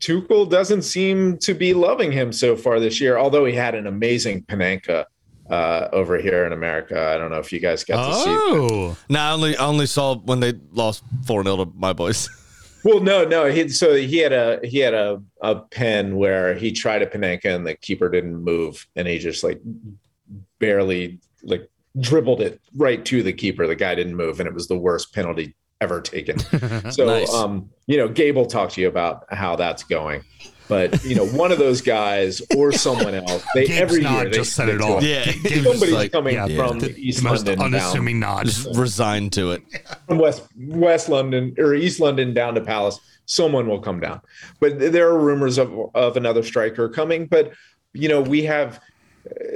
Tuchel doesn't seem to be loving him so far this year. Although he had an amazing Panenka uh, over here in America. I don't know if you guys got to see. Oh, No, I only I only saw when they lost four 0 to my boys. Well, no, no. He, so he had a he had a a pen where he tried a Panenka and the keeper didn't move, and he just like barely like dribbled it right to the keeper. The guy didn't move, and it was the worst penalty ever taken. So, Nice. um, you know, Gabe will talk to you about how that's going. But you know, one of those guys or someone else, they Gabe's every year they just said it to all. Yeah, Gabe's Gabe's Somebody's like, coming yeah, from the, East the most London down, unassuming nod. Just resigned to it. from West West London or East London down to Palace. Someone will come down, but there are rumors of of another striker coming. But you know, we have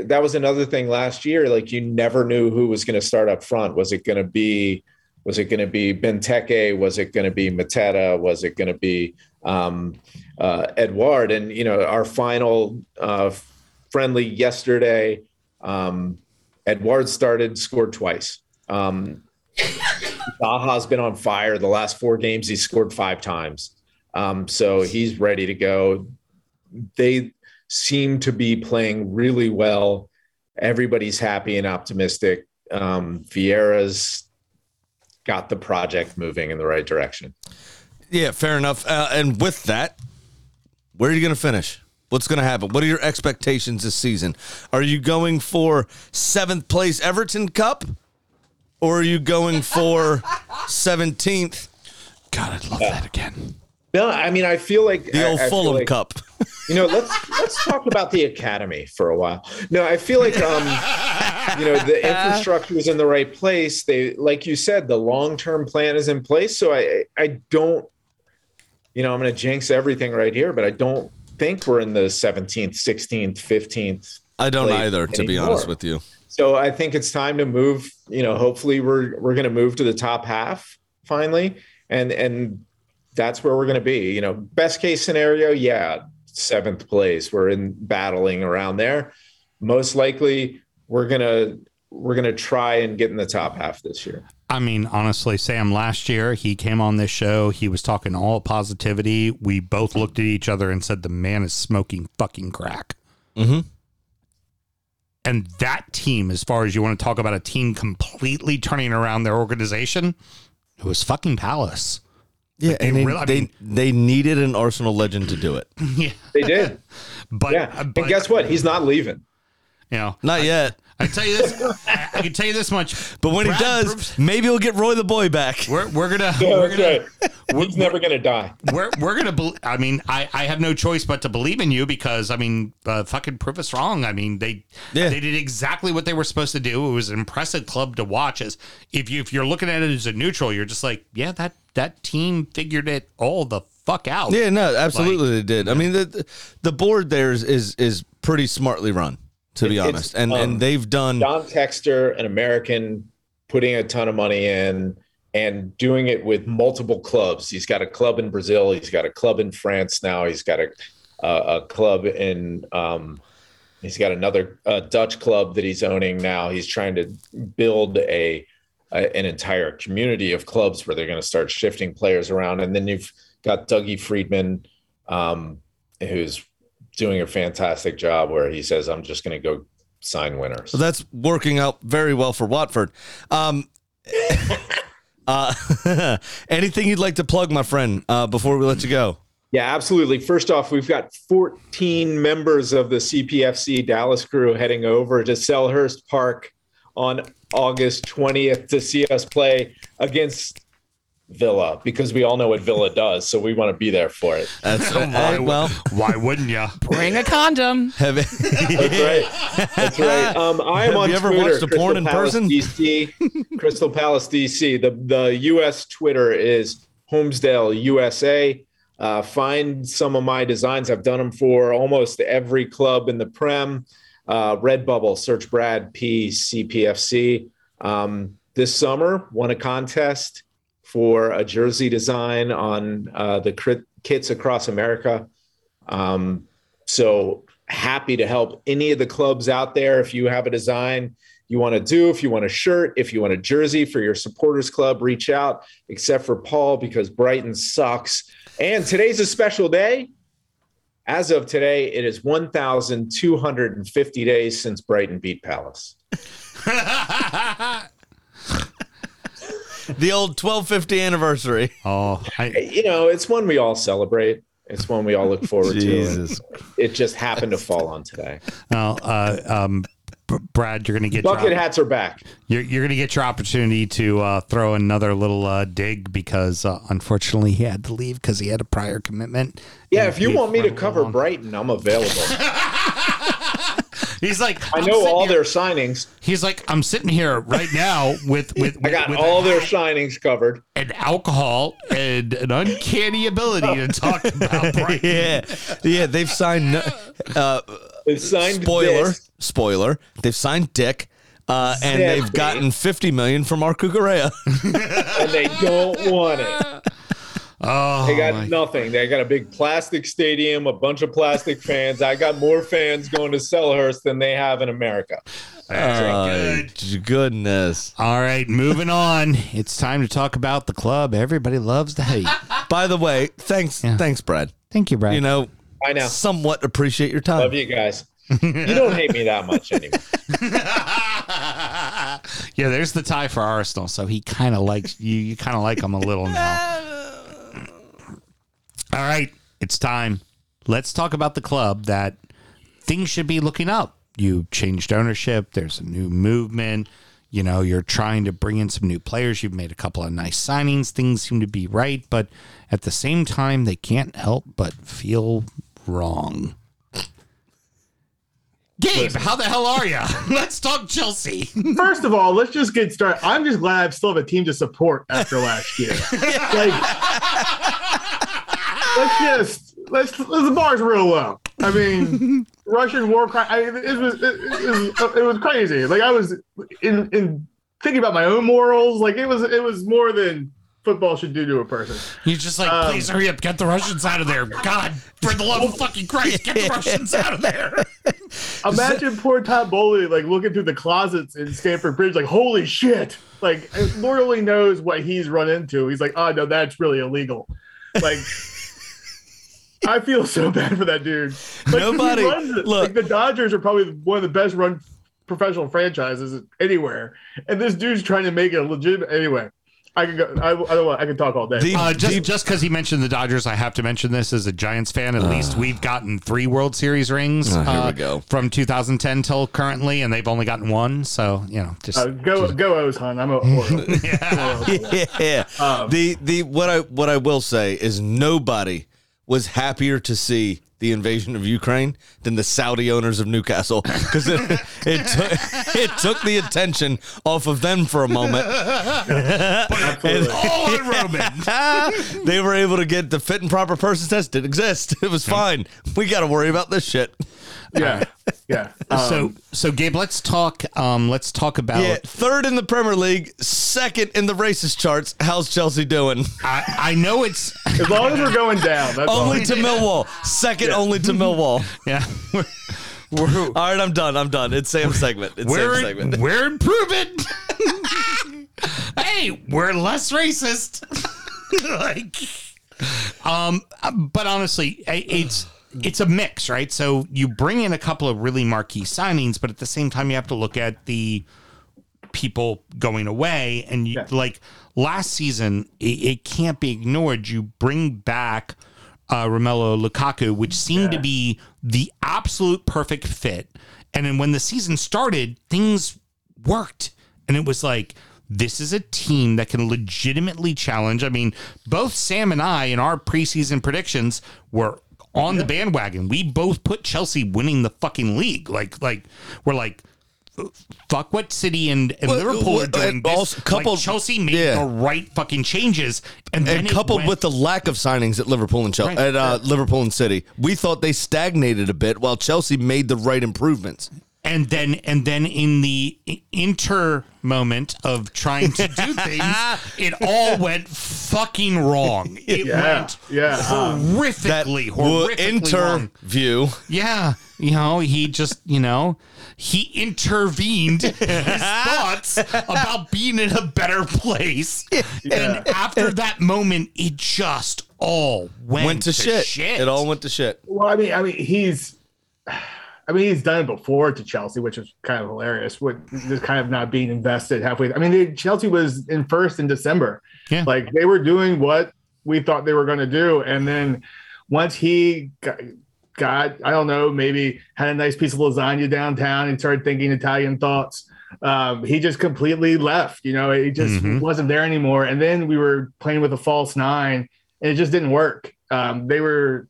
that was another thing last year. Like you never knew who was going to start up front. Was it going to be was it going to be Benteke? Was it going to be Mateta? Was it going to be um, uh, Edouard? And you know, our final uh, friendly yesterday, um, Edouard started, scored twice. Um, Zaha's been on fire. The last four games, he scored five times. Um, so he's ready to go. They seem to be playing really well. Everybody's happy and optimistic. Um, Vieira's got the project moving in the right direction. Yeah, fair enough. Uh, and with that, where are you going to finish? What's going to happen? What are your expectations this season? Are you going for seventh place Everton Cup, or are you going for seventeenth? God, I'd love that again. No, I mean, I feel like The old I feel Fulham like- Cup. You know, let's let's talk about the academy for a while. No, I feel like um, you know, the infrastructure is in the right place. They, like you said, the long term plan is in place. So I I don't, you know, I'm going to jinx everything right here, but I don't think we're in the 17th, 16th, 15th. I don't either, to be honest with you. So I think it's time to move. You know, hopefully we're we're going to move to the top half finally, and and that's where we're going to be. You know, best case scenario, yeah, seventh place. We're in battling around there. Most likely, we're gonna we're gonna try and get in the top half this year. I mean, honestly, Sam, last year he came on this show. He was talking all positivity. We both looked at each other and said, the man is smoking fucking crack. Mm-hmm. And that team, as far as you want to talk about a team completely turning around their organization, it was fucking Palace. Yeah, Like, they and they, really- I they, mean- they needed an Arsenal legend to do it. Yeah. They did, But, yeah. and guess what? He's not leaving. You know, Not yet. I tell you this, I, I can tell you this much. But when Brad he does, proves- maybe we'll get Roy the boy back. we're we're gonna Yeah, we're gonna right. He's never gonna die. we're we're gonna. Be, I mean, I I have no choice but to believe in you because I mean, uh, fucking prove us wrong. I mean, they Yeah. they did exactly what they were supposed to do. It was an impressive club to watch. As if you if you're looking at it as a neutral, you're just like, yeah, that that team figured it all the fuck out. Yeah, no, absolutely they did. I mean, the the board there is is, is pretty smartly run, to be honest, and um, and they've done. John Textor, an American, putting a ton of money in and doing it with multiple clubs. He's got a club in Brazil. He's got a club in France now. He's got a a, a club in. Um, he's got another uh, Dutch club that he's owning now. He's trying to build a, a an entire community of clubs where they're going to start shifting players around. And then you've got Dougie Freedman, um, who's doing a fantastic job. Where he says, "I'm just going to go." Sign winners. So that's working out very well for Watford. Um, uh, anything you'd like to plug, my friend, uh, before we let you go? Yeah, absolutely. First off, we've got 14 members of the CPFC Dallas crew heading over to Selhurst Park on August 20th to see us play against Villa because we all know what Villa does, so we want to be there for it. That's Why, well, why wouldn't you? Bring a condom. have That's right. That's right. Um, I am Have on you ever Twitter, watched a Crystal in Palace person? DC, Crystal Palace DC. The the U.S. Twitter is Holmesdale USA. Uh, find some of my designs. I've done them for almost every club in the Prem. Uh, Redbubble, search Brad P CPFC. Um, this summer, won a contest for a jersey design on uh, the crit- kits across America. Um, so happy to help any of the clubs out there. If you have a design you want to do, if you want a shirt, if you want a jersey for your supporters club, reach out, except for Paul because Brighton sucks. And today's a special day. As of today, it is 1,250 days since Brighton beat Palace. the old 1250 anniversary. Oh, I, You know, it's one we all celebrate. It's one we all look forward Jesus. to. It just happened to fall on today. well, uh, um, Brad, you're going to get Bucket your, hats are back. you're, you're going to get your opportunity to uh, throw another little uh, dig because uh, unfortunately he had to leave because he had a prior commitment. Yeah, if you want me to cover Brighton, I'm available. He's like, I know all here- their signings. He's like, I'm sitting here right now with with, I got with all their signings covered. and alcohol and an uncanny ability to talk about Brighton. yeah, yeah. They've signed. Uh, They've signed spoiler, this. spoiler. They've signed Dick, uh, and they've gotten 50 million from Marc Cucurella. and they don't want it. Oh, They got my- nothing. They got a big plastic stadium, a bunch of plastic fans. I got more fans going to Selhurst than they have in America. Oh, goodness. All right, moving on. It's time to talk about the club everybody loves to hate. By the way, thanks, thanks, Brad. Thank you, Brad. You know, I know. somewhat appreciate your time. Love you guys. You don't hate me that much anymore. yeah, there's the tie for Arsenal, so he kind of likes you. You kind of like him a little now. All right, it's time. Let's talk about the club that things should be looking up. You changed ownership. There's a new movement. You know, you're trying to bring in some new players. You've made a couple of nice signings. Things seem to be right, but at the same time, they can't help but feel wrong. Gabe, how the hell are you? Let's talk Chelsea. First of all, let's just get started. I'm just glad I still have a team to support after last year. like, let's just let's, let's the bar's real low. I mean, Russian war crime. I, it was it, it was it was crazy. Like I was in in thinking about my own morals. Like it was it was more than football should do to a person. You're just like, Um, please hurry up, get the Russians out of there. God, for the love of fucking Christ, get the Russians out of there. Imagine poor Todd Boehly like looking through the closets in Stamford Bridge, like, holy shit. Like Lord only knows what he's run into. He's like, oh no, that's really illegal. Like I feel so bad for that dude. Like, Nobody- runs look. like the Dodgers are probably one of the best run professional franchises anywhere. And this dude's trying to make it a legitimate anyway. I can go I, I don't want I can talk all day. uh, just just because he mentioned the Dodgers, I have to mention this as a Giants fan. At least we've gotten three World Series rings Oh, here we uh, go. from 2010 till currently, and they've only gotten one. So you know, just uh, go go O's, hon. I'm a Oriole. yeah. Um, the the what I what I will say is nobody was happier to see the invasion of Ukraine than the Saudi owners of Newcastle because it, it took it took the attention off of them for a moment. And- all on Roman. they were able to get the fit and proper person test didn't exist. It was fine. We got to worry about this shit. Yeah. Yeah. so Um, so Gabe, let's talk. Um, let's talk about. Yeah, third in the Premier League, second in the racist charts. How's Chelsea doing? I, I know it's as long as we're going down, that's all. only to Millwall. Second only to Millwall. yeah. All right, I'm done. I'm done. It's Sam's segment. It's we're Sam's segment. we're improving. hey, we're less racist. like, um, but honestly, it's it's a mix, right? So you bring in a couple of really marquee signings, but at the same time, you have to look at the people going away, and you, like last season, it, it can't be ignored. You bring back. uh, Romelu Lukaku, which seemed to be the absolute perfect fit. And then when the season started, things worked. And it was like, this is a team that can legitimately challenge. I mean, both Sam and I in our preseason predictions were on the bandwagon. We both put Chelsea winning the fucking league. Like, like we're like, fuck what City and, and Well, Liverpool well, are doing. and This- also like, coupled- Chelsea made yeah. the right fucking changes, and, then and coupled went- with the lack of signings at Liverpool and Chelsea, Right. at uh, Liverpool and City, we thought they stagnated a bit while Chelsea made the right improvements. And then and then in the inter moment of trying to do things, it all went fucking wrong. It Yeah, went yeah. Um, horrifically, horrifically wrong. interview. Yeah, you know, he just, you know, he intervened his thoughts about being in a better place. And after that moment, it just all went, Went, to, shit. It all went to shit. Well, I mean, I mean, he's, I mean, he's done it before to Chelsea, which was kind of hilarious. With just kind of not being invested halfway. I mean, they, Chelsea was in first in December. Yeah, like they were doing what we thought they were going to do, and then once he got, got, I don't know, maybe had a nice piece of lasagna downtown and started thinking Italian thoughts. Um, he just completely left. You know, he just Mhm. wasn't there anymore. And then we were playing with a false nine, and it just didn't work. Um, they were,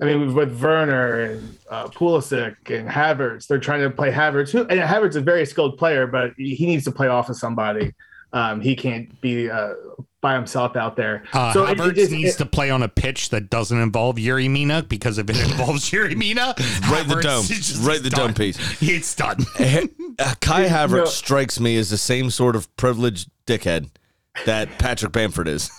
I mean, with Werner and uh, Pulisic and Havertz, they're trying to play Havertz. Who, and Havertz is a very skilled player, but he needs to play off of somebody. Um, he can't be uh, by himself out there. Uh, so it- it Havertz needs it- to play on a pitch that doesn't involve Yerry Mina because if it involves Yerry Mina, Right in the Havertz dome. just Right the done. dome piece. It's done. Uh, Kai Yeah, Havertz no. strikes me as the same sort of privileged dickhead that Patrick Bamford is.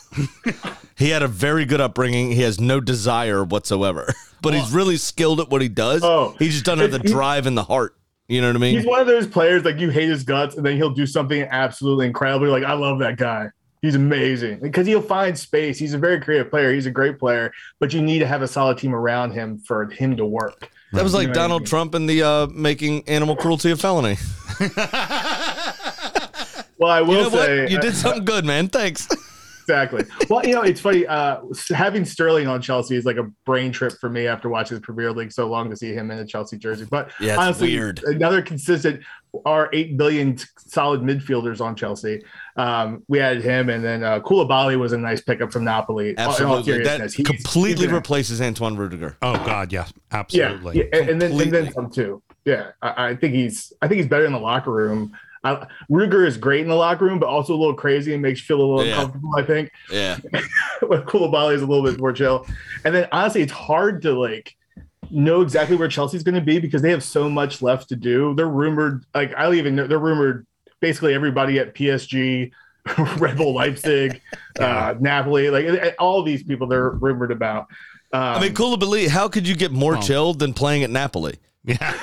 he had a very good upbringing. He has no desire whatsoever, but he's really skilled at what he does. Oh, he just doesn't have the drive and the heart. You know what I mean? He's one of those players like you hate his guts, and then he'll do something absolutely incredible. You're like, I love that guy. He's amazing because he'll find space. He's a very creative player. He's a great player, but you need to have a solid team around him for him to work. That was You like know what I Donald mean? Trump and the uh, making animal cruelty a felony. Well, I will you know say what? You did something good, man. Thanks. exactly. Well, you know, it's funny. Uh, having Sterling on Chelsea is like a brain trip for me after watching the Premier League so long to see him in a Chelsea jersey. But Yeah, it's honestly, weird. another consistent, our eight billion solid midfielders on Chelsea. Um, we had him, and then uh, Koulibaly was a nice pickup from Napoli. In all Absolutely. That he's- completely he's replaces Antonio Rudiger. Oh God, yeah, yeah, absolutely. yeah, and, and then and then some too. Yeah, I, I think he's I think he's better in the locker room. I, Ruger is great in the locker room, but also a little crazy and makes you feel a little Yeah. uncomfortable. I think Yeah. with Koulibaly is a little bit more chill. And then honestly, it's hard to like know exactly where Chelsea's going to be because they have so much left to do. They're rumored, like I don't even know, they're rumored basically everybody at PSG, Red Bull Leipzig, uh, Napoli, like all these people they're rumored about. Um, I mean, Koulibaly, how could you get more Oh. chilled than playing at Napoli? Yeah.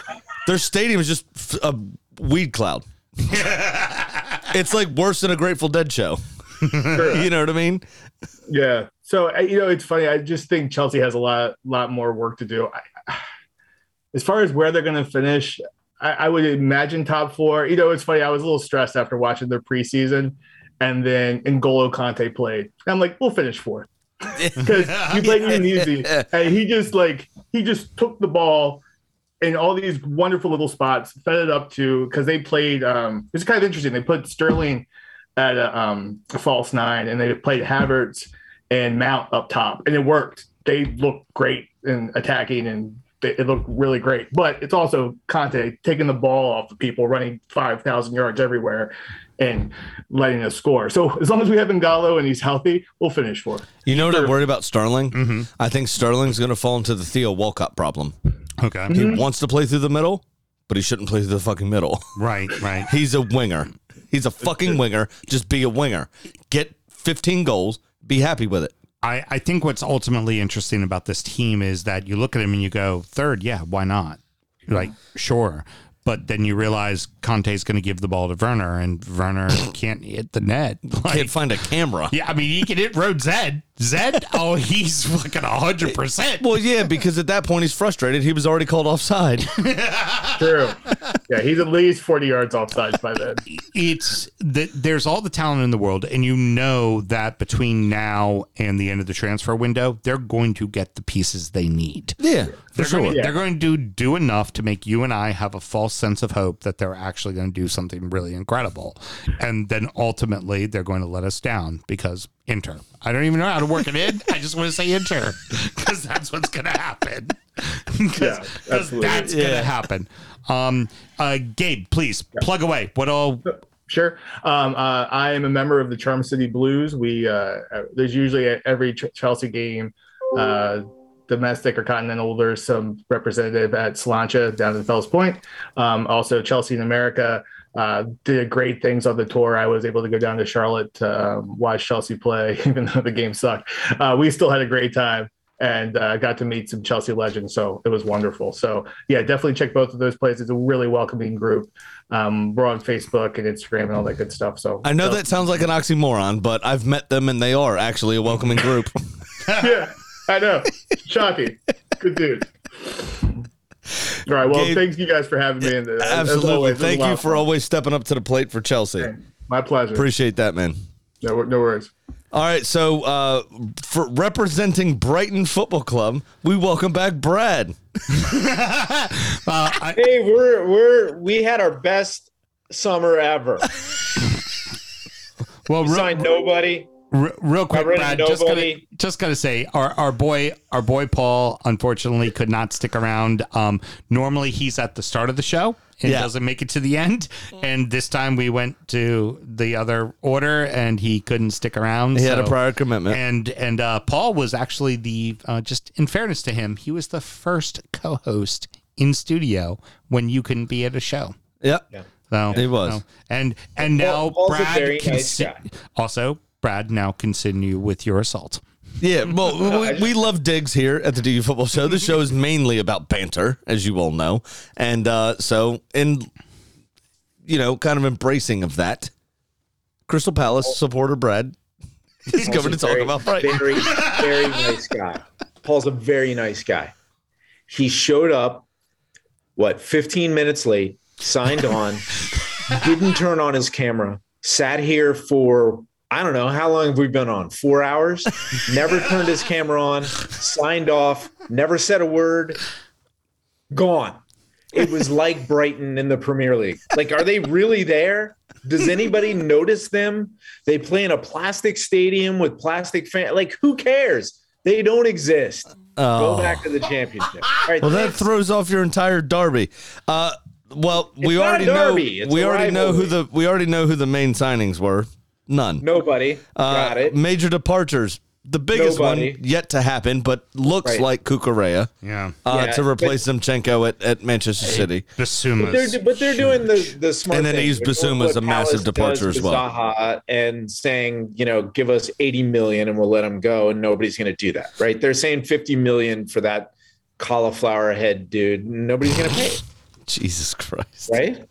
Their stadium is just a weed cloud. it's like worse than a Grateful Dead show. you know what I mean? Yeah. So you know, it's funny. I just think Chelsea has a lot, lot more work to do. I, as far as where they're going to finish, I, I would imagine top four. You know, it's funny. I was a little stressed after watching their preseason, and then N'Golo Kanté played. I'm like, we'll finish fourth because he played Udinese, and he just like he just took the ball in all these wonderful little spots, fed it up to because they played. Um, it's kind of interesting. They put Sterling at a, um, a false nine, and they played Havertz and Mount up top, and it worked. They looked great in attacking, and they, it looked really great. But it's also Kanté taking the ball off the people, running five thousand yards everywhere, and letting us score. So as long as we have N'Golo and he's healthy, we'll finish fourth. You know what I'm worried about Sterling? I think Sterling's going to fall into the Theo Walcott problem. Okay. He Mm-hmm. wants to play through the middle, but he shouldn't play through the fucking middle. Right, right. He's a winger. He's a fucking winger. Just be a winger. Get 15 goals. Be happy with it. I, I think what's ultimately interesting about this team is that you look at him and you go, third, yeah, why not? Like, sure. But then you realize Kanté's going to give the ball to Werner, and Werner can't hit the net. Like, Can't find a camera. yeah, I mean, he can hit Rhodes' head. Zed? Oh, he's fucking hundred percent. Well, yeah, because at that point he's frustrated. He was already called offside. True. Yeah, he's at least 40 yards offside by then. It's that there's all the talent in the world, and you know that between now and the end of the transfer window, they're going to get the pieces they need. Yeah, They're, sure. going, to, Yeah. they're going to do enough to make you and I have a false sense of hope that they're actually going to do something really incredible. And then ultimately, they're going to let us down because Inter. I don't even know how to work it in. I just want to say Inter because that's what's going to happen. Because absolutely. that's going to happen. Um, uh, Gabe, please plug away. What all? Sure. Um, uh, I am a member of the Charm City Blues. We uh, there's usually at every Ch- Chelsea game, uh, domestic or continental. There's some representative at Slainte down in Fells Point. Um, also, Chelsea in America uh, did great things on the tour. I was able to go down to Charlotte to um, watch Chelsea play, even though the game sucked. Uh, we still had a great time and uh, got to meet some Chelsea legends. So it was wonderful. So yeah, definitely check both of those places. It's a really welcoming group. Um, we're on Facebook and Instagram and all that good stuff. So I know so- that sounds like an oxymoron, but I've met them and they are actually a welcoming group. yeah, I know. Shocking. Good dude. All right. Well, Gabe- thanks you guys for having me. And uh, Absolutely. always, Thank you for fun. always stepping up to the plate for Chelsea. My pleasure. Appreciate that, man. No, no worries. All right, so uh, for representing Brighton Football Club, we welcome back Brad. hey, we're we're we had our best summer ever. Well, We signed nobody. R- real quick, Got rid of Brad, just gonna, just gonna say our, our boy our boy Paul unfortunately could not stick around. Um, normally he's at the start of the show and Yeah. doesn't make it to the end. And this time we went to the other order and he couldn't stick around. He had a so- prior commitment. And and uh, Paul was actually the uh, just in fairness to him, he was the first co-host in studio when you couldn't be at a show. Yep. So He was. so- and and now Paul's Brad very can nice si- also Brad now continue with your assault. Yeah, well, we, we love digs here at the DU Football Show. The show is mainly about banter, as you all know, and uh, so in you know, kind of embracing of that, Crystal Palace supporter Brad is coming to talk very, about Brighton. Very, very nice guy. Paul's a very nice guy. He showed up, what, 15 minutes late, signed on, didn't turn on his camera, sat here for, I don't know, how long have we been on? Four hours? Never turned his camera on, signed off, never said a word, gone. It was like Brighton in the Premier League. Like, are they really there? Does anybody notice them? They play in a plastic stadium with plastic fan. Like, who cares? They don't exist. Oh. Go back to the championship. All right, Well, that throws off your entire derby. Uh, well, we It's a already know we already know who the we already know who the main signings were. None. Nobody. Uh, Got it. Major departures. The biggest Nobody. one yet to happen, but looks Right. like Cucurella. Yeah. Uh, Yeah, to replace Zinchenko at, at Manchester City. But they're, but they're doing the the smart And then thing. they use They're doing Bissouma as a massive Palace departure does as with well. Zaha and saying, you know, give us 80 million and we'll let him go, and nobody's going to do that, right? They're saying 50 million for that cauliflower head dude. Nobody's going to pay, Jesus Christ. right?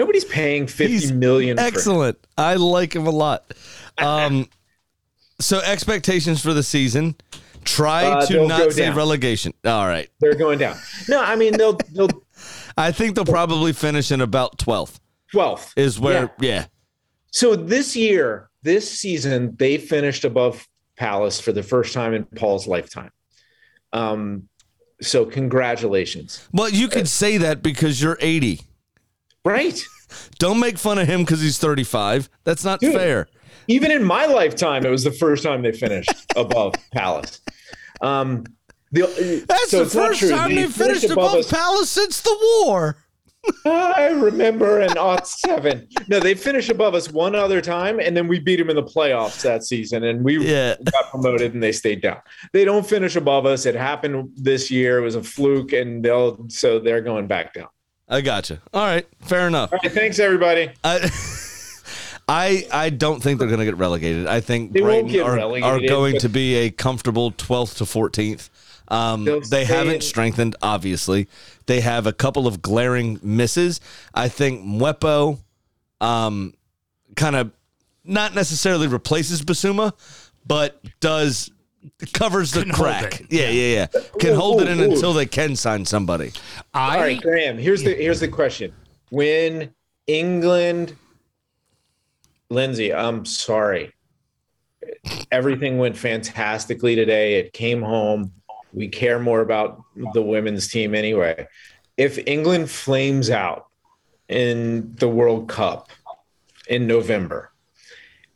Nobody's paying fifty million. for him. Excellent. I like him a lot. Um, so expectations for the season. Try Uh, to not say down. relegation. All right. They're going down. No, I mean they'll they'll I think they'll probably finish in about 12th. 12th is where yeah. So this year, this season, they finished above Palace for the first time in Paul's lifetime. Um, so congratulations. Well, you could say that because you're 80. Right. Don't make fun of him because he's 35. That's not fair. Even in my lifetime, it was the first time they finished above Palace. Um, the, That's so the first time they finished above us- Palace since the war. I remember in aught seven. No, they finished above us one other time, and then we beat them in the playoffs that season, and we got promoted, and they stayed down. They don't finish above us. It happened this year. It was a fluke, and they'll so they're going back down. I gotcha. All right, fair enough. All right, thanks everybody. I I, I don't think they're going to get relegated. I think They Brighton are, relegated, are going to be a comfortable 12th to 14th. Um, they haven't in- strengthened, obviously. They have a couple of glaring misses. I think Mwepu um, kind of not necessarily replaces Bissouma, but does covers the crack. Yeah, yeah, yeah. Can Ooh, hold it in ooh. until they can sign somebody. I All right, Graham. Here's the here's the question: When England, Lindsay, I'm sorry, everything went fantastically today. It came home. We care more about the women's team anyway. If England flames out in the World Cup in November,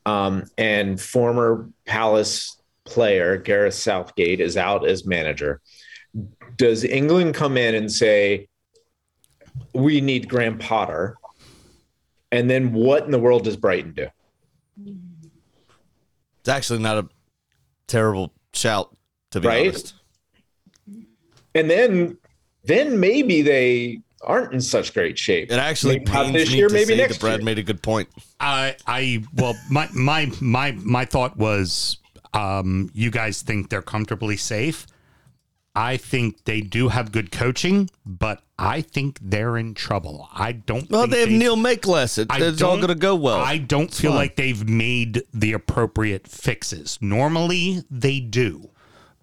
um, and former Palace player Gareth Southgate is out as manager, does England come in and say, we need Graham Potter? And then what in the world does Brighton do? It's actually not a terrible shout, to be Right? honest. And then then maybe they aren't in such great shape. It actually Maybe pains this me year, to maybe say next that Brad year. made a good point. I I well my my my my thought was um you guys think they're comfortably safe. I think they do have good coaching, but I think they're in trouble. I don't Well, think they have they've- Neil Makeless. It, it's all going to go well. I don't feel fine. like they've made the appropriate fixes. Normally they do.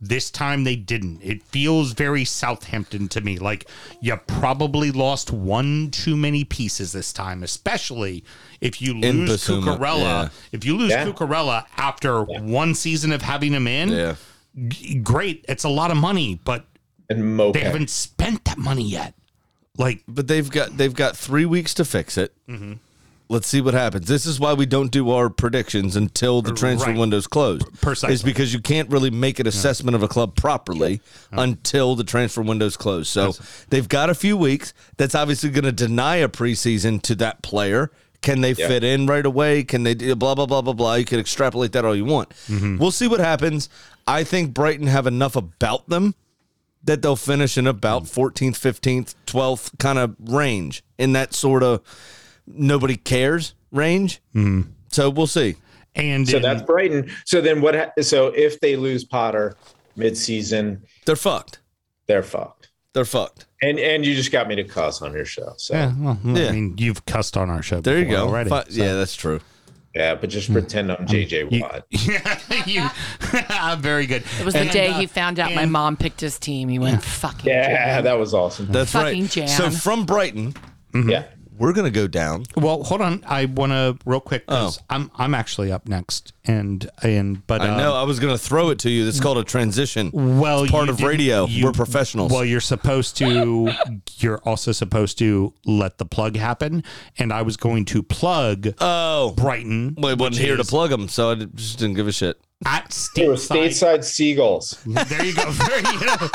This time they didn't. It feels very Southampton to me. Like you probably lost one too many pieces this time, especially if you In lose Bissouma, Cucurella. yeah. If you lose Yeah. Cucurella after one season of having him in, Yeah. g- great. It's a lot of money, but And they haven't spent that money yet. Like but they've got they've got three weeks to fix it. Mm-hmm. Let's see what happens. This is why we don't do our predictions until the transfer Right. window's closed. Precisely. Is because you can't really make an assessment of a club properly until the transfer window's closed. So they've got a few weeks. That's obviously going to deny a preseason to that player. Can they Yeah. fit in right away? Can they do blah blah blah blah blah? You can extrapolate that all you want. Mm-hmm. We'll see what happens. I think Brighton have enough about them that they'll finish in about 14th, 15th, 12th kind of range in that sort of nobody cares range. So we'll see. and so in- that's Brighton. So then what? Ha- so if they lose Potter mid-season, They're fucked. they're fucked. They're fucked. And and you just got me to cuss on your show. So yeah, yeah, well, Yeah. I mean, you've cussed on our show. There you go. Already, Fi- so. Yeah, that's true. Yeah, but just pretend I'm JJ You- Watt. Yeah, you, I'm very good. It was the day uh, he found out my mom picked his team. He went, fucking. Yeah, that was awesome. That's Fucking right. Jan. So from Brighton, Yeah. We're gonna go down. Well, hold on. I want to real quick. 'cause I'm I'm actually up next, and and but Oh. I know. uh, I was gonna throw it to you. That's called a transition. well, It's part you of didn't- radio. you- We're professionals. Well, you're supposed to. You're also supposed to let the plug happen, and I was going to plug oh, Brighton. well, I wasn't which here to plug them, so I just didn't give a shit. at They were stateside. stateside seagulls. There you go. There you know.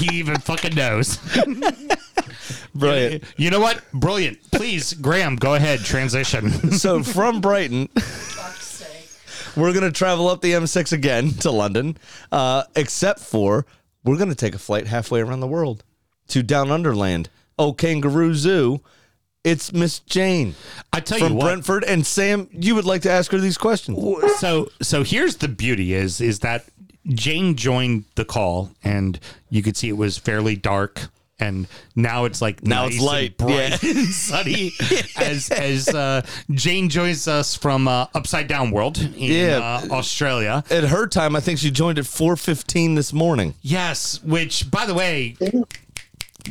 He even fucking knows. Brilliant. You know what? Brilliant. Please, Graham, go ahead. Transition. so from Brighton, we're gonna travel up the M6 again to London, uh, except for we're gonna take a flight halfway around the world to Down Underland, Oh Kangaroo Zoo. It's Miss Jane I tell from you what. From Brentford, and Sam, you would like to ask her these questions. so so here's the beauty is is that Jane joined the call and you could see it was fairly dark and now it's like Now nice it's light, bright yeah. and sunny as as uh, Jane joins us from uh, Upside Down World in Yeah. uh, Australia. At her time, I think she joined at 4:15 this morning. Yes, which by the way,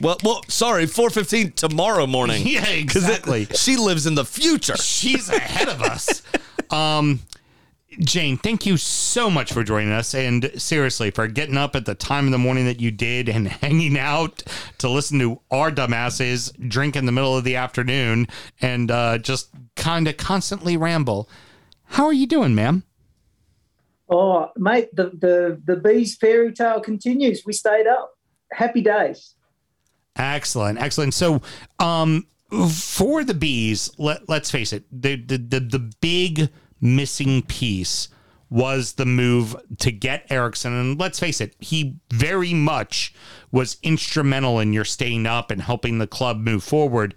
Well, well, sorry, 4:15 tomorrow morning. Yeah, 'Cause it- exactly. she lives in the future. she's ahead of us. Um, Jane, thank you so much for joining us, and seriously for getting up at the time of the morning that you did and hanging out to listen to our dumbasses drink in the middle of the afternoon and uh, just kind of constantly ramble. How are you doing, ma'am? Oh, mate, the, the, the bees fairy tale continues. We stayed up. Happy days. Excellent, excellent. So, um, for the bees, let let's face it, the the the, the big missing piece was the move to get Eriksen, and let's face it, he very much was instrumental in your staying up and helping the club move forward.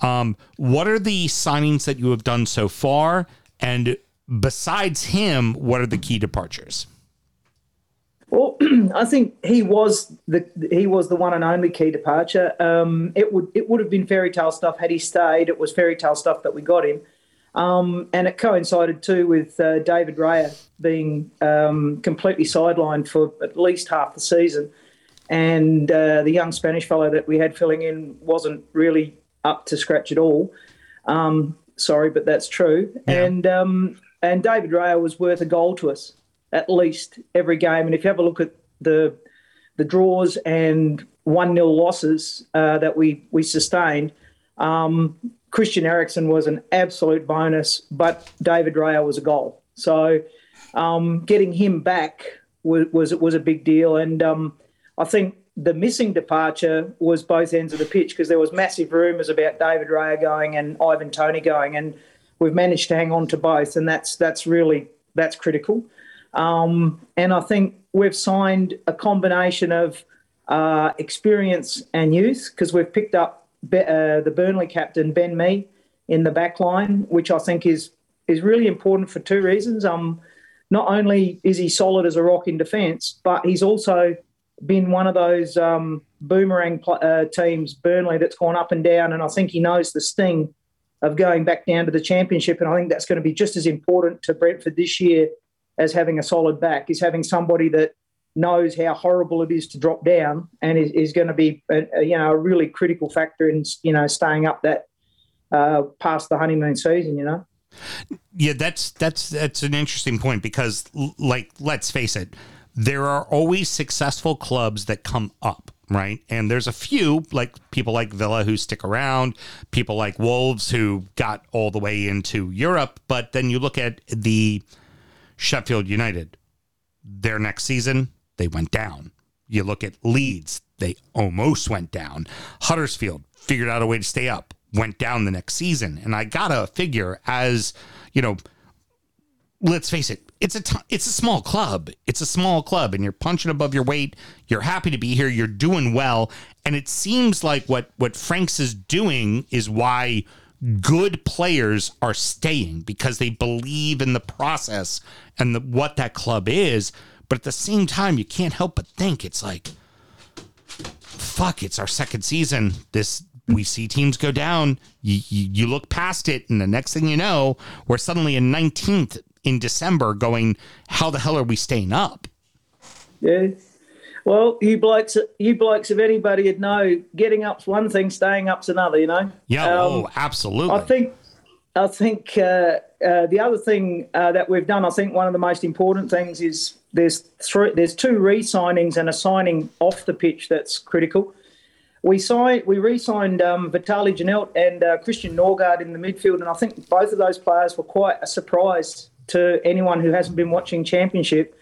Um, what are the signings that you have done so far, and besides him, what are the key departures? Well, I think he was the he was the one and only key departure. Um, it would it would have been fairy tale stuff had he stayed. It was fairy tale stuff that we got him. Um, and it coincided too with uh, David Raya being um, completely sidelined for at least half the season. And uh, the young Spanish fellow that we had filling in wasn't really up to scratch at all. Um, sorry, but that's true. And um, and David Raya was worth a goal to us at least every game. And if you have a look at the the draws and one 0 losses uh, that we we sustained, um, Christian Eriksen was an absolute bonus, but David Raya was a goal. So um, getting him back was, was was a big deal, and um, I think the missing departure was both ends of the pitch because there was massive rumours about David Raya going and Ivan Toney going, and we've managed to hang on to both, and that's that's really that's critical. Um, and I think we've signed a combination of uh, experience and youth because we've picked up uh, the Burnley captain Ben Mee in the back line, which I think is is really important for two reasons. Um, not only is he solid as a rock in defence, but he's also been one of those um, boomerang uh, teams, Burnley, that's gone up and down, and I think he knows the sting of going back down to the championship, and I think that's going to be just as important to Brentford this year as having a solid back. Is having somebody that knows how horrible it is to drop down and is, is going to be a, a, you know a really critical factor in you know staying up that uh, past the honeymoon season. You know. Yeah, that's that's that's an interesting point because, like, let's face it, there are always successful clubs that come up, right? And there's a few, like people like Villa who stick around, people like Wolves who got all the way into Europe. But then you look at the Sheffield United, their next season they went down. You look at Leeds, they almost went down. Huddersfield figured out a way to stay up, went down the next season. And I gotta figure, as you know, let's face it, it's a t- it's a small club. It's a small club, and you're punching above your weight. You're happy to be here. You're doing well, and it seems like what what Franks is doing is why good players are staying because they believe in the process and the, what that club is. But at the same time, you can't help but think it's like, fuck, it's our second season. This we see teams go down. You, you, you look past it, and the next thing you know, we're suddenly in 19th in December going, how the hell are we staying up? Yeah. Well, you blokes, you blokes, if anybody would know, getting up's one thing, staying up's another. You know. Yeah, Um, oh, absolutely. I think, I think uh, uh, the other thing uh, that we've done, I think one of the most important things is there's three, there's two re-signings and a signing off the pitch that's critical. We signed, we re-signed um, Vitali Janelt and uh, Christian Nørgaard in the midfield, and I think both of those players were quite a surprise to anyone who hasn't been watching Championship.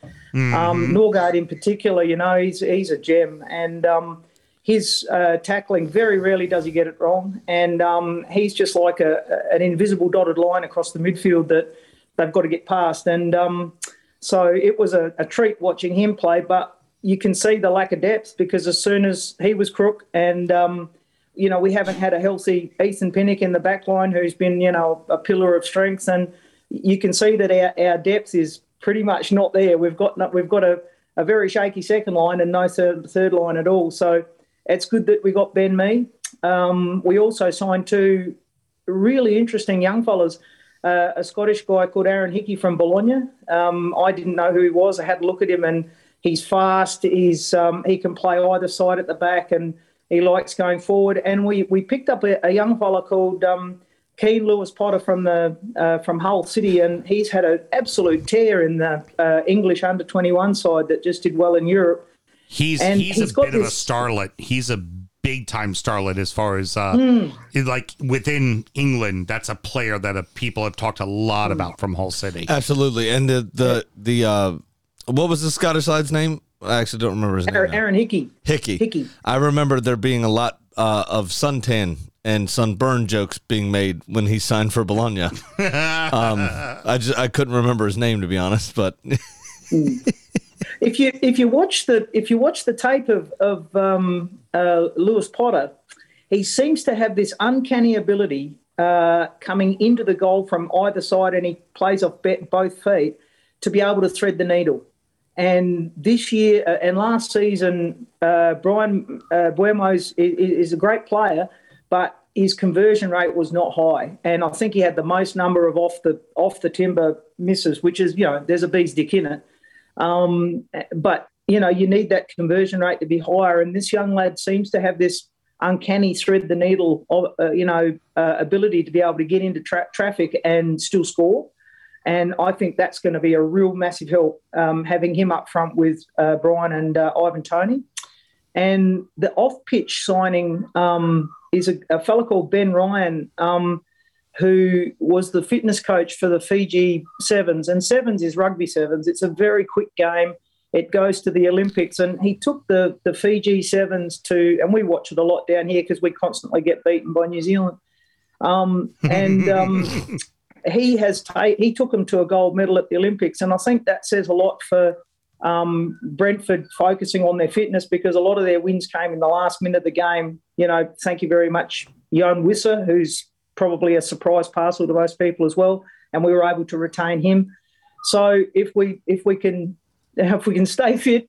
Um, Nørgaard in particular, you know, he's he's a gem, and um, his uh, tackling very rarely does he get it wrong, and um, he's just like a, a- an invisible dotted line across the midfield that they've got to get past, and um, so it was a, a treat watching him play, but you can see the lack of depth because as soon as he was crook and um, you know we haven't had a healthy Ethan Pinnock in the back line who's been you know a pillar of strength and you can see that our, our depth is pretty much not there. We've got we've got a, a very shaky second line and no third third line at all. So it's good that we got Ben Mee. Um, we also signed two really interesting young fellas. Uh, a Scottish guy called Aaron Hickey from Bologna. Um, I didn't know who he was. I had a look at him, and he's fast. He's um, he can play either side at the back, and he likes going forward. And we we picked up a, a young fella called um, Keane Lewis-Potter from the uh, from Hull City, and he's had an absolute tear in the uh, English under twenty one side that just did well in Europe. He's And he's, he's a bit of a starlet. He's a big time starlet as far as uh Hmm. it- like within England. That's a player that uh, people have talked a lot about from Hull City. Absolutely. And the the the uh what was the Scottish side's name? I actually don't remember his name. Aaron, now. Aaron Hickey. Hickey. Hickey. I remember there being a lot uh, of suntan and sunburn jokes being made when he signed for Bologna. um, I just I couldn't remember his name to be honest, but if you if you watch the if you watch the tape of of um, uh, Lewis Potter, he seems to have this uncanny ability uh, coming into the goal from either side, and he plays off both feet to be able to thread the needle. And this year uh, and last season, uh, Bryan uh, Mbeumo's is, is a great player, but his conversion rate was not high, and I think he had the most number of off the off the timber misses, which is you know there's a bee's dick in it. Um, but you know you need that conversion rate to be higher, and this young lad seems to have this uncanny thread the needle, uh, you know, uh, ability to be able to get into tra- traffic and still score. And I think that's going to be a real massive help um, having him up front with uh, Bryan and uh, Ivan Toney. And the off pitch signing um, is a, a fellow called Ben Ryan, um, who was the fitness coach for the Fiji Sevens. And Sevens is rugby sevens, it's a very quick game. It goes to the Olympics, and he took the the Fiji Sevens to, and we watch it a lot down here because we constantly get beaten by New Zealand. Um, and um, he has ta- he took them to a gold medal at the Olympics, and I think that says a lot for um, Brentford focusing on their fitness because a lot of their wins came in the last minute of the game. You know, thank you very much, Yoane Wissa, who's probably a surprise parcel to most people as well, and we were able to retain him. So if we if we can if we can stay fit,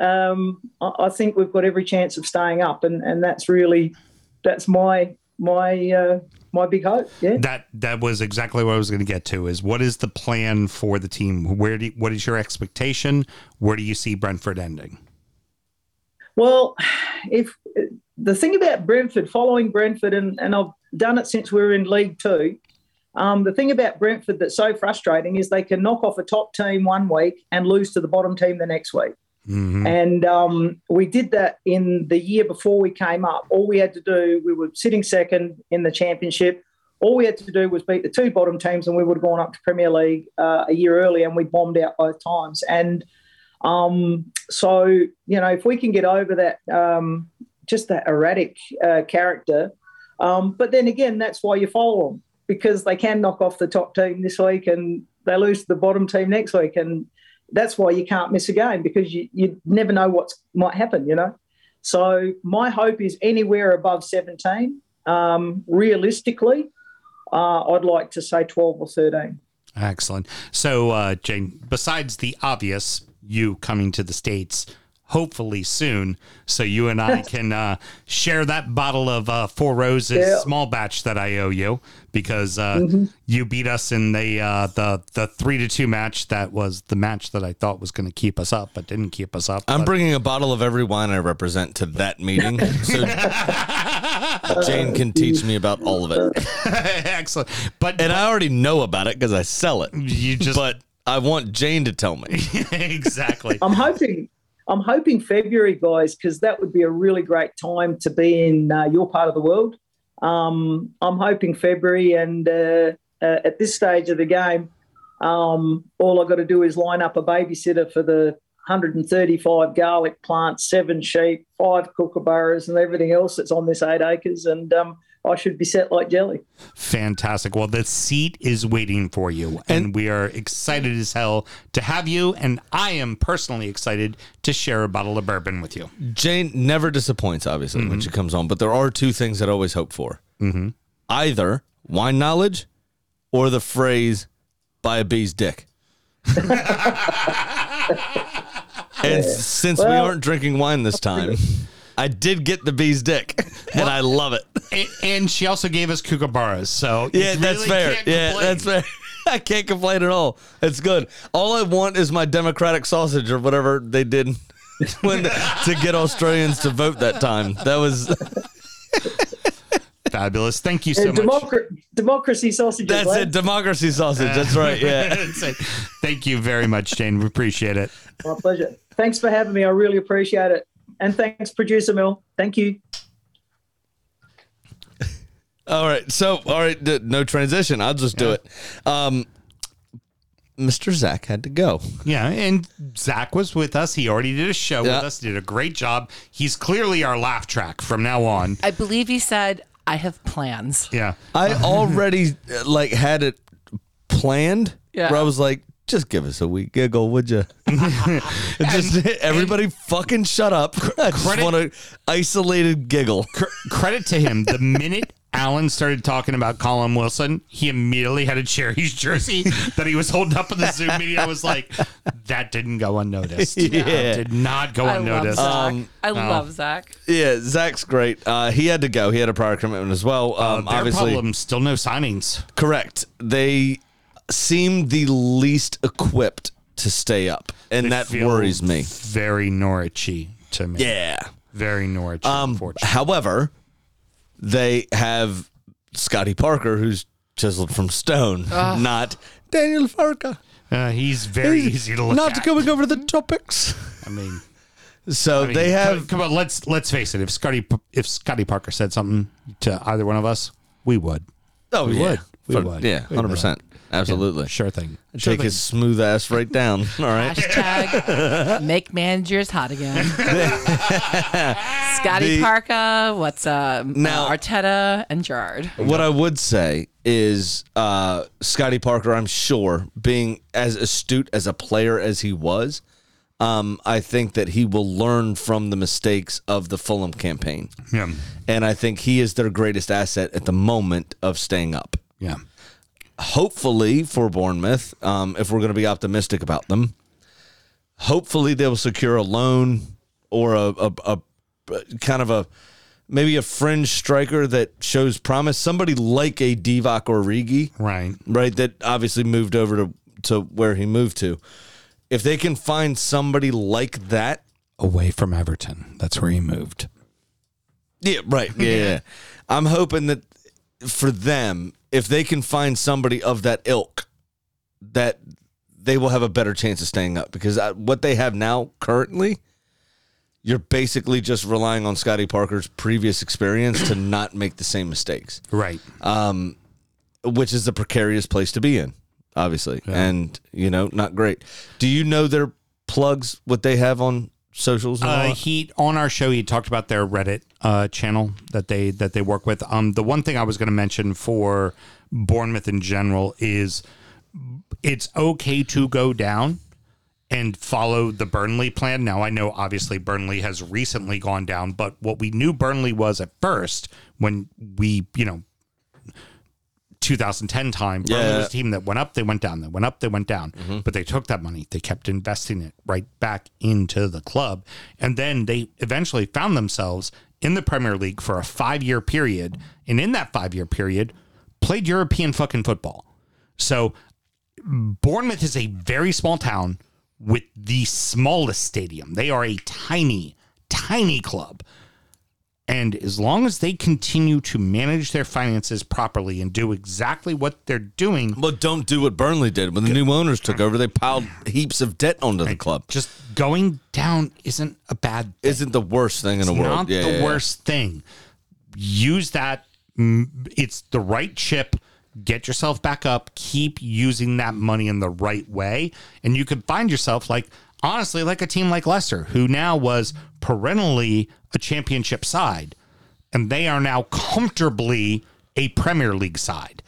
um, I, think we've got every chance of staying up, and, and that's really that's my my uh, my big hope. Yeah. That that was exactly what I was going to get to. Is what is the plan for the team? Where do what is your expectation? Where do you see Brentford ending? Well, if the thing about Brentford, following Brentford, and, and I've done it since we were in League Two. Um, the thing about Brentford that's so frustrating is they can knock off a top team one week and lose to the bottom team the next week. Mm-hmm. And um, we did that in the year before we came up. All we had to do, we were sitting second in the championship. All we had to do was beat the two bottom teams, and we would have gone up to Premier League uh, a year early, and we bombed out both times. And um, so, you know, if we can get over that, um, just that erratic uh, character, um, but then again, that's why you follow them because they can knock off the top team this week and they lose to the bottom team next week. And that's why you can't miss a game because you, you never know what might happen, you know. So my hope is anywhere above 17. Um, realistically, uh, I'd like to say 12 or 13. Excellent. So, uh, Jane, besides the obvious, you coming to the states hopefully soon, so you and I can uh, share that bottle of uh, Four Roses Yeah. small batch that I owe you because uh, Mhm. you beat us in the uh, the the three to two match. That was the match that I thought was going to keep us up, but didn't keep us up. I'm But- bringing a bottle of every wine I represent to that meeting, so Jane can teach me about all of it. Excellent, but and I already know about it because I sell it. You just, but I want Jane to tell me exactly. I'm hoping. I'm hoping February, guys, because that would be a really great time to be in uh, your part of the world. Um, I'm hoping February, and uh, uh, at this stage of the game, um, all I've got to do is line up a babysitter for the 135 garlic plants, seven sheep, five kookaburras, and everything else that's on this eight acres, and um, I should be set like jelly. Fantastic. Well, the seat is waiting for you, and, we are excited as hell to have you. And I am personally excited to share a bottle of bourbon with you. Jane never disappoints, obviously, when she comes on. But there are two things that I always hope for: mm-hmm. either wine knowledge or the phrase "by a bee's dick." and s- since we aren't drinking wine this time, I did get the bee's dick, and I love it. And, and she also gave us kookaburras. So Yeah, you that's fair. can't Yeah, complain. that's fair. I can't complain at all. It's good. All I want is my democratic sausage or whatever they did when to get Australians to vote that time. That was fabulous. Thank you so And much. democra- democracy sausages. That's lads. it. Democracy sausage. That's uh, right. Yeah. That's. Thank you very much, Jane. We appreciate it. My pleasure. Thanks for having me. I really appreciate it. And thanks, producer Mill. Thank you. All right. So, all right. d- No transition. I'll just do it. Um, Mr. Zach had to go. Yeah, and Zach was with us. He already did a show Yeah. with us. Did a great job. He's clearly our laugh track from now on. I believe he said, I have plans. Yeah. I already like had it planned. Yeah. Where I was like, just give us a wee giggle, would you? just everybody fucking shut up. I just Credit- want an isolated giggle. credit to him. The minute Allen started talking about Callum Wilson, he immediately had a Cherries jersey that he was holding up in the Zoom meeting. I was like, that didn't go unnoticed. Yeah. That did not go I love unnoticed. Zach. Um, I no. love Zach. Yeah, Zach's great. Uh, he had to go. He had a prior commitment as well. Um, Their obviously, problem, still no signings. correct. They seem the least equipped to stay up, and They that feel worries me. Very Norwichy to me. Yeah. Very Norwich. Um, however, they have Scotty Parker, who's chiseled from stone, Ugh. not Daniel Farke. Uh, he's very easy to look not at. going over the topics. I mean, So I mean, they have Come, on, let's let's face it. If Scotty if Scotty Parker said something to either one of us, we would. Oh, we yeah. would. We would. yeah, We would. 100%. Absolutely. Yeah, sure thing. Take thing. his smooth ass right down. All right. Hashtag make managers hot again. Scotty The- Parker, what's uh, Now- uh, Arteta and Gerrard. What I would say is uh, Scotty Parker, I'm sure, being as astute as a player as he was, um, I think that he will learn from the mistakes of the Fulham campaign. Yeah. And I think he is their greatest asset at the moment of staying up. Yeah. Hopefully for Bournemouth, um, if we're going to be optimistic about them, hopefully they will secure a loan or a, a, a kind of a maybe a fringe striker that shows promise. Somebody like a Divock Origi, right? Right, that obviously moved over to to where he moved to. If they can find somebody like that away from Everton, that's where he moved. Yeah, right. Yeah, yeah. I'm hoping that for them, if they can find somebody of that ilk, that they will have a better chance of staying up because uh, what they have now currently, you're basically just relying on Scotty Parker's previous experience to not make the same mistakes. Right. Um, which is a precarious place to be in, obviously, and you know, not great. Do you know their plugs? What they have on socials? And Uh, he on our show he talked about their Reddit uh, channel that they that they work with. Um, the one thing I was going to mention for Bournemouth in general is it's okay to go down and follow the Burnley plan. Now I know obviously Burnley has recently gone down, but what we knew Burnley was at first when we you know 2010 time. Burnley Yeah. was a team that went up, they went down, they went up, they went down. Mm-hmm. But they took that money, they kept investing it right back into the club. And then they eventually found themselves in the Premier League for a five year period. And in that five year period, played European fucking football. So Bournemouth is a very small town with the smallest stadium. They are a tiny, tiny club. And as long as they continue to manage their finances properly and do exactly what they're doing, well, don't do what Burnley did when the new owners took over. They piled heaps of debt onto the club. Just going down isn't a bad. Thing. Isn't the worst thing in the It's world. Not Yeah, the yeah, yeah. worst thing. Use that. mm, It's the right chip. Get yourself back up. Keep using that money in the right way, and you could find yourself like honestly like a team like Leicester, who now was perennially a championship side, and they are now comfortably a Premier League side.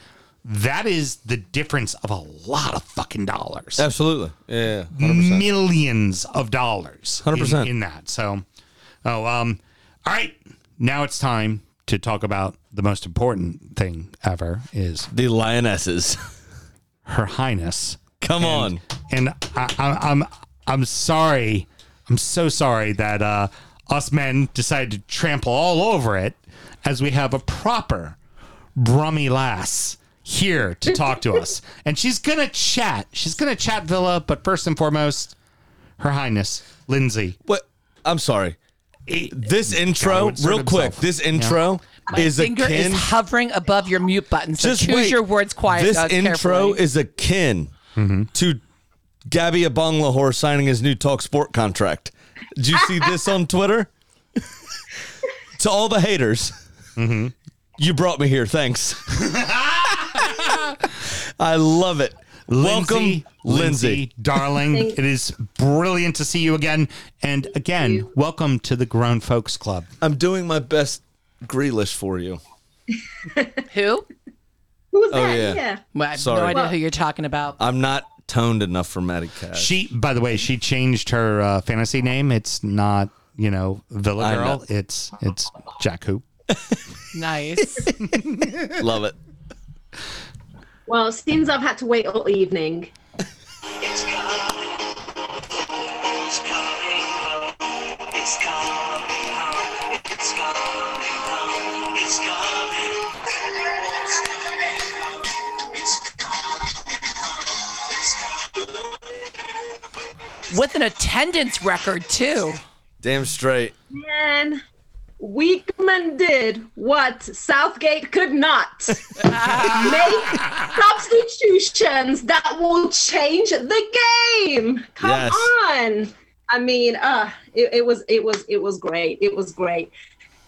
That is the difference of a lot of fucking dollars Absolutely. Yeah. 100%. millions of dollars 100%. in, in that. So, oh, um, all right. Now it's time to talk about the most important thing ever is the lionesses. Her Highness. Come on. And I, I, I'm I'm sorry. I'm so sorry that uh, us men decided to trample all over it as we have a proper Brummy lass here to talk to us. And she's going to chat. She's going to chat Villa, but first and foremost, Her Highness, Lindsay. What? I'm sorry. This intro, real quick. himself. This intro My is finger akin. is hovering above your mute button, so Just choose wait. your words quietly. This uh, intro carefully. is akin to Gabby Agbonlahor signing his new Talk Sport contract. Did you see this on Twitter? to all the haters, mm-hmm. you brought me here. Thanks. I love it. Welcome, Lindsay. darling. it is brilliant to see you again. And again, welcome to the Grown Folks Club. I'm doing my best Grealish for you. Who? Who's Oh, that? yeah. Yeah. Well, I have Sorry. no idea who you're talking about. I'm not toned enough for Matty Cash. She, by the way, she changed her uh, fantasy name. It's not, you know, Villa I Girl. know. It's it's Jack Hoop. Nice. Love it. Well, since I've had to wait all evening, With an attendance record too. Damn straight. man, Wiegman did what Southgate could not. Make substitutions that will change the game. Come Yes. on. I mean, uh, it, it was it was it was great. It was great.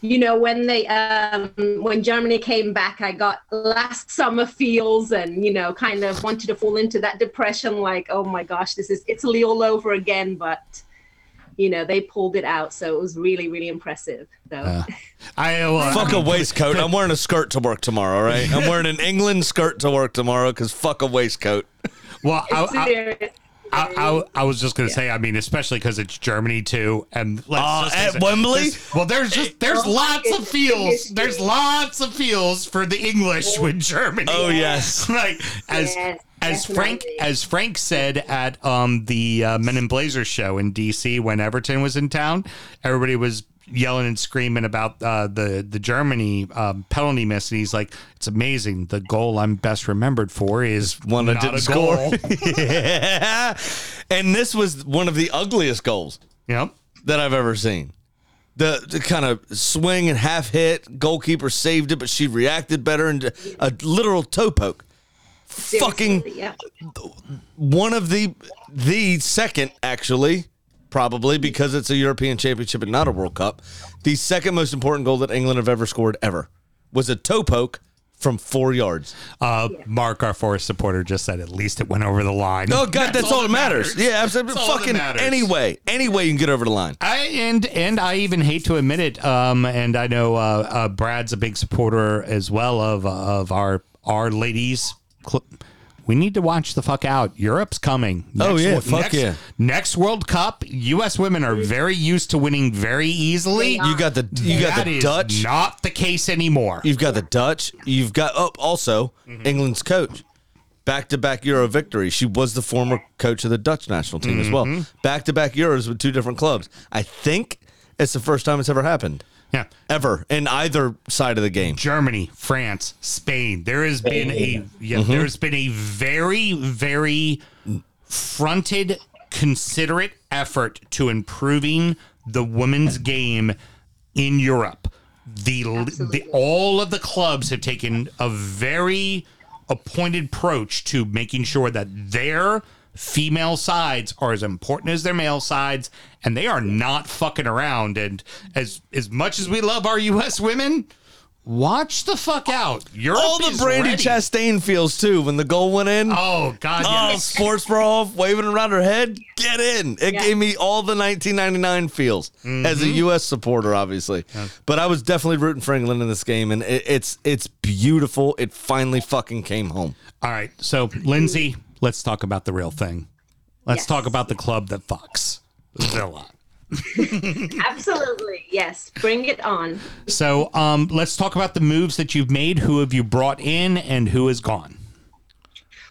You know, when they um when Germany came back, I got last summer feels and you know, kind of wanted to fall into that depression, like, oh my gosh, this is Italy all over again, but you know, they pulled it out. So it was really, really impressive. So I uh, fuck a waistcoat. I'm wearing a skirt to work tomorrow. all Right? I'm wearing an England skirt to work tomorrow because fuck a waistcoat. Well, I, It's I, serious. I, I, I was just gonna say. I mean, especially because it's Germany too, and let's Uh, just at face it, Wembley? there's- Well, there's just there's Oh, lots of it's feels. history. There's lots of feels for the English with Germany. Oh, yes. like as Yes, as Frank as Frank said at um the uh, Men in Blazers show in DC when Everton was in town, everybody was yelling and screaming about uh, the the Germany um, penalty miss, and he's like, "It's amazing. The goal I'm best remembered for is One that didn't a score. yeah. And this was one of the ugliest goals yep. that I've ever seen. The, the kind of swing and half hit, goalkeeper saved it, but she reacted better and a literal toe poke. Fucking yeah. one of the the second actually probably because it's a European Championship and not a World Cup. The second most important goal that England have ever scored ever was a toe poke from four yards. Uh, Mark, our Forest supporter, just said at least it went over the line. Oh God, that's, all that matters. Yeah, absolutely. That's all that Fucking matters. anyway, any way you can get over the line. I and and I even hate to admit it. Um, and I know uh, uh, Brad's a big supporter as well of of our our ladies. Cl- We need to watch the fuck out. Europe's coming. Oh, yeah, wo- fuck next, yeah. Next World Cup, U.S. women are very used to winning very easily. You got the you got the Dutch. Not the case anymore. You've got the Dutch. You've got oh, also Mm-hmm. England's coach. Back to back Euro victory. She was the former coach of the Dutch national team as well. Mm-hmm. Back to back Euros with two different clubs. I think it's the first time it's ever happened. Yeah. Ever in either side of the game. Germany, France, Spain. There has been a yeah, Mhm. there's been a very very fronted considerate effort to improving the women's game in Europe. The, the all of the clubs have taken a very appointed approach to making sure that their female sides are as important as their male sides and they are not fucking around and as as much as we love our US women watch the fuck out Europe All the is Brandi ready. Chastain feels too when the goal went in. Oh God! Oh, yes. sports bra off, waving around her head. Get in. It gave me all the 1999 feels mm-hmm. as a. U.S. supporter, obviously. But I was definitely rooting for England in this game, and it, it's it's beautiful. It finally fucking came home. All right, so Lindsay, let's talk about the real thing. Let's talk about the club that fucks Villa. Absolutely. Yes. Bring it on. So, um, let's talk about the moves that you've made. Who have you brought in, and who is gone?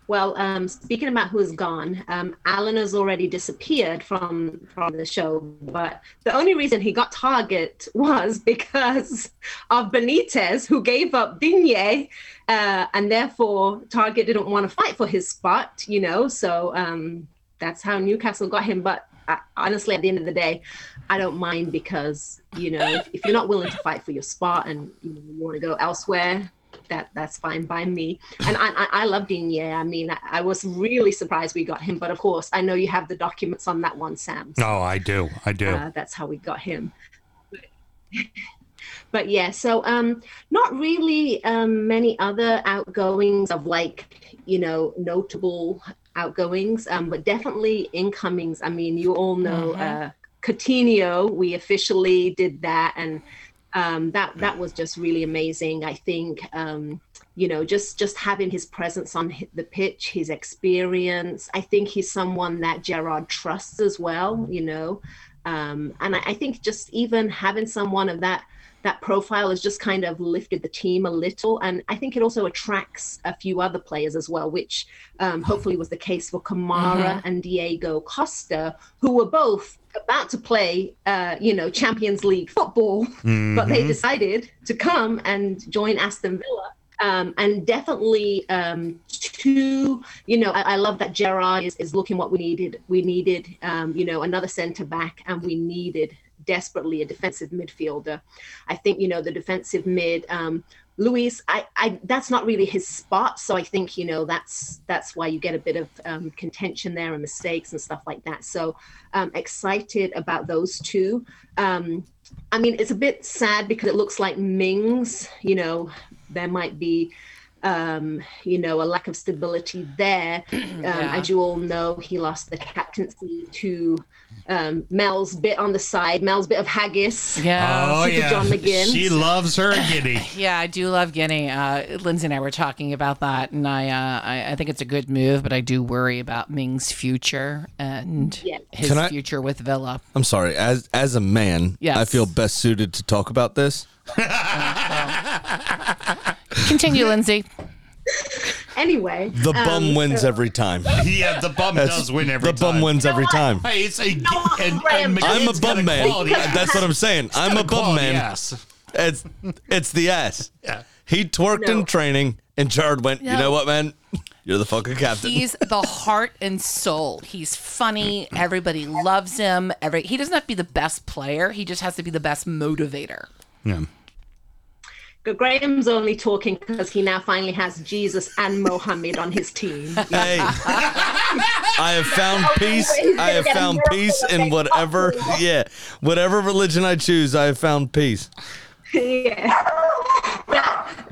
Well, um, speaking about who's gone, um, Alan has already disappeared from from the show. But the only reason he got Targett was because of Benitez, who gave up Digne, uh, and therefore Targett didn't want to fight for his spot. You know, so um, that's how Newcastle got him. But uh, honestly, at the end of the day, I don't mind because you know if, if you're not willing to fight for your spot and you, know, you want to go elsewhere, that that's fine by me. And I I, I love Digne. I mean, I, I was really surprised we got him. But of course, I know you have the documents on that one, Sam. Oh, I do. I do. Uh, that's how we got him. but yeah, so um, not really um, many other outgoings of like you know notable outgoings, um, but definitely incomings. I mean, you all know uh, Coutinho. We officially did that, and um, that that was just really amazing. I think um, you know just just having his presence on the pitch, his experience. I think he's someone that Gerrard trusts as well. You know, um, and I, I think just even having someone of that that profile has just kind of lifted the team a little. And I think it also attracts a few other players as well, which um, hopefully was the case for Kamara Mhm. and Diego Costa, who were both about to play, uh, you know, Champions League football, but they Mhm. decided to come and join Aston Villa. Um, and definitely um, two, you know, I, I love that Gerrard is, is looking what we needed. We needed, um, you know, another centre back, and we needed desperately a defensive midfielder. I think, you know, the defensive mid, um, Luiz, I, I, that's not really his spot. So I think, you know, that's that's why you get a bit of um, contention there and mistakes and stuff like that. So um, excited about those two. Um, I mean, it's a bit sad because it looks like Mings, you know, there might be, um, you know, a lack of stability there. Um, Yeah. As you all know, he lost the captaincy to um, Mel's bit on the side, Mel's bit of haggis. Yeah. Oh, yeah. John McGinn. She loves her a giddy. Yeah, I do love Guinea. Uh, Lindsay and I were talking about that, and I, uh, I, I think it's a good move, but I do worry about Ming's future and Yeah. his I- future with Villa. I'm sorry. As as a man, Yes. I feel best suited to talk about this. Continue, Lindsay. Anyway, The bum um, wins every time. Yeah, the bum That's- does win every time. The bum time. wins every time. Hey, it's a and, and I'm a bum man. quality. That's what I'm saying. I'm a a bum man. ass. It's it's the ass. Yeah. He twerked No. in training, and Gerrard went. You know what, man? You're the fucking captain. He's the heart and soul. He's funny. Everybody loves him. Every he doesn't have to be the best player. He just has to be the best motivator. Yeah. Graham's only talking because he now finally has Jesus and Mohammed on his team. Hey, I have found peace. I have found peace in whatever. Yeah, whatever religion I choose, I have found peace. yeah. That-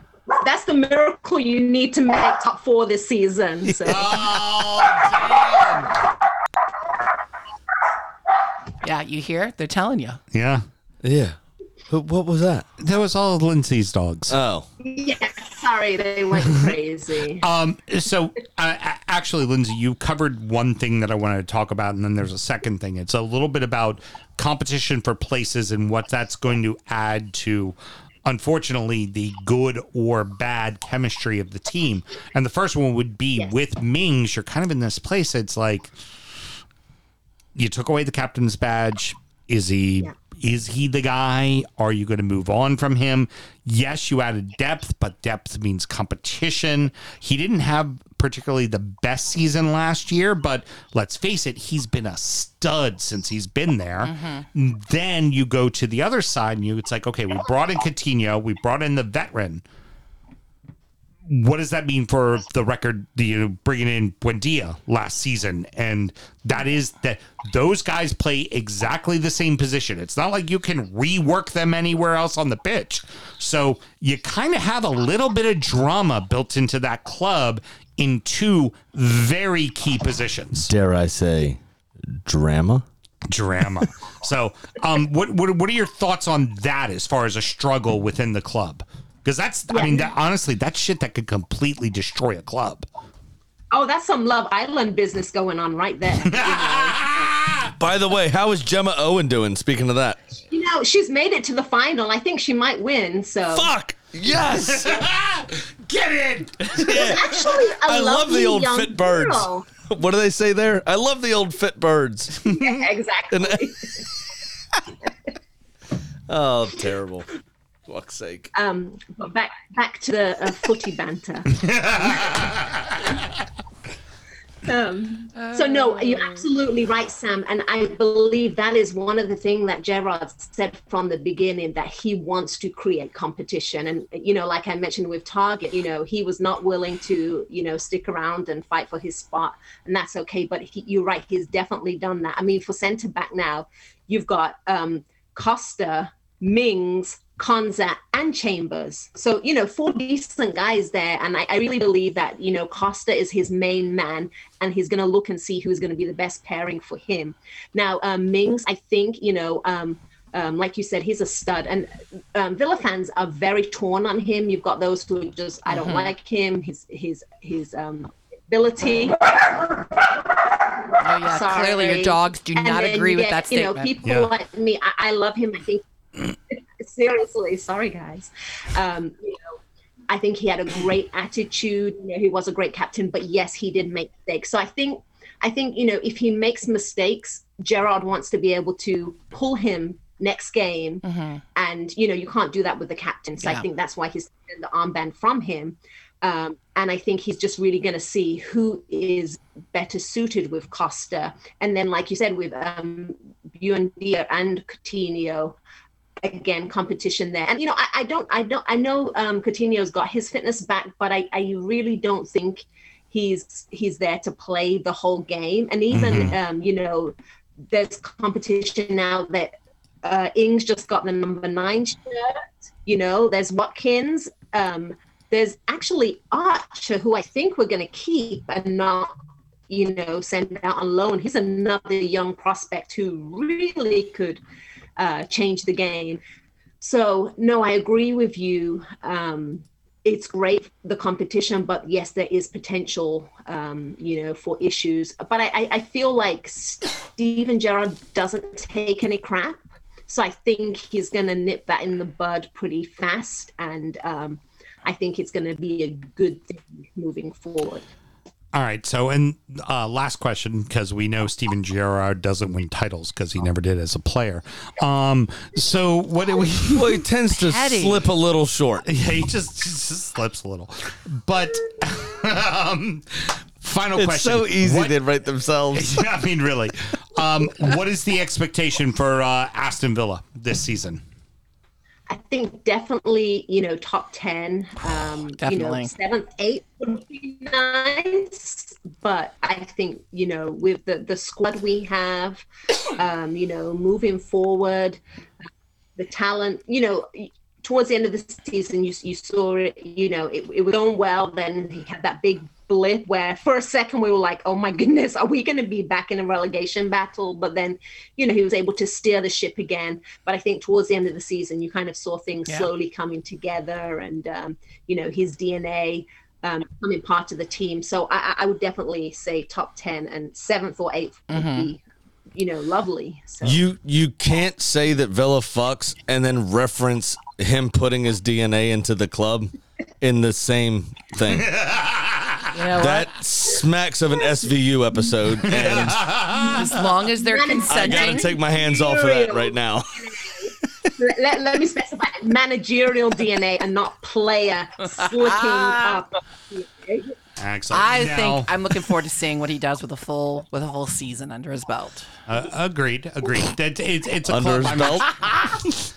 that's the miracle you need to make top four this season. So. Oh, yeah, you hear? They're telling you. Yeah. Yeah. Who- What was that? That was all of Lindsay's dogs. Oh. Yeah, sorry, they went crazy. Um, so uh, actually, Lindsay, you covered one thing that I wanted to talk about, and then there's a second thing. It's a little bit about competition for places and what that's going to add to, unfortunately, the good or bad chemistry of the team. And the first one would be with Mings. You're kind of in this place. It's like you took away the captain's badge. Is he is he the guy? Are you going to move on from him? Yes, you added depth, but depth means competition. He didn't have particularly the best season last year, but let's face it, he's been a stud since he's been there. Mm-hmm. Then you go to the other side and you it's like, okay, we brought in Coutinho, we brought in the veteran what does that mean for the record? You know, bringing in Buendia last season, and that is that those guys play exactly the same position. It's not like you can rework them anywhere else on the pitch. So you kind of have a little bit of drama built into that club in two very key positions. Dare I say, drama? Drama. so, um, what what what are your thoughts on that as far as a struggle within the club? Because that's, I mean, that, honestly, that's shit that could completely destroy a club. Oh, that's some Love Island business going on right there. You know, By the way, how is Gemma Owen doing? Speaking of that, You know, she's made it to the final. I think she might win. So fuck yes, get in. actually a I love the old young fit birds. girl. What do they say there? I love the old fit birds. Yeah, exactly. oh, terrible. Fuck's sake. Um, but back back to the uh, footy banter. um, so no, you're absolutely right, Sam, and I believe that is one of the things that Gerrard said from the beginning that he wants to create competition. And you know, like I mentioned with Targett, you know, he was not willing to you know stick around and fight for his spot, and that's okay. But he, you're right, he's definitely done that. I mean, for centre back now, you've got um, Costa, Mings, Konsa, and Chambers. So, you know, four decent guys there. And I, I really believe that, you know, Costa is his main man and he's going to look and see who's going to be the best pairing for him. Now, um, Mings, I think, you know, um, um, like you said, he's a stud, and um, Villa fans are very torn on him. You've got those who just I don't Mhm. like him, his his his um, ability. Oh yeah, clearly your dogs do And not agree you with get, that You know, statement. people like me, I, I love him. I think seriously, sorry guys. Um, you know, I think he had a great attitude. You know, he was a great captain, but yes, he did make mistakes. So I think, I think you know, if he makes mistakes, Gerrard wants to be able to pull him next game, and you know, you can't do that with the captain. So Yeah. I think that's why he's taken the armband from him. Um, and I think he's just really going to see who is better suited with Costa. And then, like you said, with um, Buendia and Coutinho, again, competition there. And you know, I, I don't, I don't, I know um, Coutinho's got his fitness back, but I, I really don't think he's he's there to play the whole game. And even, Mhm. um, you know, there's competition now that uh, Ings just got the number nine shirt. You know, there's Watkins. Um, there's actually Archer, who I think we're going to keep and not, you know, send out on loan. He's another young prospect who really could uh, change the game. So, no, I agree with you. Um, it's great the competition, but yes, there is potential, um, you know, for issues. But I, I, feel like Steven Gerrard doesn't take any crap, so I think he's going to nip that in the bud pretty fast, and um, I think it's going to be a good thing moving forward. All right. So, and uh, last question, because we know Steven Gerrard doesn't win titles because he never did as a player. Um. So, what do we? Well, he tends to Petty. slip a little short. Yeah, he just, just slips a little. But um, final It's question. so easy What- they write themselves. I mean, really. Um, what is the expectation for uh, Aston Villa this season? I think definitely, you know, top 10. Um, You Definitely. know, seventh, eighth would be nice. But I think, you know, with the, the squad we have, um, you know, moving forward, the talent, you know, towards the end of the season, you, you saw it, you know, it, it was going well. Then he had that big blip where for a second we were like, oh my goodness, are we going to be back in a relegation battle? But then, you know, he was able to steer the ship again. But I think towards the end of the season, you kind of saw things Yeah. slowly coming together and, um, you know, his DNA um, becoming part of the team. So I, I- I would definitely say top 10 and seventh or eighth would Mhm. be, you know, lovely. So. You you can't say that Villa fucks and then reference him putting his DNA into the club in the same thing. You know that smacks of an SVU episode, and as long as they're consenting. I gotta take my hands off of that right now. let, let, let me specify managerial DNA and not player slicking up. Excellent. I Now- think I'm looking forward to seeing what he does with a full with a whole season under his belt. Uh, agreed. Agreed. That it's it's a Under club his I'm- belt?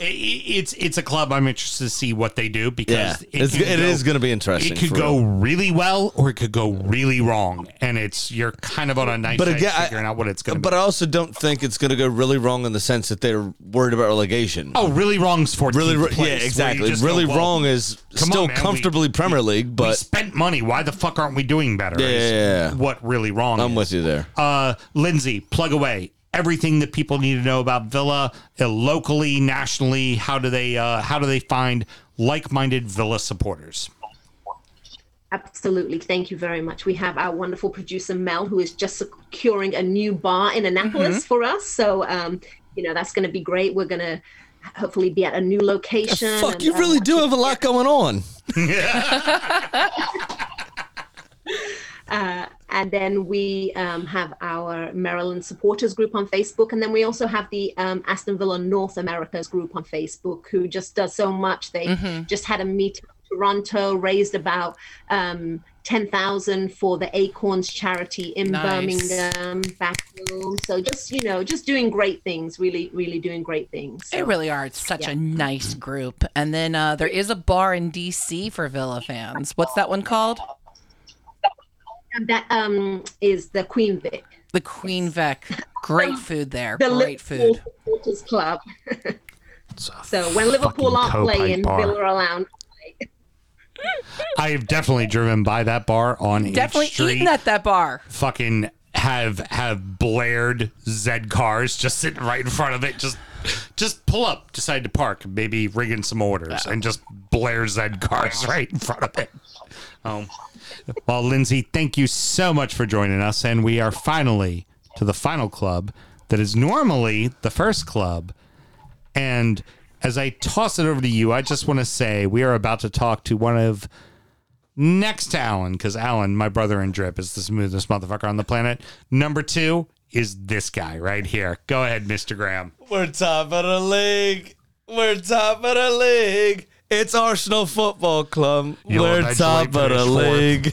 I- I- it's it's a club I'm interested to see what they do because Yeah, it it go- is going to be interesting. It could go real. really well or it could go really wrong, and it's you're kind of on a nice But edge again, I- figuring out what it's going to But be. I also don't think it's going to go really wrong in the sense that they're worried about relegation. Oh, really wrong's for really, place, yeah, exactly. go, Really well, wrong is still on, man, we- comfortably Premier League, we but spent money. Why the fuck aren't we doing better? Yeah, yeah, yeah. What really wrong? I'm is. with you there. Uh, Lindsay, plug away everything that people need to know about Villa, uh, locally, nationally. How do they uh, how do they find like-minded Villa supporters? Absolutely. Thank you very much. We have our wonderful producer, Mel, who is just securing a new bar in Annapolis Mm-hmm. for us. So, um, you know, that's going to be great. We're going to hopefully be at a new location. fuck, and, you uh, really do have a lot going on. Uh, and then we um, have our Maryland supporters group on Facebook. And then we also have the um, Aston Villa North Americas group on Facebook, who just does so much. They Mhm. just had a meet in Toronto, raised about um, 10,000 for the Acorns charity in Nice. Birmingham back home. So just, you know, just doing great things, really, really doing great things. They really are. It's such a nice group. And then uh, there is a bar in DC for Villa fans. What's that one called? And that um, is the Queen Vic. The Queen Vic. Great food there. The Great Liverpool food. Supporters Club. so when Liverpool aren't playing, bar. Villa are allowed. I have definitely driven by that bar on Definitely H Street. eating at that bar. Fucking have have blared Z cars just sitting right in front of it. Just just pull up, decide to park, maybe ring in some orders, and just blare Z cars right in front of it. Um, well, Lindsay, thank you so much for joining us, and we are finally to the final club that is normally the first club, and as I toss it over to you, I just want to say we are about to talk to one of next to Alan, because Alan, my brother in drip, is the smoothest motherfucker on the planet. Number two is this guy right here. Go ahead, Mr. Graham. We're top of the league. We're top of the league. It's Arsenal Football Club. You'll We're top of the league.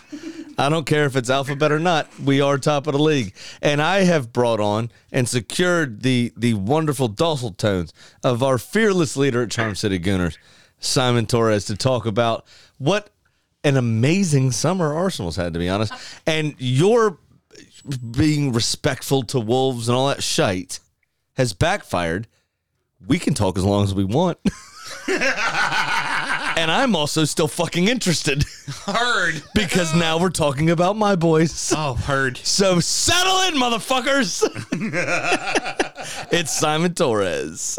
I don't care if it's alphabet or not. We are top of the league, and I have brought on and secured the the wonderful docile tones of our fearless leader at Charm City Gooners, Simon Torres, to talk about what an amazing summer Arsenal's had. To be honest, and your being respectful to wolves and all that shite has backfired. We can talk as long as we want. and I'm also still fucking interested. Heard. because now we're talking about my boys. Oh, heard. So settle in, motherfuckers. it's Simon Torres.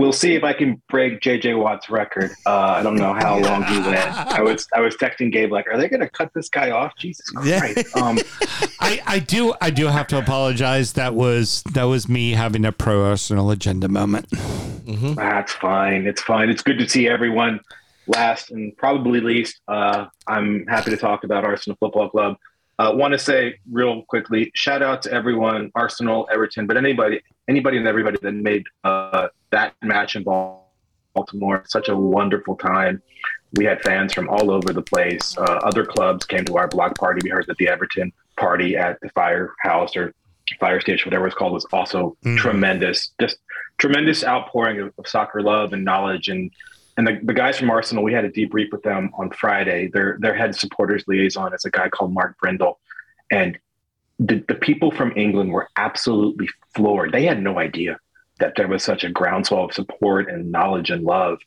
We'll see if I can break JJ Watt's record. Uh, I don't know how long he went. I was I was texting Gabe like, "Are they going to cut this guy off?" Jesus Christ! Um, I, I do I do have to apologize. That was that was me having a pro Arsenal agenda moment. That's fine. It's fine. It's good to see everyone. Last and probably least, uh, I'm happy to talk about Arsenal Football Club. Uh, Want to say real quickly, shout out to everyone, Arsenal, Everton, but anybody, anybody and everybody that made uh, that match in Baltimore such a wonderful time. We had fans from all over the place. Uh, other clubs came to our block party. We heard that the Everton party at the firehouse or fire station, whatever it's called, was also tremendous. Just tremendous outpouring of, of soccer love and knowledge. And and the, the guys from Arsenal, we had a debrief with them on Friday. Their their head supporters liaison is a guy called Mark Brindle, and the, the people from England were absolutely floored. They had no idea that there was such a groundswell of support and knowledge and love.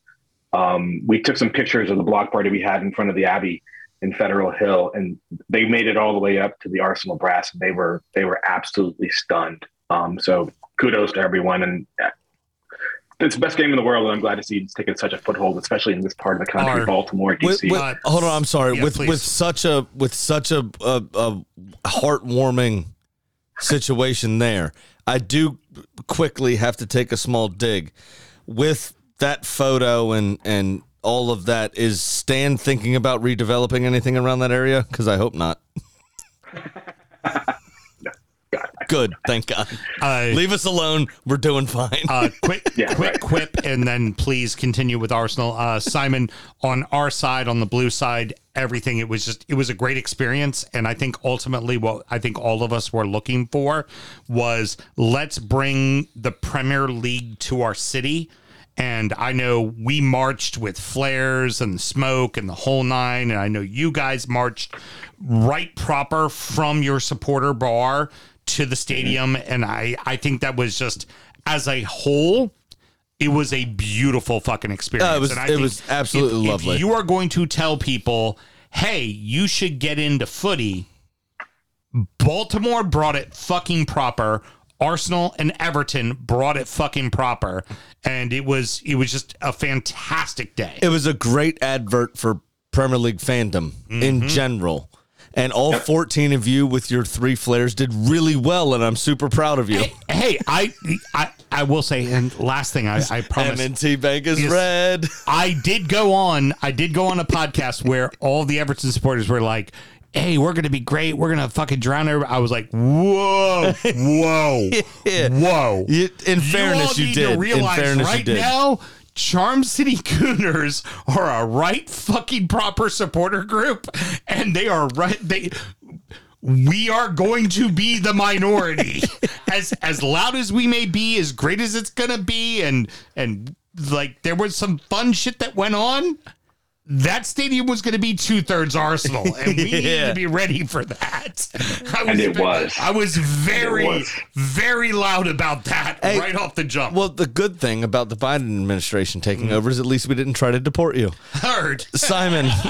Um, we took some pictures of the block party we had in front of the Abbey in Federal Hill, and they made it all the way up to the Arsenal brass, and they were they were absolutely stunned. Um, so kudos to everyone, and uh, it's the best game in the world, and I'm glad to see it's taken such a foothold, especially in this part of the country, Our- Baltimore, With- DC. with- hold on, I'm sorry. Yeah, with please. with such a with such a, a, a heartwarming situation there, I do quickly have to take a small dig. With that photo and and all of that, is Stan thinking about redeveloping anything around that area? Because I hope not. Good, thank God. Leave us alone. We're doing fine. Uh, quick, quick quip, and then please continue with Arsenal. Uh, Simon, on our side, on the blue side, everything. It was just, it was a great experience, and I think ultimately, what I think all of us were looking for was let's bring the Premier League to our city. And I know we marched with flares and smoke and the whole nine. And I know you guys marched right proper from your supporter bar to the stadium. And I, I think that was just, as a whole, it was a beautiful fucking experience. Uh, it was- And I it was absolutely if- if lovely. you are going to tell people, hey, you should get into footy, Baltimore brought it fucking proper. Arsenal and Everton brought it fucking proper, and it was it was just a fantastic day. It was a great advert for Premier League fandom in general. And all 14 of you with your three flares did really well, and I'm super proud of you. Hey, I I, I will say, and last thing I, I promise. M&T Bank is red. I did go on. I did go on a podcast where all the Everton supporters were like, "Hey, we're gonna be great. We're gonna fucking drown." Everybody. I was like, "Whoa, whoa, whoa!" You- in fairness, all you did. To In realize fairness, you right did. now. Charm City Gooners are a right fucking proper supporter group, and they are right. They we are going to be the minority as as loud as we may be as great as it's gonna be and and like there was some fun shit that went on that stadium was going to be two-thirds arsenal and we needed Yeah. to be ready for that I And it was. i was very was. very loud about that Hey, right off the jump Well, the good thing about the Biden administration taking hmm. over is at least we didn't try to deport you. heard Simon,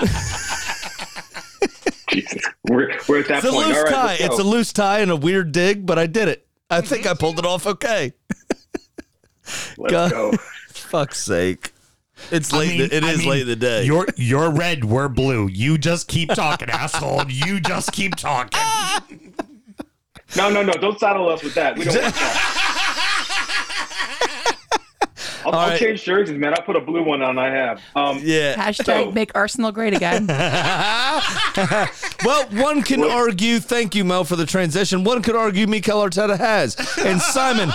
Jesus, we're, we're at that it's a loose All right, tie. let's. It's a loose tie and a weird dig, but I did it. I think I pulled it off okay. Let's God, go. Fuck's sake. It's I late. mean- it I mean, late in the day. You're you're red, we're blue. You just keep talking, asshole. You just keep talking. No, no, no! Don't saddle us with that. We don't want that. I'll I'll, I'll change jerseys, man. I'll put a blue one on. I have. Um, yeah. Hashtag make Arsenal great again. well, one can argue, thank you, Mel, for the transition. One could argue Mikel Arteta has. And Simon,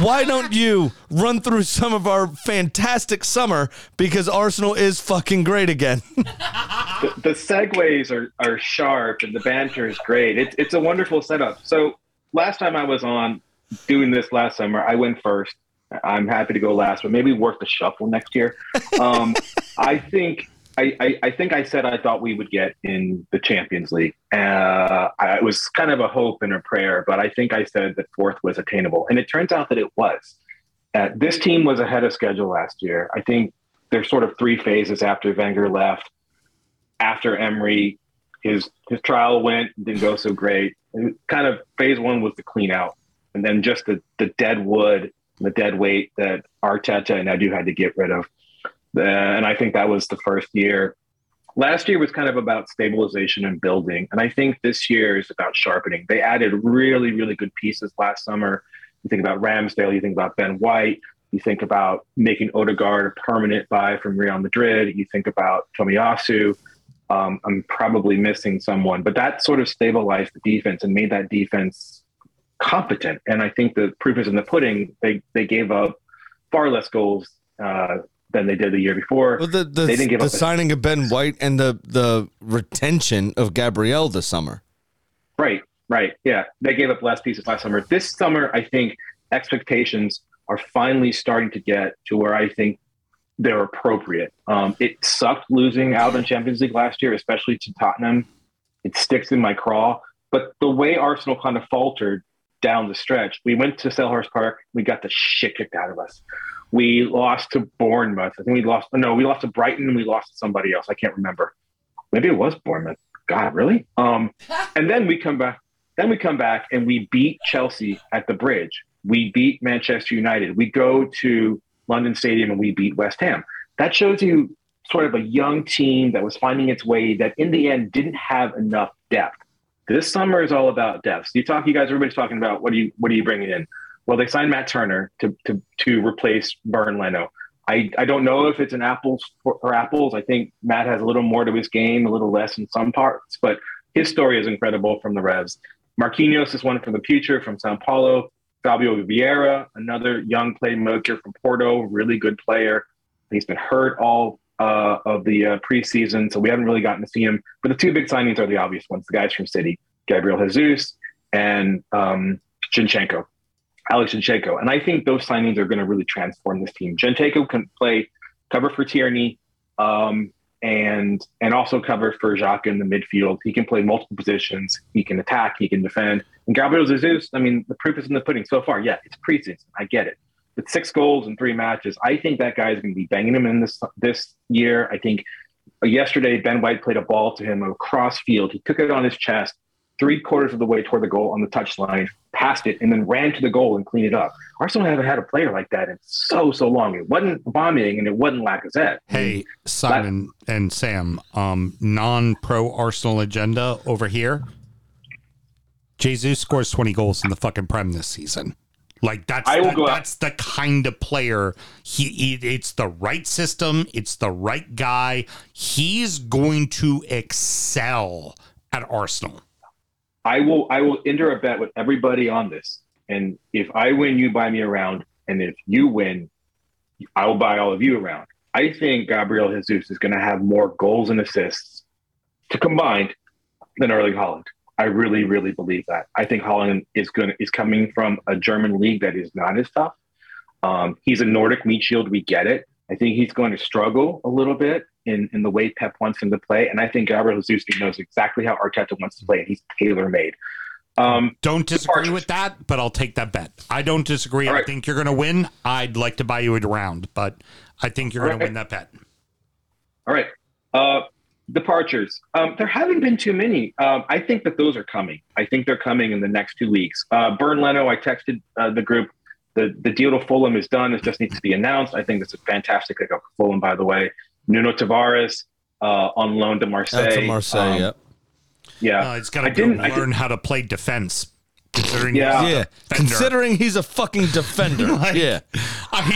why don't you run through some of our fantastic summer because Arsenal is fucking great again? the, the segues are, are sharp and the banter is great. It's it's a wonderful setup. So last time I was on doing this last summer, I went first. I'm happy to go last, but maybe work the shuffle next year. Um, I think I, I, I think I said I thought we would get in the Champions League. Uh, I, it was kind of a hope and a prayer, but I think I said that fourth was attainable, and it turns out that it was. Uh, this team was ahead of schedule last year. I think there's sort of three phases after Wenger left. After Emery, his his trial went didn't go so great. And kind of phase one was the clean out, and then just the the dead wood, the dead weight that Arteta and Edu had to get rid of. Uh, and I think that was the first year. Last year was kind of about stabilization and building, and I think this year is about sharpening. They added really really good pieces last summer. You think about Ramsdale, you think about Ben White, you think about making Odegaard a permanent buy from Real Madrid. You think about Tomiyasu. Um, I'm probably missing someone, but that sort of stabilized the defense and made that defense competent. And I think the proof is in the pudding. They they gave up far less goals uh, than they did the year before. Well, the the, they didn't give the up. a- signing of Ben White and the the retention of Gabriel this summer. Right, right. Yeah, they gave up less pieces last summer. This summer, I think expectations are finally starting to get to where I think they're appropriate. Um, it sucked losing out in Champions League last year, especially to Tottenham. It sticks in my craw. But the way Arsenal kind of faltered down the stretch, we went to Selhurst Park, we got the shit kicked out of us. We lost to Bournemouth. I think we lost. No, we lost to Brighton and we lost to somebody else. I can't remember. Maybe it was Bournemouth. God, really? Um, and then we come back. Then we come back and we beat Chelsea at the Bridge. We beat Manchester United. We go to London Stadium and we beat West Ham. That shows you sort of a young team that was finding its way. That in the end didn't have enough depth. This summer is all about depth. You talk, you guys, everybody's talking about what are you what are you bringing in? Well, they signed Matt Turner to to to replace Bernd Leno. I, I don't know if it's an apples for, for apples. I think Matt has a little more to his game, a little less in some parts, but his story is incredible from the Revs. Marquinhos is one from the future from Sao Paulo. Fabio Vieira, another young playmaker from Porto, really good player. He's been hurt all uh, of the uh, preseason, so we haven't really gotten to see him. But the two big signings are the obvious ones: the guys from City, Gabriel Jesus and um, Zinchenko, Alex Zinchenko. And I think those signings are going to really transform this team. Zinchenko can play cover for Tierney um, and and also cover for Xhaka in the midfield. He can play multiple positions. He can attack. He can defend. And Gabriel Jesus, I mean, the proof is in the pudding so far. Yeah, it's preseason. I get it. With six goals in three matches, I think that guy is going to be banging him in this this year. I think yesterday Ben White played a ball to him across field. He took it on his chest, three quarters of the way toward the goal on the touchline, passed it, and then ran to the goal and cleaned it up. Arsenal haven't had a player like that in so so long. It wasn't bombing and it wasn't Lacazette. Hey, Simon and Sam, um, non pro Arsenal agenda over here. Jesus scores 20 goals in the fucking Prem this season. Like that's I will that- go out- that's the kind of player he, it's the right system, it's the right guy. He's going to excel at Arsenal. I will I will enter a bet with everybody on this. And if I win, you buy me around. And if you win, I will buy all of you around. I think Gabriel Jesus is going to have more goals and assists to combined than Erling Haaland. I really, really believe that. I think Haaland is going is coming from a German league that is not as tough. Um, he's a Nordic meat shield. We get it. I think he's going to struggle a little bit in, in the way Pep wants him to play. And I think Gabriel Jesus knows exactly how Arteta wants to play, and he's tailor made. Um, Don't disagree with that, but I'll take that bet. I don't disagree. I think you're going to win. I'd like to buy you a round, but I think you're going to win that bet. All right. Uh, departures. Um, there haven't been too many. Um, I think that those are coming. I think they're coming in the next two weeks. Uh, Bernd Leno, I texted uh, the group. The the deal to Fulham is done. It just needs to be announced. I think this is fantastic pickup for Fulham, by the way. Nuno Tavares uh, on loan to Marseille. That's a Marseille, Um, yep. Yeah. Uh, he's got to go didn't- I learn didn't- how to play defense. Considering Yeah. he's a Yeah, defender. considering he's a fucking defender. Like, yeah,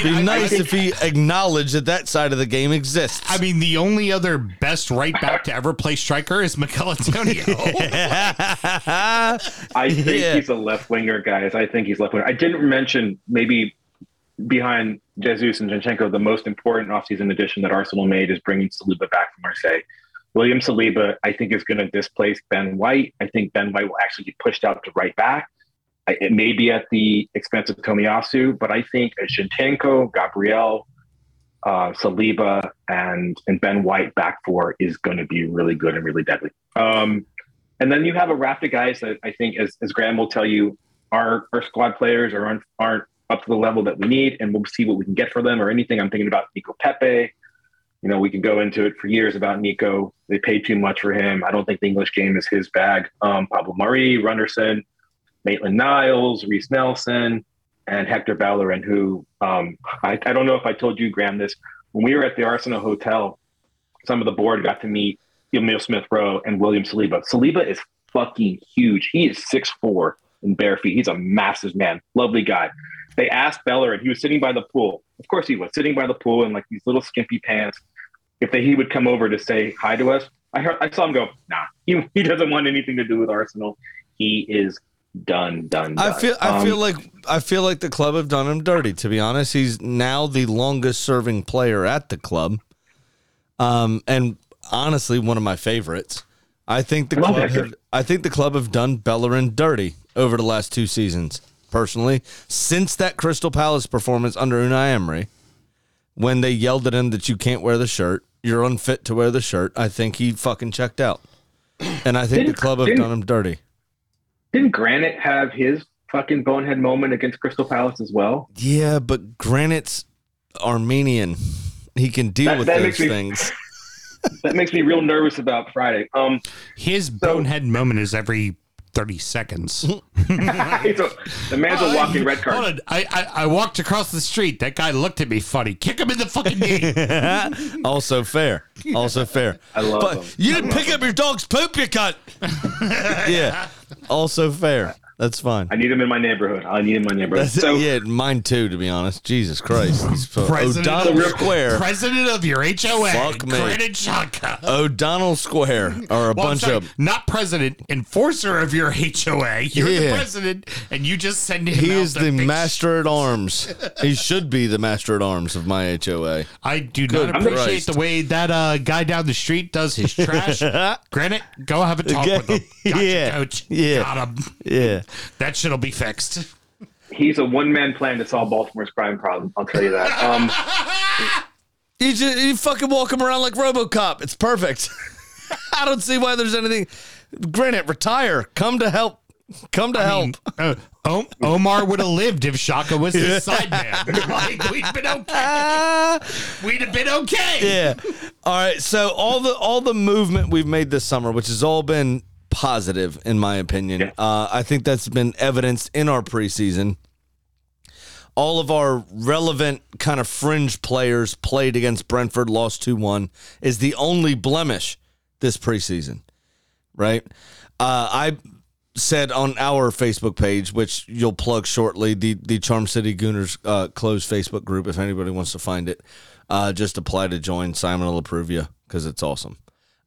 Be nice if he acknowledged that that side of the game exists. I mean, the only other best right back to ever play striker is Michail Antonio. I think Yeah. he's a left winger, guys. I think he's left winger. I didn't mention maybe behind Jesus and Zinchenko, the most important offseason addition that Arsenal made is bringing Saliba back from Marseille. William Saliba, I think, is going to displace Ben White. I think Ben White will actually get pushed out to right back. It may be at the expense of Tomiyasu, but I think a Zinchenko, Gabriel, uh, Saliba, and and Ben White back four is going to be really good and really deadly. Um, and then you have a raft of guys that I think, as, as Graham will tell you, our, our squad players are, aren't, aren't up to the level that we need, and we'll see what we can get for them or anything. I'm thinking about Nico Pepe. You know, we could go into it for years about Nico. They paid too much for him. I don't think the English game is his bag. Um, Pablo Mari, Runarsson, Maitland Niles, Reiss Nelson, and Hector Bellerin, who um, I, I don't know if I told you, Graham, this. When we were at the Arsenal Hotel, some of the board got to meet Emile Smith Rowe and William Saliba. Saliba is fucking huge. He is 6'4 in bare feet. He's a massive man. Lovely guy. They asked Bellerin, he was sitting by the pool. Of course he was sitting by the pool in like these little skimpy pants. If they, he would come over to say hi to us, I heard I saw him go, nah, he, he doesn't want anything to do with Arsenal. He is done, done, done. I feel I Um, feel like I feel like the club have done him dirty. To be honest, he's now the longest serving player at the club, um, and honestly, one of my favorites. I think the club have, I think the club have done Bellerin dirty over the last two seasons. Personally, since that Crystal Palace performance under Unai Emery, when they yelled at him that you can't wear the shirt, you're unfit to wear the shirt. I think he fucking checked out, and I think the Didn't- club have done him dirty. Didn't Granit have his fucking bonehead moment against Crystal Palace as well? Yeah, but Granit's Armenian. He can deal That- with that those makes me- things. That makes me real nervous about Friday. Um, His bonehead moment is every 30 seconds. the man's a walking red card. Hold on. I, I, I walked across the street. That guy looked at me funny. Kick him in the fucking knee. also fair. Also fair. I love but him. you didn't pick up your dog's poop, you cut. yeah. Also fair. That's fine. I need him in my neighborhood. I need him in my neighborhood. That's so yeah, mine too. To be honest, Jesus Christ, He's so- President O'Donnell of, Square, President of your HOA. Fuck me. Granit Xhaka. O'Donnell Square, or a Well, I'm bunch sorry, of. not president, enforcer of your HOA. You're Yeah. the president, and you just send him. He out is the fix- master at arms. he should be the master at arms of my HOA. I do Good not appreciate Christ. the way that uh, guy down the street does his trash. Granit, go have a talk Okay. with him. Gotcha, Yeah. coach. Yeah. Got him. Yeah. That shit'll be fixed. he's a one man plan to solve Baltimore's crime problem. I'll tell you that. Um, You just you fucking walk him around like RoboCop. It's perfect. I don't see why there's anything. Granit, retire. Come to help. Come to help. Uh, O- Omar would have lived if Xhaka was his side man. Like, we'd been okay. We'd have been okay. yeah. All right. So all the all the movement we've made this summer, which has all been positive in my opinion, uh, I think that's been evidenced in our preseason. All of our relevant kind of fringe players played against Brentford, lost 2 1, is the only blemish this preseason, right? Uh, I said on our Facebook page, which you'll plug shortly, the the Charm City Gooners uh, closed Facebook group. If anybody wants to find it, uh, just apply to join. Simon will approve you because it's awesome.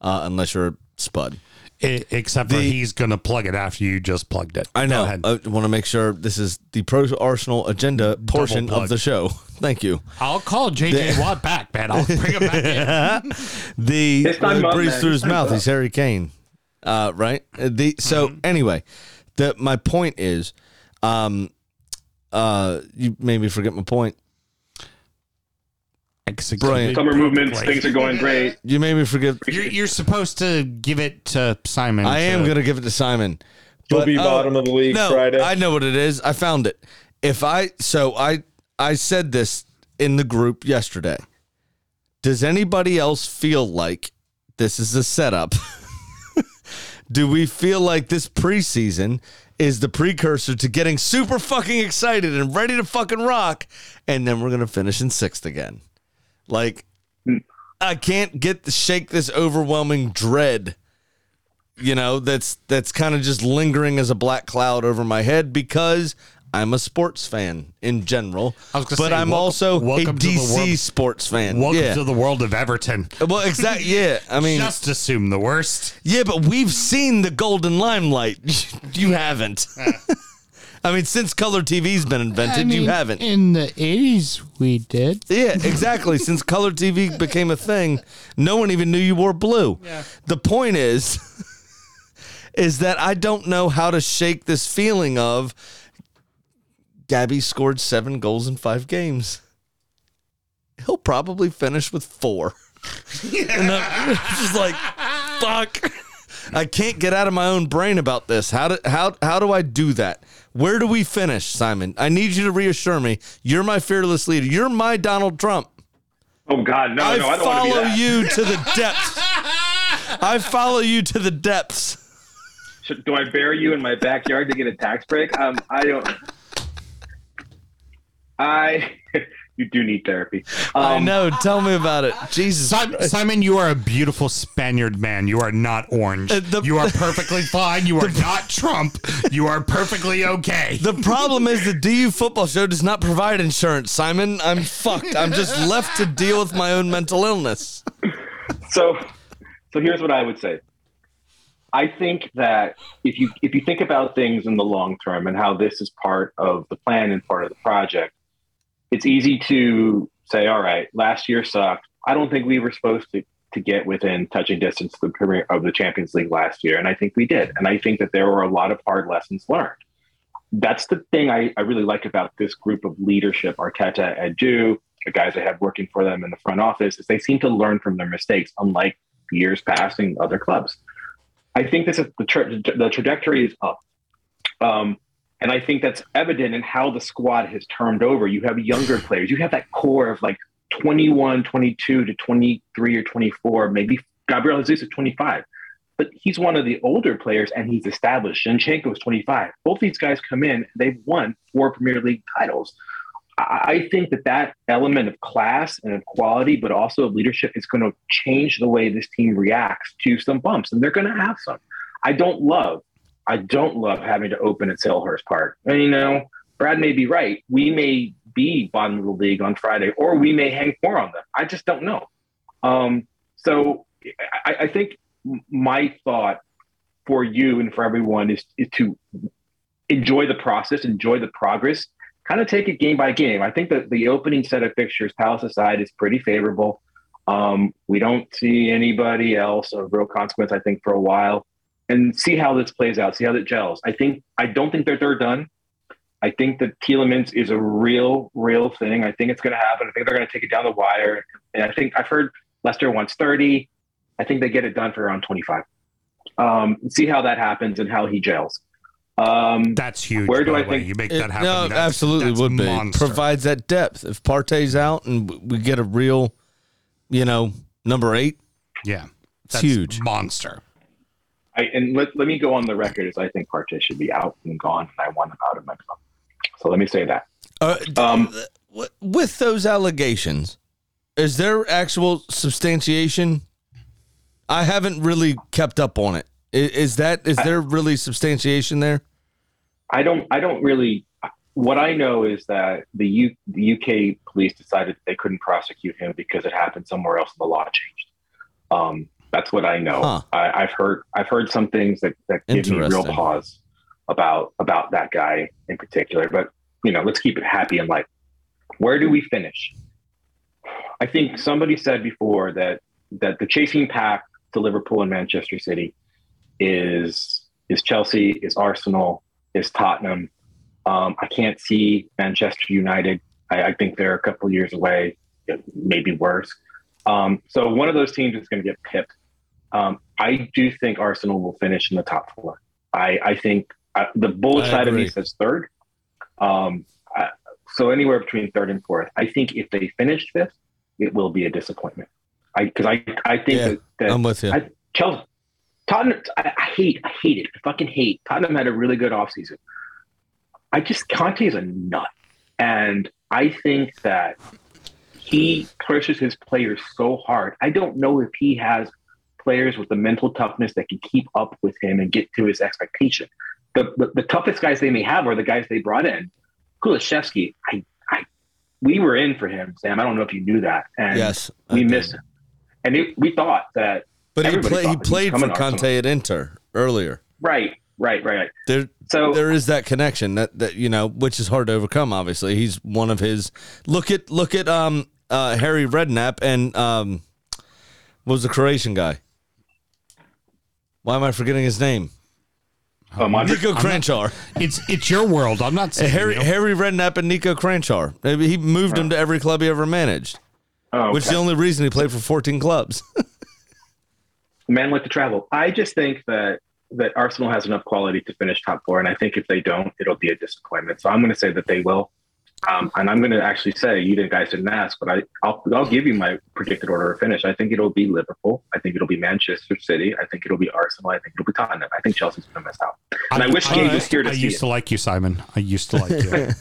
Uh, unless you're a spud. E- except for he's going to plug it after you just plugged it. I know. I want to make sure this is the Pro Arsenal agenda portion of the show. Thank you. I'll call JJ The- Watt back, man. I'll bring him back in. the It's uh, up, breathes man. through his mouth. He's Harry Kane, uh, right? Uh, The so Mm-hmm. anyway, the my point is, um, uh, you made me forget my point. Brilliant. summer movements, things are going great. You made me forget. You're, you're supposed to give it to Simon. I am gonna give it to Simon. He'll be oh, bottom of the league no, Friday. I know what it is. I found it. If I so I I said this in the group yesterday. Does anybody else feel like this is a setup? Do we feel like this preseason is the precursor to getting super fucking excited and ready to fucking rock, and then we're gonna finish in sixth again? Like, hmm. I can't get to shake this overwhelming dread you know that's that's kind of just lingering as a black cloud over my head because I'm a sports fan in general, but say, I'm welcome- also a welcome to DC world- sports fan. Welcome yeah. to the world of Everton. Well, exactly. Yeah, I mean, just assume the worst. Yeah, but we've seen the golden limelight. you haven't. I mean, since color TV's been invented, you haven't. In the 80s, we did. Yeah, exactly. Since color TV became a thing, no one even knew you wore blue. Yeah. The point is, is that I don't know how to shake this feeling of Gabby scored seven goals in five games. He'll probably finish with four. and I'm just like, fuck. I can't get out of my own brain about this. How do how how do I do that? Where do we finish, Simon? I need you to reassure me. You're my fearless leader. You're my Donald Trump. Oh God, no, I no, I don't want to follow be you to the depths. I follow you to the depths. Do I bury you in my backyard to get a tax break? Um, I don't. I. you do need therapy. I Um, know. Tell me about it. Jesus. Simon, Simon, you are a beautiful Spaniard man. You are not orange. you are perfectly fine. You are not Trump. You are perfectly okay. The problem is the DU football show does not provide insurance, Simon. I'm fucked. I'm just left to deal with my own mental illness. so so here's what I would say. I think that if you if you think about things in the long term and how this is part of the plan and part of the project, it's easy to say, all right, last year sucked. I don't think we were supposed to to get within touching distance of the premier of the Champions League last year, and I think we did. And I think that there were a lot of hard lessons learned. That's the thing I, I really like about this group of leadership, Arteta, Edu, the guys I have working for them in the front office, is they seem to learn from their mistakes, unlike years past in other clubs. I think this is the, tra- the trajectory is up. Um, and I think that's evident in how the squad has turned over. You have younger players. You have that core of like 21, 22 to 23 or 24, maybe Gabriel Jesus is 25. But he's one of the older players and he's established. Zinchenko is 25. Both these guys come in, they've won four Premier League titles. I think that that element of class and of quality, but also of leadership, is going to change the way this team reacts to some bumps, and they're going to have some. I don't love, I don't love having to open at Selhurst Park. And, you know, Brad may be right. We may be bottom of the league on Friday, or we may hang four on them. I just don't know. Um, so I, I think my thought for you and for everyone is, is to enjoy the process, enjoy the progress, kind of take it game by game. I think that the opening set of fixtures, Palace aside, is pretty favorable. Um, we don't see anybody else of real consequence, I think, for a while, and see how this plays out, see how it gels. I think I don't think that they're done. I think that Tielemans is a real, real thing. I think it's going to happen. I think they're going to take it down the wire, and I think I've heard Leicester wants thirty. I think they get it done for around twenty-five. Um, see how that happens and how he gels. Um, that's huge. Where do I way. think you make It- that happen? No, That's- absolutely that's would be. monster. Provides that depth. If Partey's out and we get a real, you know, number eight, yeah, it's That's huge. monster. I, and let, let me go on the record as I think Partey should be out and gone, and I want him out of my club. So let me say that. Uh, Um, with those allegations, is there actual substantiation? I haven't really kept up on it. Is, is that is there really substantiation there? I don't. I don't really. What I know is that the, U, the UK police decided they couldn't prosecute him because it happened somewhere else and the law changed. Um, that's what I know. Huh. I, I've heard. I've heard some things that, that give me real pause about about that guy in particular. But you know, let's keep it happy and light. Where do we finish? I think somebody said before that that the chasing pack to Liverpool and Manchester City is is Chelsea, is Arsenal, is Tottenham. Um, I can't see Manchester United. I, I think they're a couple years away, maybe worse. Um, so one of those teams is going to get pipped. Um, I do think Arsenal will finish in the top four. I, I think uh, the bullish side of me says third. Um, I, so anywhere between third and fourth. I think if they finish fifth, it will be a disappointment. I because I I think Yeah, that, that I'm with you. I, Chelsea, Tottenham. I, I hate I hate it. I fucking hate. Tottenham had a really good offseason. I just Conte is a nut, and I think that he pushes his players so hard. I don't know if he has players with the mental toughness that can keep up with him and get to his expectation. The, the, the toughest guys they may have are the guys they brought in, Kulusevski, I, I, we were in for him, Sam. I don't know if you knew that, and Yes, I we did. missed him. And it, we thought that, But he, play, he played for Conte at Inter earlier. Right, right, right, right. There, so there is that connection that that you know, which is hard to overcome. Obviously, he's one of his. Look at look at um uh Harry Redknapp and um was the Croatian guy? Why am I forgetting his name? Oh, Nico Kranjčar. It's it's your world. I'm not Uh, saying Harry you. Harry Redknapp and Nico Kranjčar. Maybe He moved him to every club he ever managed. Oh, Which is the only reason he played for 14 clubs. man like to travel. I just think that that Arsenal has enough quality to finish top four, and I think if they don't, it'll be a disappointment. So I'm going to say that they will. Um, and I'm going to actually say you didn't guys didn't ask, but I I'll, I'll give you my predicted order of finish. I think it'll be Liverpool. I think it'll be Manchester City. I think it'll be Arsenal. I think it'll be Tottenham. I think Chelsea's going to miss out. And I, wish Gabe was here to I see used it. to like you, Simon. I used to like you.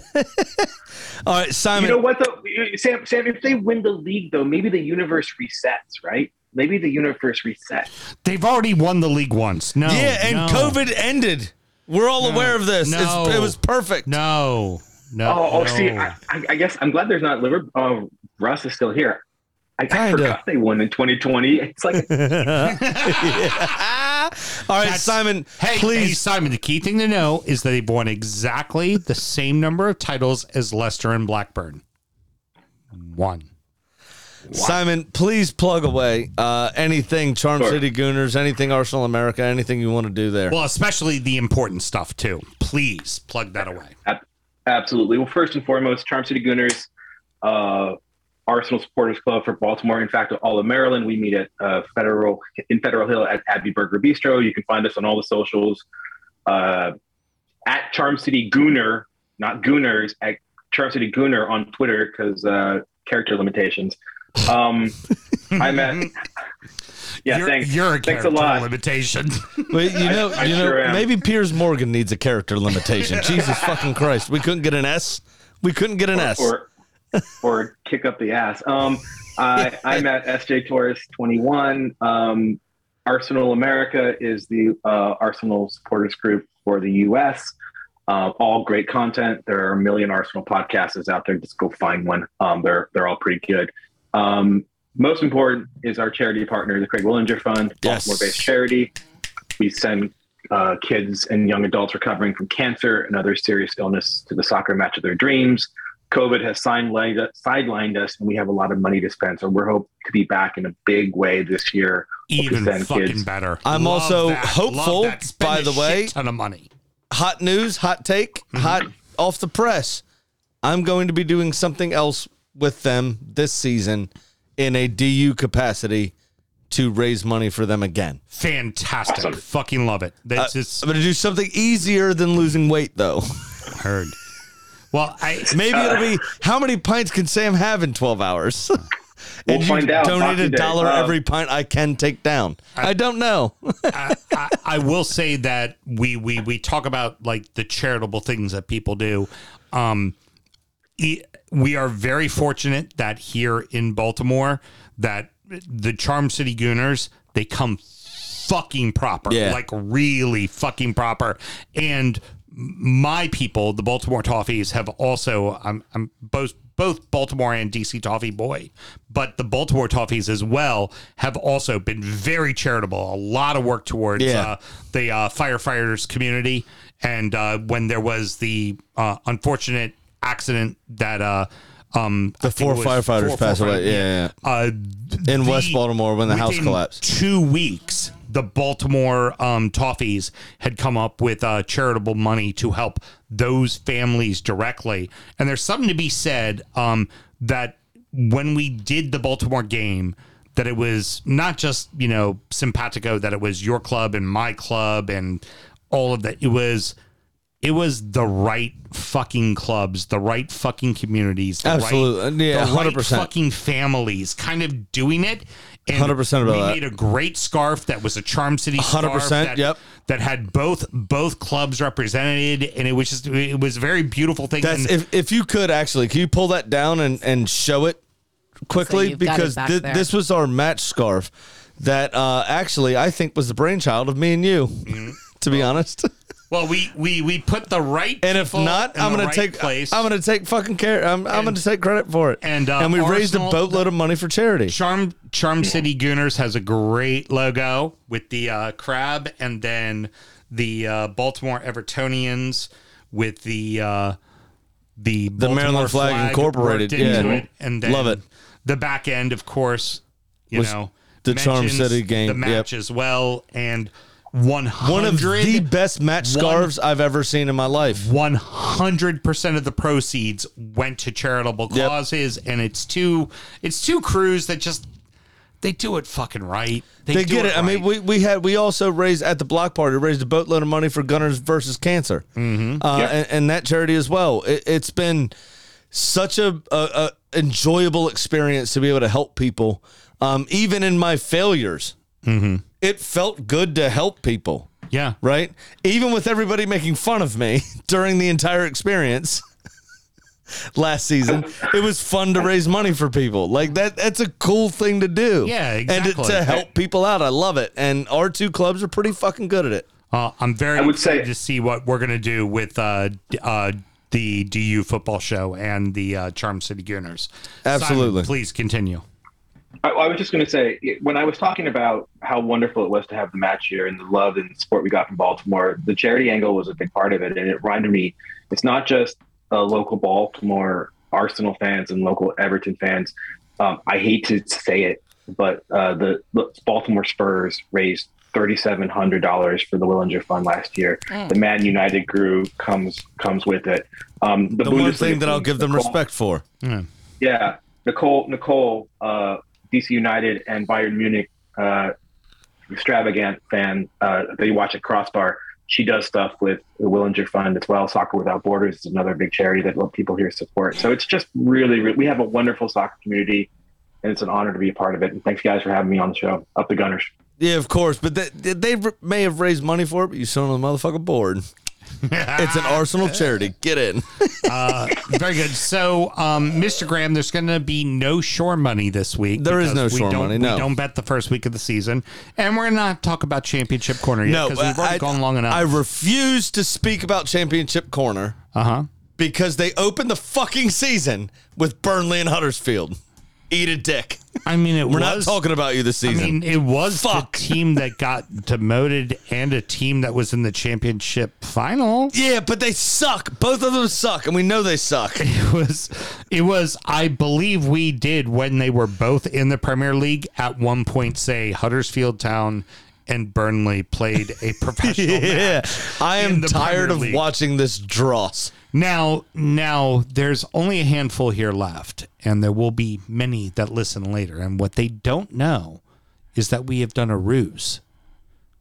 All right, Simon. You know what though, Sam? Sam, if they win the league though, maybe the universe resets, right? Maybe the universe resets. They've already won the league once. No. yeah, and no. COVID ended. We're all No, aware of this. It's- no. it was perfect. No. No. oh, oh no. see, I, I I guess I'm glad there's not Liverpool. Oh, Russ is still here. I, I forgot they won in 2020. It's like All right, Simon. Hey, please. hey, Simon. The key thing to know is that they've won exactly the same number of titles as Leicester and Blackburn. One. Simon, please plug away uh, anything Charm Sure. City Gooners, anything Arsenal America, anything you want to do there. Well, especially the important stuff too. Please plug that away. Ab- Absolutely. Well, first and foremost, Charm City Gooners, uh, Arsenal Supporters Club for Baltimore. In fact, all of Maryland, we meet at uh, Federal in Federal Hill at Abbey Burger Bistro. You can find us on all the socials uh, at Charm City Gooner, not Gooners, at Charm City Gooner on Twitter because uh, character limitations. Um, I'm at. Yeah, You're- thanks. you're a thanks a character lot. limitation. But you know, I you know, sure am. maybe Piers Morgan needs a character limitation. Jesus fucking Christ, we couldn't get an S. We couldn't get an S. or or kick up the ass. Um, I, I'm at SJ Torres 21. Um, Arsenal America is the uh, Arsenal supporters group for the U.S. Uh, all great content. There are a million Arsenal podcasts out there. Just go find one. Um, they're they're all pretty good. Um, most important is our charity partner, the Craig Willinger Fund, Yes. Baltimore-based charity. We send uh, kids and young adults recovering from cancer and other serious illness to the soccer match of their dreams. COVID has sidelined, sidelined us, and we have a lot of money to spend. So we're hoping to be back in a big way this year. Hope to Even send fucking better. I'm Love also that. hopeful, Love that. Spend by the way. ton of money. Hot news, hot take, hot off the press. I'm going to be doing something else with them this season in a DU capacity to raise money for them again. Fantastic. Fucking love it. That's Uh, just I'm going to do something easier than losing weight, though. heard. Well, I maybe it'll be how many pints can Sam have in 12 hours? We'll and you find out. donate Boxing a dollar Uh, every pint I can take down. I don't know. I, I, I will say that we we we talk about like the charitable things that people do. Um, e- we are very fortunate that here in Baltimore that the Charm City Gooners they come fucking proper, Yeah. like really fucking proper, and my people, the Baltimore Toffees, have also. I'm I'm both both Baltimore and DC Toffee boy, but the Baltimore Toffees as well have also been very charitable. A lot of work towards Yeah. uh, the uh, firefighters community, and uh, when there was the uh, unfortunate accident that. Uh, um, The four firefighters four passed away. firefighters, Yeah, Uh, In the- West Baltimore when the house collapsed. Two weeks, the Baltimore um, Toffees had come up with uh, charitable money to help those families directly. And there's something to be said um, that when we did the Baltimore game, that it was not just you know simpatico that it was your club and my club and all of that. It was it was the right fucking clubs, the right fucking communities, the Absolutely. right, Yeah, 100%. fucking families, kind of doing it. 100% about we that. made a great scarf that was a Charm City 100%, that, yep. that had both both clubs represented, and it was just it was a very beautiful thing. That's and, if if you could actually, can you pull that down and and show it quickly you've got it because back thi- there. this was our match scarf that uh actually I think was the brainchild of me and you. Mm-hmm. To be honest, Well, we we we put the right And if not, I'm gonna right take place. I'm gonna take fucking care. I'm, I'm gonna take credit for it. And, uh, and we raised a boatload of money for charity. Charm Charm City Gooners has a great logo with the uh, crab, and then the uh, Baltimore Evertonians with the uh, the The Baltimore Maryland flag incorporated, into yeah. it, and then Love it. The back end, of course, you Was know, the Charm City game, the match as well, and one One of the best match scarves I've ever seen in my life. One hundred percent of the proceeds went to charitable causes, and it's two it's two crews that just they do it fucking right. They, do get it. I mean, we, we had we also raised at the block party raised a boatload of money for Gunners versus Cancer, mm-hmm. uh, Yeah. and, and that charity as well. It, it's been such a, a, a enjoyable experience to be able to help people, um, even in my failures. It felt good to help people. Yeah. Right. Even with everybody making fun of me during the entire experience. Last season, it was fun to raise money for people. Like that, that's a cool thing to do. Yeah, exactly. And to, to help people out, I love it. And our two clubs are pretty fucking good at it. Uh, I'm very excited to see what we're gonna do with uh, uh, the DU football show and the uh, Charm City Gooners. Absolutely. Simon, please continue. I, I was just going to say when I was talking about how wonderful it was to have the match here and the love and support we got from Baltimore, the charity angle was a big part of it, and it reminded me it's not just uh, local Baltimore Arsenal fans and local Everton fans. Um, I hate to say it, but uh, the, the Baltimore Spurs raised thirty-seven hundred dollars for the Willinger Fund last year. Mm. The Man United grew comes comes with it. Um, The, one thing that I'll give them Nicole- respect for. yeah, Nicole, Nicole, uh, DC United and Bayern Munich, uh, extravagant fan uh, watch at Crossbar. She does stuff with the Willinger Fund as well. Soccer Without Borders is another big charity that people here support. So it's just really, really we have a wonderful soccer community, and it's an honor to be a part of it. And thanks, guys, for having me on the show. Up the Gunners. Yeah, of course. But they, they may have raised money for it, but you still on the motherfucking board. It's an Arsenal charity. Get in. Uh, very good. So, um, Mr. Graham, there's going to be no shore money this week. There is no we shore don't- money, no. we don't bet the first week of the season, and we're not talk about championship corner yet No, because we've already I, gone long enough. I refuse to speak about Championship Corner. Uh huh. Because they opened the fucking season with Burnley and Huddersfield. Eat a dick. I mean, it We're not talking about you this season. I mean, it was the team that got demoted and a team that was in the championship final. Yeah, but they suck. Both of them suck, and we know they suck. It was, it was. I believe we did when they were both in the Premier League. At one point, say Huddersfield Town and Burnley played a professional Yeah, match. I am the tired Premier of League. watching this dross. Now, now there's only a handful here left, and there will be many that listen later. And what they don't know is that we have done a ruse.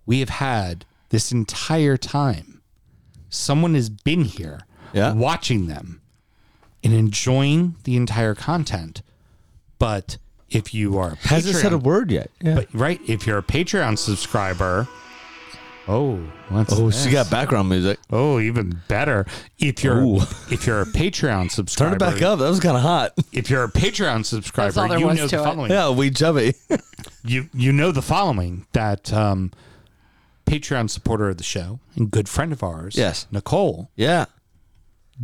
We have had this entire time. Someone has been here yeah. watching them and enjoying the entire content. But if you are a Hasn't said a word yet. Yeah. But right, if you're a Patreon subscriber, oh, what's Oh, she got background music. Oh, even better. If you're Ooh. if you're a Patreon subscriber, Turn it back up. That was kind of hot. If you're a Patreon subscriber, all there you was know to the it. following. Yeah, we chubby. you you know the following that um, Patreon supporter of the show and good friend of ours, Yes. Nicole, Yeah.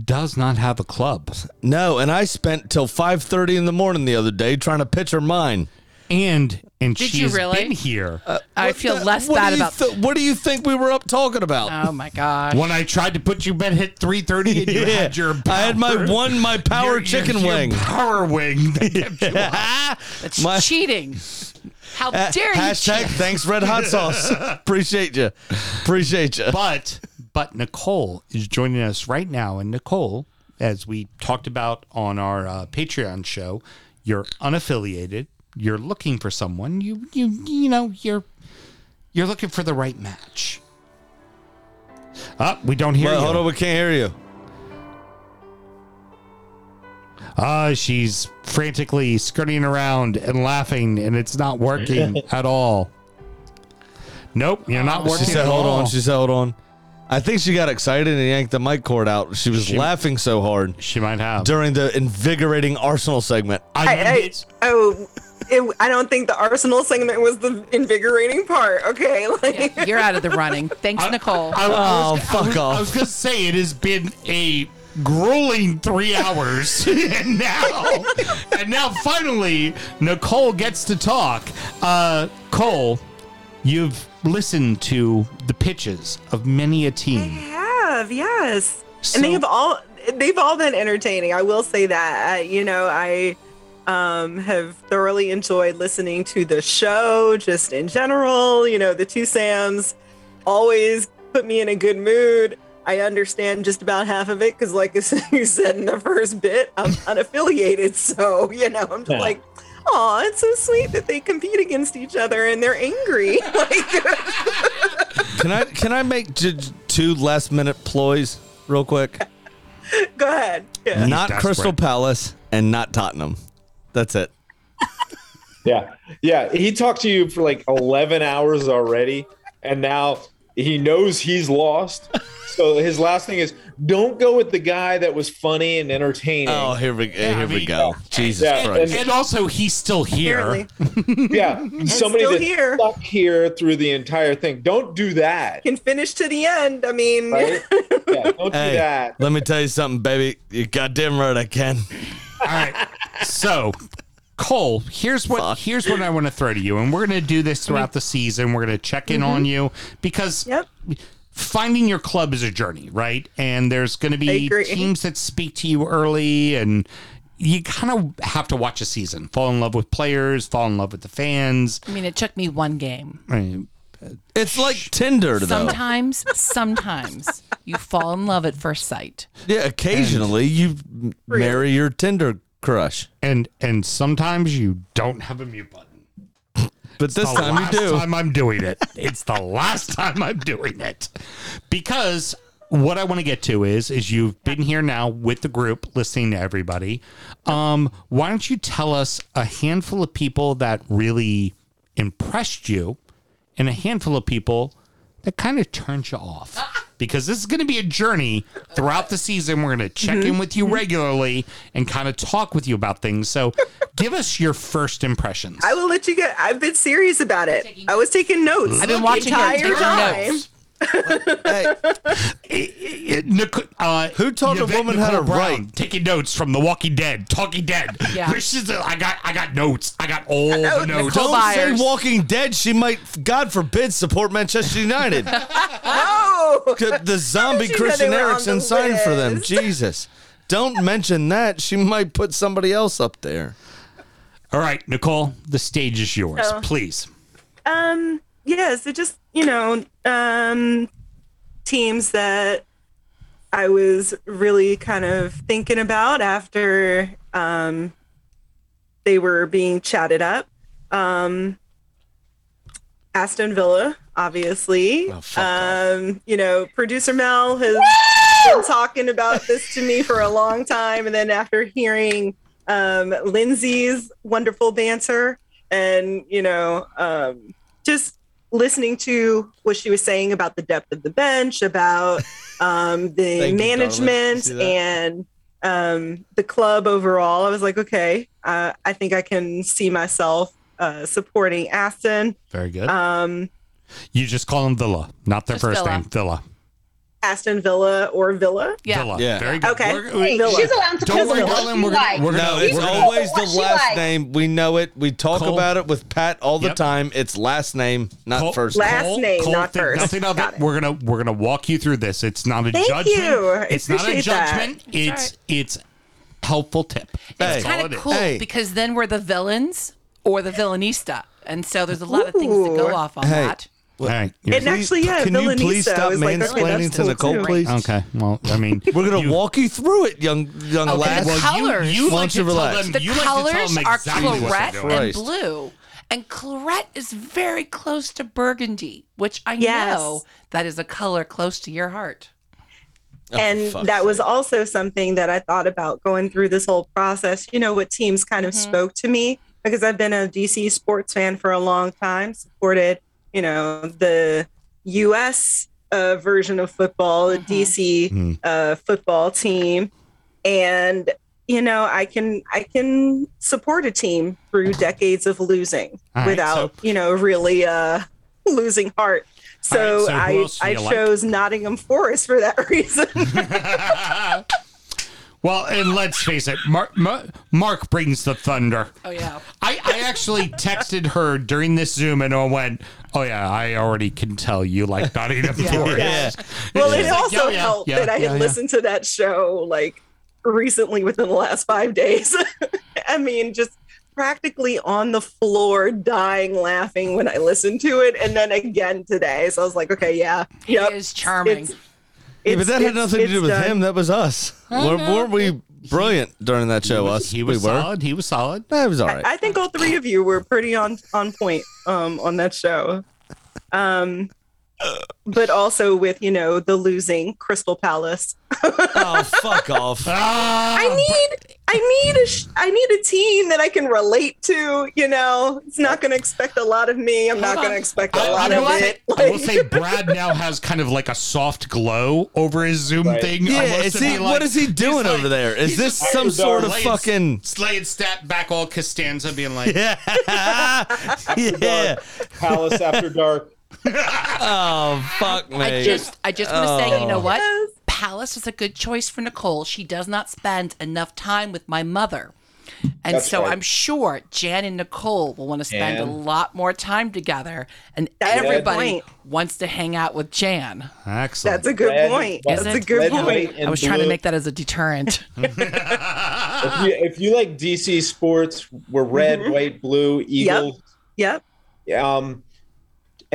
does not have a club. No, and I spent till five thirty in the morning the other day trying to pitch her mine. And and Did she you has really? been here. I feel less what bad you about. th- what do you think we were up talking about? oh my gosh! when I tried to put you bed hit three thirty, and you Yeah. had your I had my power- one, my power your- your- chicken your wing. power wing. that kept you up. That's My- cheating. How Ha- dare you? Hashtag cheat? thanks red hot sauce. Appreciate you. Appreciate you. but but Nicole is joining us right now, and Nicole, as we talked about on our uh, Patreon show, you're unaffiliated. You're looking for someone. You you you know you're you're looking for the right match. Ah, we don't hear Well, you. hold on, we can't hear you. Ah, she's frantically skirting around and laughing, and it's not working at all. Nope, you're not working. She said, at "Hold all. on." She said, "Hold on." I think she got excited and yanked the mic cord out. She was She- laughing so hard She might have. during the invigorating Arsenal segment. I, Hey, hey, oh, it, I don't think the Arsenal segment was the invigorating part. Okay, like You're out of the running. Thanks, Nicole. I, I was, Oh, fuck I was, off. I was gonna say it has been a grueling three hours, and now, and now finally, Nicole gets to talk. Uh, Cole, you've listened to the pitches of many a team. I have yes, So- and they have all they've all been entertaining. I will say that. Uh, you know, I um, have thoroughly enjoyed listening to the show, just in general. You know, the two Sams always put me in a good mood. I understand just about half of it because, like you said in the first bit, I'm unaffiliated. So, you know, I'm just Yeah. like, oh, it's so sweet that they compete against each other and they're angry. like, Can I can I make j- j- two last minute ploys real quick? go ahead. Yeah. Not Crystal Palace and not Tottenham. That's it. Yeah. Yeah. He talked to you for like 11 hours already. And now he knows he's lost. So his last thing is don't go with the guy that was funny and entertaining. Oh, here we here we go. Jesus Yeah, Christ. and- And also, he's still here. yeah. Somebody still that's here. stuck here through the entire thing. Don't do that. Can finish to the end. I mean, Right? Yeah, don't do that. let me tell you something, baby. You goddamn right I can. All right. So, Cole, here's what here's what I want to throw to you, and we're going to do this throughout the season. We're going to check in on you because finding your club is a journey, right? And there's going to be teams that speak to you early, and you kind of have to watch a season, fall in love with players, fall in love with the fans. I mean, it took me one game. I mean, It's like Tinder, though. Sometimes, sometimes you fall in love at first sight. Yeah, occasionally you m- marry your Tinder crush. and and sometimes you don't have a mute button. But this the time you last do. time I'm doing it. It's the last time I'm doing it. Because what I want to get to is is you've been here now with the group listening to everybody. Um, why don't you tell us a handful of people that really impressed you and a handful of people that kind of turned you off? Because this is going to be a journey throughout the season. We're going to check in mm-hmm. with you regularly and kind of talk with you about things. So, give us your first impressions. I will let you get. I've been serious about it. I was taking notes. I've been watching her entire taking time. notes. Uh, Who taught a Yvette woman how to Brown, write? Taking notes from The Walking Dead, Talking Dead. Yeah. This is a, I got I got notes. I got all the know, notes. Nicole Don't Byers. say Walking Dead. She might, God forbid, support Manchester United. Oh, the the zombie Christian they were Eriksen signed for them. Jesus. Don't mention that. She might put somebody else up there. All right, Nicole, the stage is yours. Oh. Please. Um, yeah, so just, you know, um, teams that I was really kind of thinking about after um, they were being chatted up. Um, Aston Villa, obviously. um, you know, producer Mel has been talking about this to me for a long time. And then after hearing um, Lindsay's wonderful banter and, you know, um, just listening to what she was saying about the depth of the bench, about um, the Thank you, management darling. See that? and um, the club overall, I was like, okay, uh, I think I can see myself uh, supporting Aston. Very good. Um, you just call them Villa, not their first Villa. name. Villa. Aston Villa or Villa. Yeah. Villa. Yeah. Very good. Okay. We're- we- Villa. She's allowed to don't pick worry, what darling. We're gonna, likes. we're No, gonna, it's we're gonna- always the what she last likes. name. We know it. We talk Cole. about it with Pat all the Yep. time. It's last name, not Cole- first Last name. name, not think first. Nothing of Got it. it. We're gonna we're gonna walk you through this. It's not a Thank judgment. you. I It's not a appreciate that. judgment. It's it's helpful tip. That's It's all kind it of is. cool Hey. because then we're the villains or the villainista. And so there's a lot of things to go Ooh. off on Hey. that. All right. you're- And actually, yeah, Can you please stop was like, okay, mansplaining to cool Nicole, too. please? Okay. Well, I mean, We're gonna you- walk you through it, young young Okay, lass. the Well, colors. You, you Why like to you tell relax? them. The you like to tell colors them are exactly claret and blue. And claret is very close to burgundy, which I Yes. know that is a color close to your heart. Oh, and fuck's that was also something that I thought about going through this whole process. You know, what teams kind of Mhm. spoke to me because I've been a DC sports fan for a long time, supported, you know, the US uh, version of football, the DC Mhm. uh, football team. And you know, I can I can support a team through decades of losing All right, without, you know, really uh losing heart. So, All right, so I I you like? chose Nottingham Forest for that reason. Well, and let's face it, Mark, Mark brings the thunder. Oh yeah. I, I actually texted her during this Zoom and I went, "Oh yeah, I already can tell you like Nottingham Forest." well, it She's like, also "Yeah, yeah, helped yeah, that I had yeah, yeah." listened to that show like recently within the last five days. I mean, just practically on the floor, dying laughing when I listened to it, and then again today. So I was like, okay, yeah, yep, is charming. Yeah, but that had nothing to do with done. him. That was us. Were, know. weren't we mm-hmm. Brilliant during that show? us. He was we were. solid. He was solid. That was all right. I, I think all three of you were pretty on on point um, on that show. Um, but also with you know the losing Crystal Palace. Oh fuck off! Ah. I need I need a sh- I need a team that I can relate to. You know, it's not going to expect a lot of me. I'm not going to expect a I, lot I of will it. say, I will say Brad now has kind of like a soft glow over his Zoom thing. Yeah, is he- been what is he he's doing over there? Is this just some uh, sort of laying- fucking- laying stat back all Costanza being like, yeah, yeah. Palace after dark. Oh fuck me! I just, I just want to say, you know Oh. what? Palace is a good choice for Nicole. She does not spend enough time with my mother. And That's so right. I'm sure Jan and Nicole will want to spend a lot more time together, and That's everybody wants to hang out with Jan. Excellent. That's a good Red- point. Isn't That's a good Red, point. I was trying to make that as a deterrent. if, you, if you like DC sports, we're red, Mhm. white, blue, eagle. Yep. Um,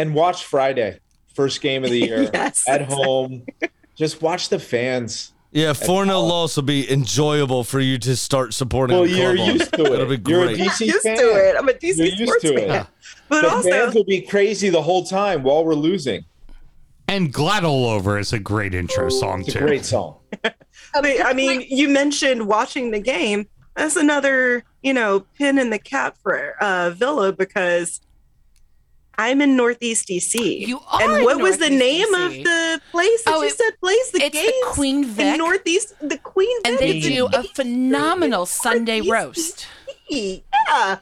and watch Friday, first game of the year Yes. at home. Just watch the fans. Yeah, four 0 loss will be enjoyable for you to start supporting. Well, you're on. used to it. It'll be You're a great. DC used fan. to it. I'm a DC You're used sports to it. fan. But the also, fans will be crazy the whole time while we're losing. and Glad All Over is a great intro song It's too. a great song. but, I mean, you mentioned watching the game. That's another, you know, pin in the cap for uh, Villa because I'm in Northeast DC. You are And in what was the name DC. of the place that Oh, you it- said plays the it's the games? Queen Vic. in Northeast, the Queen and Vic. they do a phenomenal Sunday roast. Yeah.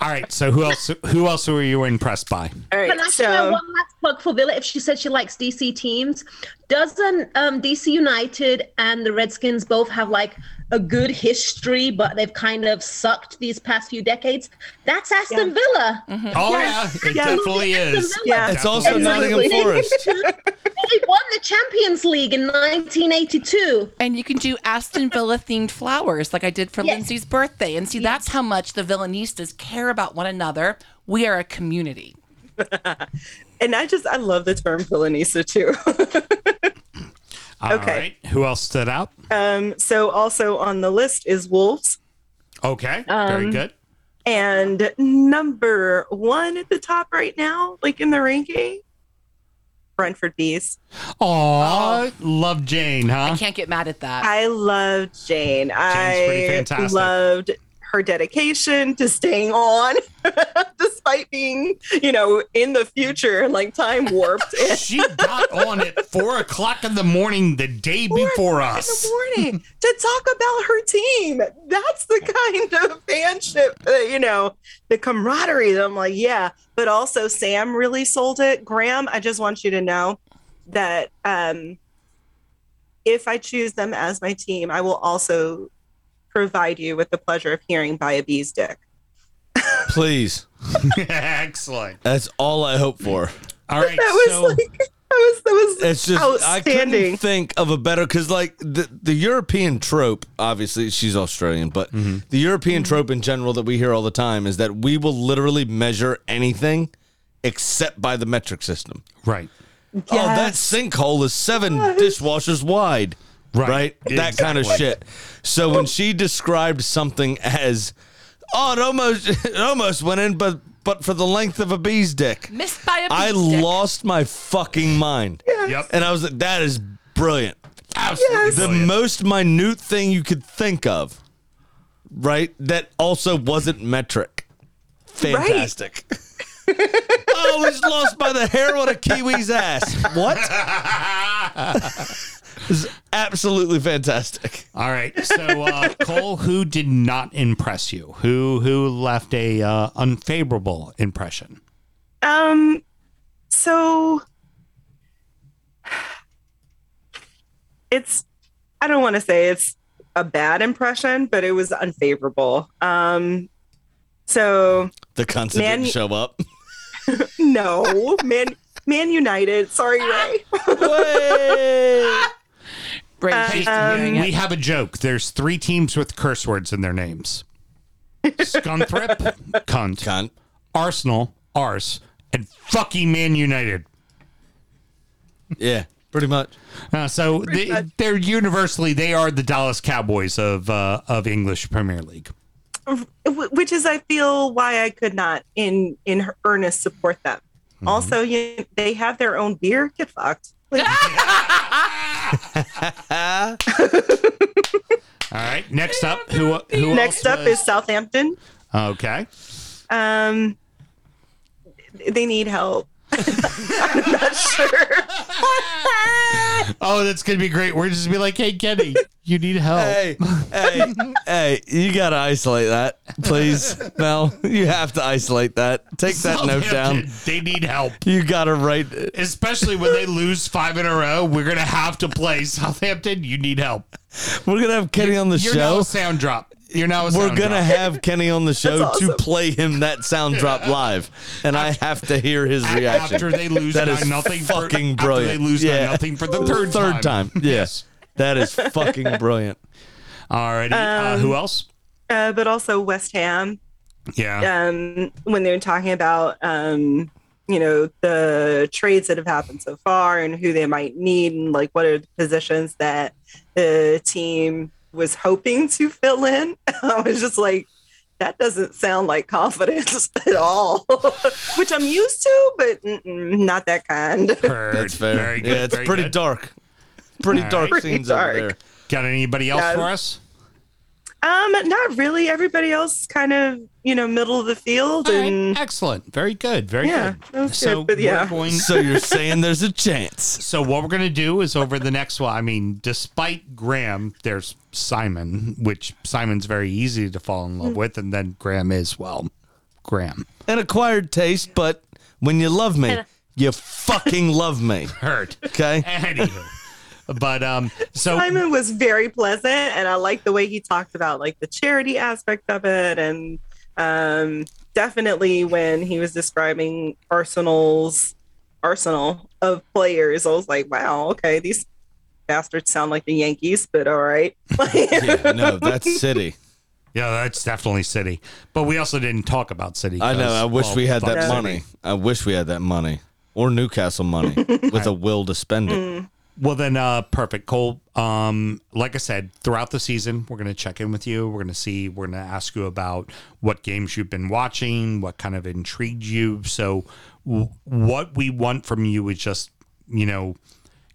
All right, so who else? Who else were you impressed by? All right. Can I so share one last plug for Villa? If she said she likes DC teams, doesn't um, DC United and the Redskins both have like a good history, but they've kind of sucked these past few decades? That's Aston Villa. Oh yeah, it definitely is. Yeah. It's also Definitely. Nottingham Forest. They won the Champions League in 1982. And you can do Aston Villa themed flowers like I did for Yes. Lindsay's birthday. And see, that's how much the Villanistas care about one another. We are a community. and I just I love the term Villanisa too. All Okay. right, who else stood out? um, so also on the list is Wolves. Okay, very Um, good. And number one at the top right now, like in the ranking, Brentford Bees. Aw, love Jane, huh? I can't get mad at that. I love Jane. pretty I fantastic. loved her dedication to staying on despite being, you know, in the future and like time warped. She got on at four o'clock in the morning the day before us. morning to talk about her team. That's the kind of fanship, that, you know, the camaraderie that I'm like, yeah. But also, Sam really sold it. Graham, I just want you to know that um, if I choose them as my team, I will also provide you with the pleasure of hearing by a bee's dick. Please, Excellent. that's all I hope for. All right, That was so like, that was, that was It's just I outstanding. couldn't think of a better because like the the European trope. Obviously, she's Australian, but Mm-hmm. the European trope in general that we hear all the time is that we will literally measure anything except by the metric system. right, Yes. Oh, that sinkhole is seven dishwashers wide. Right. That kind of shit. So when she described something as, oh, it almost it almost went in, but but for the length of a bee's dick. Missed by a beat I stick. lost my fucking mind. Yep. And I was like, that is brilliant. absolutely. The brilliant. most minute thing you could think of, right? That also wasn't metric. Fantastic. oh, he's lost by the hair on a kiwi's ass. What? is absolutely fantastic. All right. So uh, Cole, who did not impress you? Who who left a uh, unfavorable impression? Um, so it's I don't want to say it's a bad impression, but it was unfavorable. Um, so The concept Man- didn't show up. no, man, Man United. Sorry, Ray. Brave Um, we have a joke. There's three teams with curse words in their names: Scunthorpe, cunt, cunt, Arsenal, arse, and fucking Man United. Yeah, pretty much. Uh, so they, they're universally they are the Dallas Cowboys of uh, of English Premier League. Which is I feel why I could not in in earnest support them. Mm-hmm. Also, you, they have their own beer. Get fucked. Like, All right. Next up, who who next else up was- is Southampton. okay. Um, they need help. I'm not sure. Oh, that's gonna be great. We're just gonna be like, hey, Kenny, you need help. Hey, hey, hey, you gotta isolate that, please, Mel. You have to isolate that. Take that note down. Southampton, They need help. You gotta write. Especially when they lose five in a row, we're gonna have to play Southampton. You need help. We're gonna have Kenny on the You're now show. a sound drop. You're now a We're gonna drop. have Kenny on the show That's to play him that sound drop live, and I have to hear his reaction. After they lose that nine is nothing for- fucking after brilliant. they lose nine yeah. nothing for the third third time. time. Yes, that is fucking brilliant. Alrighty, uh, Um, who else? Uh, but also West Ham. Yeah. Um, when they were talking about um, you know, the trades that have happened so far and who they might need and like what are the positions that the team was hoping to fill in. I was just like, that doesn't sound like confidence at all, which I'm used to, but not that kind. That's fair. Very good, Yeah, it's very pretty good. dark. Pretty All dark right. scenes dark. over there. Got anybody else Yeah. for us? Um, not really. Everybody else kind of, you know, middle of the field and Excellent. Very good. Very Yeah, good. that so good, but yeah. we're going. So you're saying there's a chance? So what we're gonna do is over the next one. I mean, despite Graham, there's Simon, which Simon's very easy to fall in love with, and then Graham is well, Graham. An acquired taste, but when you love me, you fucking love me. Hurt. Okay. Anywho, but um, so Simon was very pleasant, and I like the way he talked about like the charity aspect of it, and um, definitely when he was describing Arsenal's arsenal of players, I was like, wow, okay, these bastards sound like the Yankees, but all right. Yeah, no, that's City. Yeah, that's definitely City. But we also didn't talk about City. I know. I wish well, we had fuck that City. money. I wish we had that money or Newcastle money with a will to spend it. Well then, uh, perfect, Cole. Um, like I said, throughout the season, we're gonna check in with you. We're gonna see. We're gonna ask you about what games you've been watching, what kind of intrigued you. So, w- what we want from you is just, you know,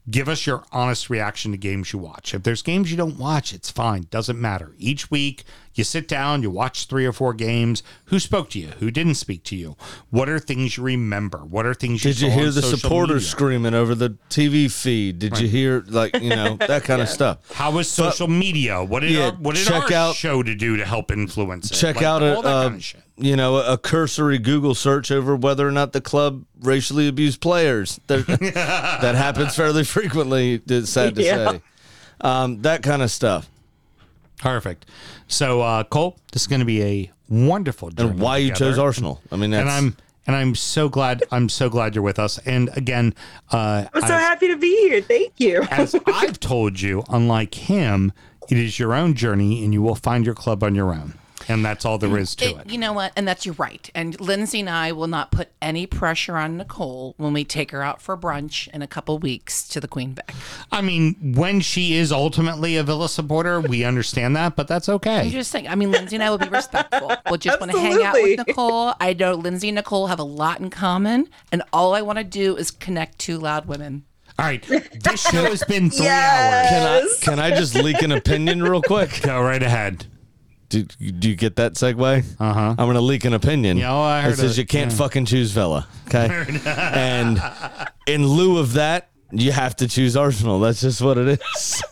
give us your honest reaction to games you watch. If there's games you don't watch, it's fine. Doesn't matter. Each week, you sit down, you watch three or four games. Who spoke to you? Who didn't speak to you? What are things you remember? What are things you Did you hear the supporters media? screaming over the TV feed? Did you hear like you know that kind of stuff? How was social media? What did yeah, our, what did check our out- show to do to help influence it? Check Like, out a uh, kind of shit. You know a cursory Google search over whether or not the club racially abused players. That, that happens fairly frequently. It's sad to Yeah. say. Um, that kind of stuff. Perfect. So uh, Cole, this is going to be a wonderful. Journey. And journey why you chose Arsenal? I mean, and I'm and I'm so glad I'm so glad you're with us. And again, uh, I'm so as- happy to be here. Thank you. as I've told you, unlike him, it is your own journey, and you will find your club on your own. And that's all there is to it. You know what? And that's you're right. And Lindsay and I will not put any pressure on Nicole when we take her out for brunch in a couple weeks to the Queen Vic. I mean, when she is ultimately a Villa supporter, we understand that, but that's okay. I'm just saying. I mean, Lindsay and I will be respectful. We'll just want to hang out with Nicole. I know Lindsay and Nicole have a lot in common, and all I want to do is connect two loud women. All right, this show has been three Yes. Can I can I just leak an opinion real quick? Go right ahead. Do, do you get that segue? Uh huh. I'm gonna leak an opinion. Yeah, oh, I heard It says it. you can't Yeah. fucking choose Vela. Okay. and in lieu of that, You have to choose Arsenal. That's just what it is.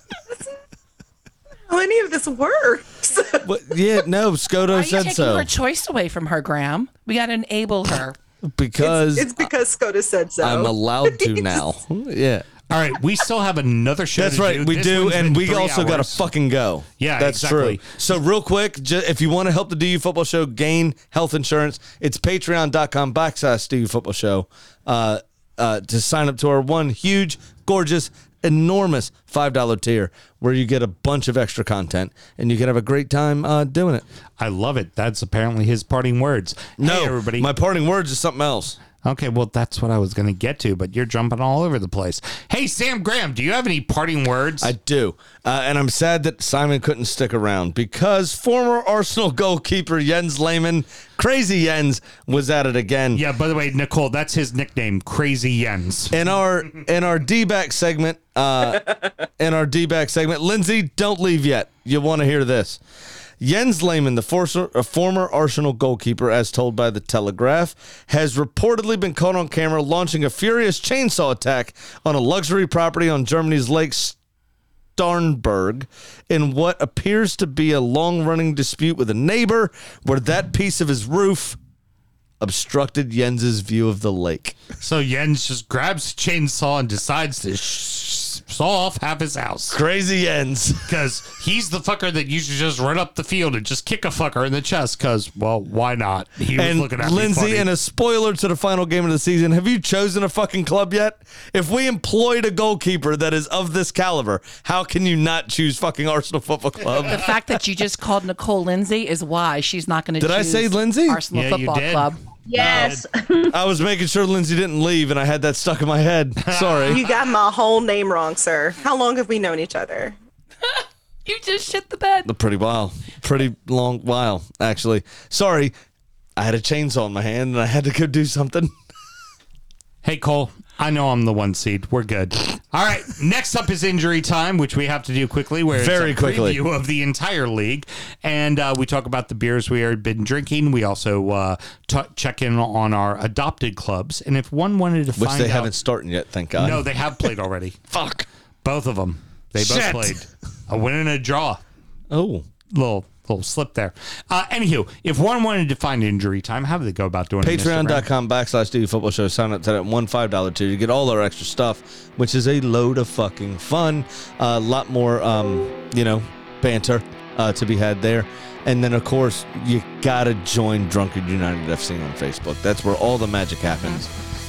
How any of this works? but yeah, no, Skoto Why are you said taking so her choice away from her, Graham? We got to enable her. because it's because SCOTUS said so. I'm allowed to now. yeah. All right, we still have another show. That's to right, do. we This do, and we also got to fucking go. Yeah, that's exactly. true. So real quick, ju- if you want to help the DU Football Show gain health insurance, it's patreon.com backslash DU Football Show uh, uh, to sign up to our one huge, gorgeous, enormous $5 tier where you get a bunch of extra content and you can have a great time uh, doing it. I love it. That's apparently his parting words. No, Hey, everybody. my parting words is something else. Okay, well, that's what I was going to get to, but you're jumping all over the place. Hey, Sam Graham, do you have any parting words? I do. Uh, and I'm sad that Simon couldn't stick around because former Arsenal goalkeeper Jens Lehmann, Crazy Jens, was at it again. yeah, by the way, Nicole, that's his nickname, Crazy Jens. In our in our D back segment, uh, in our D back segment, Lindsay, don't leave yet. You want to hear this. Jens Lehmann, the forcer, a former Arsenal goalkeeper, as told by the Telegraph, has reportedly been caught on camera launching a furious chainsaw attack on a luxury property on Germany's Lake Starnberg in what appears to be a long running dispute with a neighbor where that piece of his roof obstructed Jens's view of the lake. So Jens just grabs chainsaw and decides to saw off half his house. Crazy Jens. Because he's the fucker that used to just run up the field and just kick a fucker in the chest because, well, why not? He was and looking at me Lindsay, funny. and a spoiler to the final game of the season, have you chosen a fucking club yet? If we employed a goalkeeper that is of this caliber, how can you not choose fucking Arsenal Football Club? The fact that you just called Nicole Lindsay is why she's not going to. Did I say Lindsay? Arsenal Football Club. Yes. I was making sure Lindsay didn't leave, and I had that stuck in my head. Sorry. You got my whole name wrong, sir. How long have we known each other? You just shit the bed. A pretty while, pretty long while, actually. Sorry, I had a chainsaw in my hand, and I had to go do something. Hey, Cole, I know I'm the one seed. We're good. All right. Next up is injury time, which we have to do quickly. Where it's Very a quickly. preview of the entire league, and uh, we talk about the beers we have been drinking. We also uh, t- check in on our adopted clubs, and if one wanted to Which find they out, haven't started yet, thank God. no, they have played already. Fuck. Both of them. They both Shit. played. A win and a draw. Oh. Little little slip there. Uh, anywho, if one wanted to find injury time, how do they go about doing it? Patreon.com backslash do football show. Sign up to that one five dollar tier. You get all our extra stuff, which is a load of fucking fun. A lot more, um, you know, banter uh, to be had there. And then, of course, you gotta join Drunkard United FC on Facebook. That's where all the magic happens.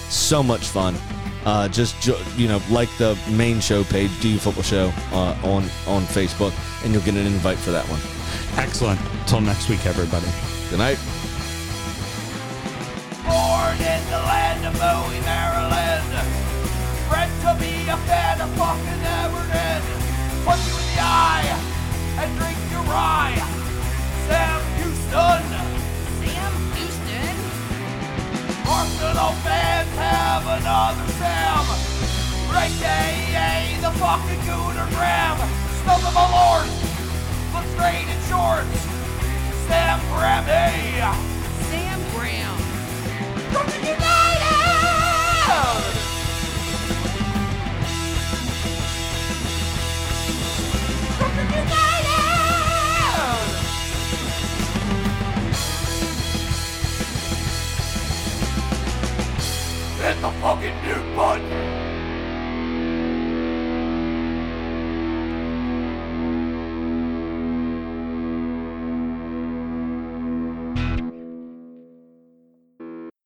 So much fun. Uh, just jo- you know, like the main show page, Do Football Show uh, on on Facebook, and you'll get an invite for that one. Excellent. Till next week, everybody. Good night. Born in the land of Bowie, Maryland. Bred to be a fan of fucking Everton. Punch you in the eye and drink your rye. Sam Houston. Sam Houston. Arsenal fans have another Sam. AKA the fucking Gooner Graham. Snub of my lord. Straight in shorts. Sam Graham. Sam Graham. Brooklyn United! Brooklyn United! Hit the fucking mute button!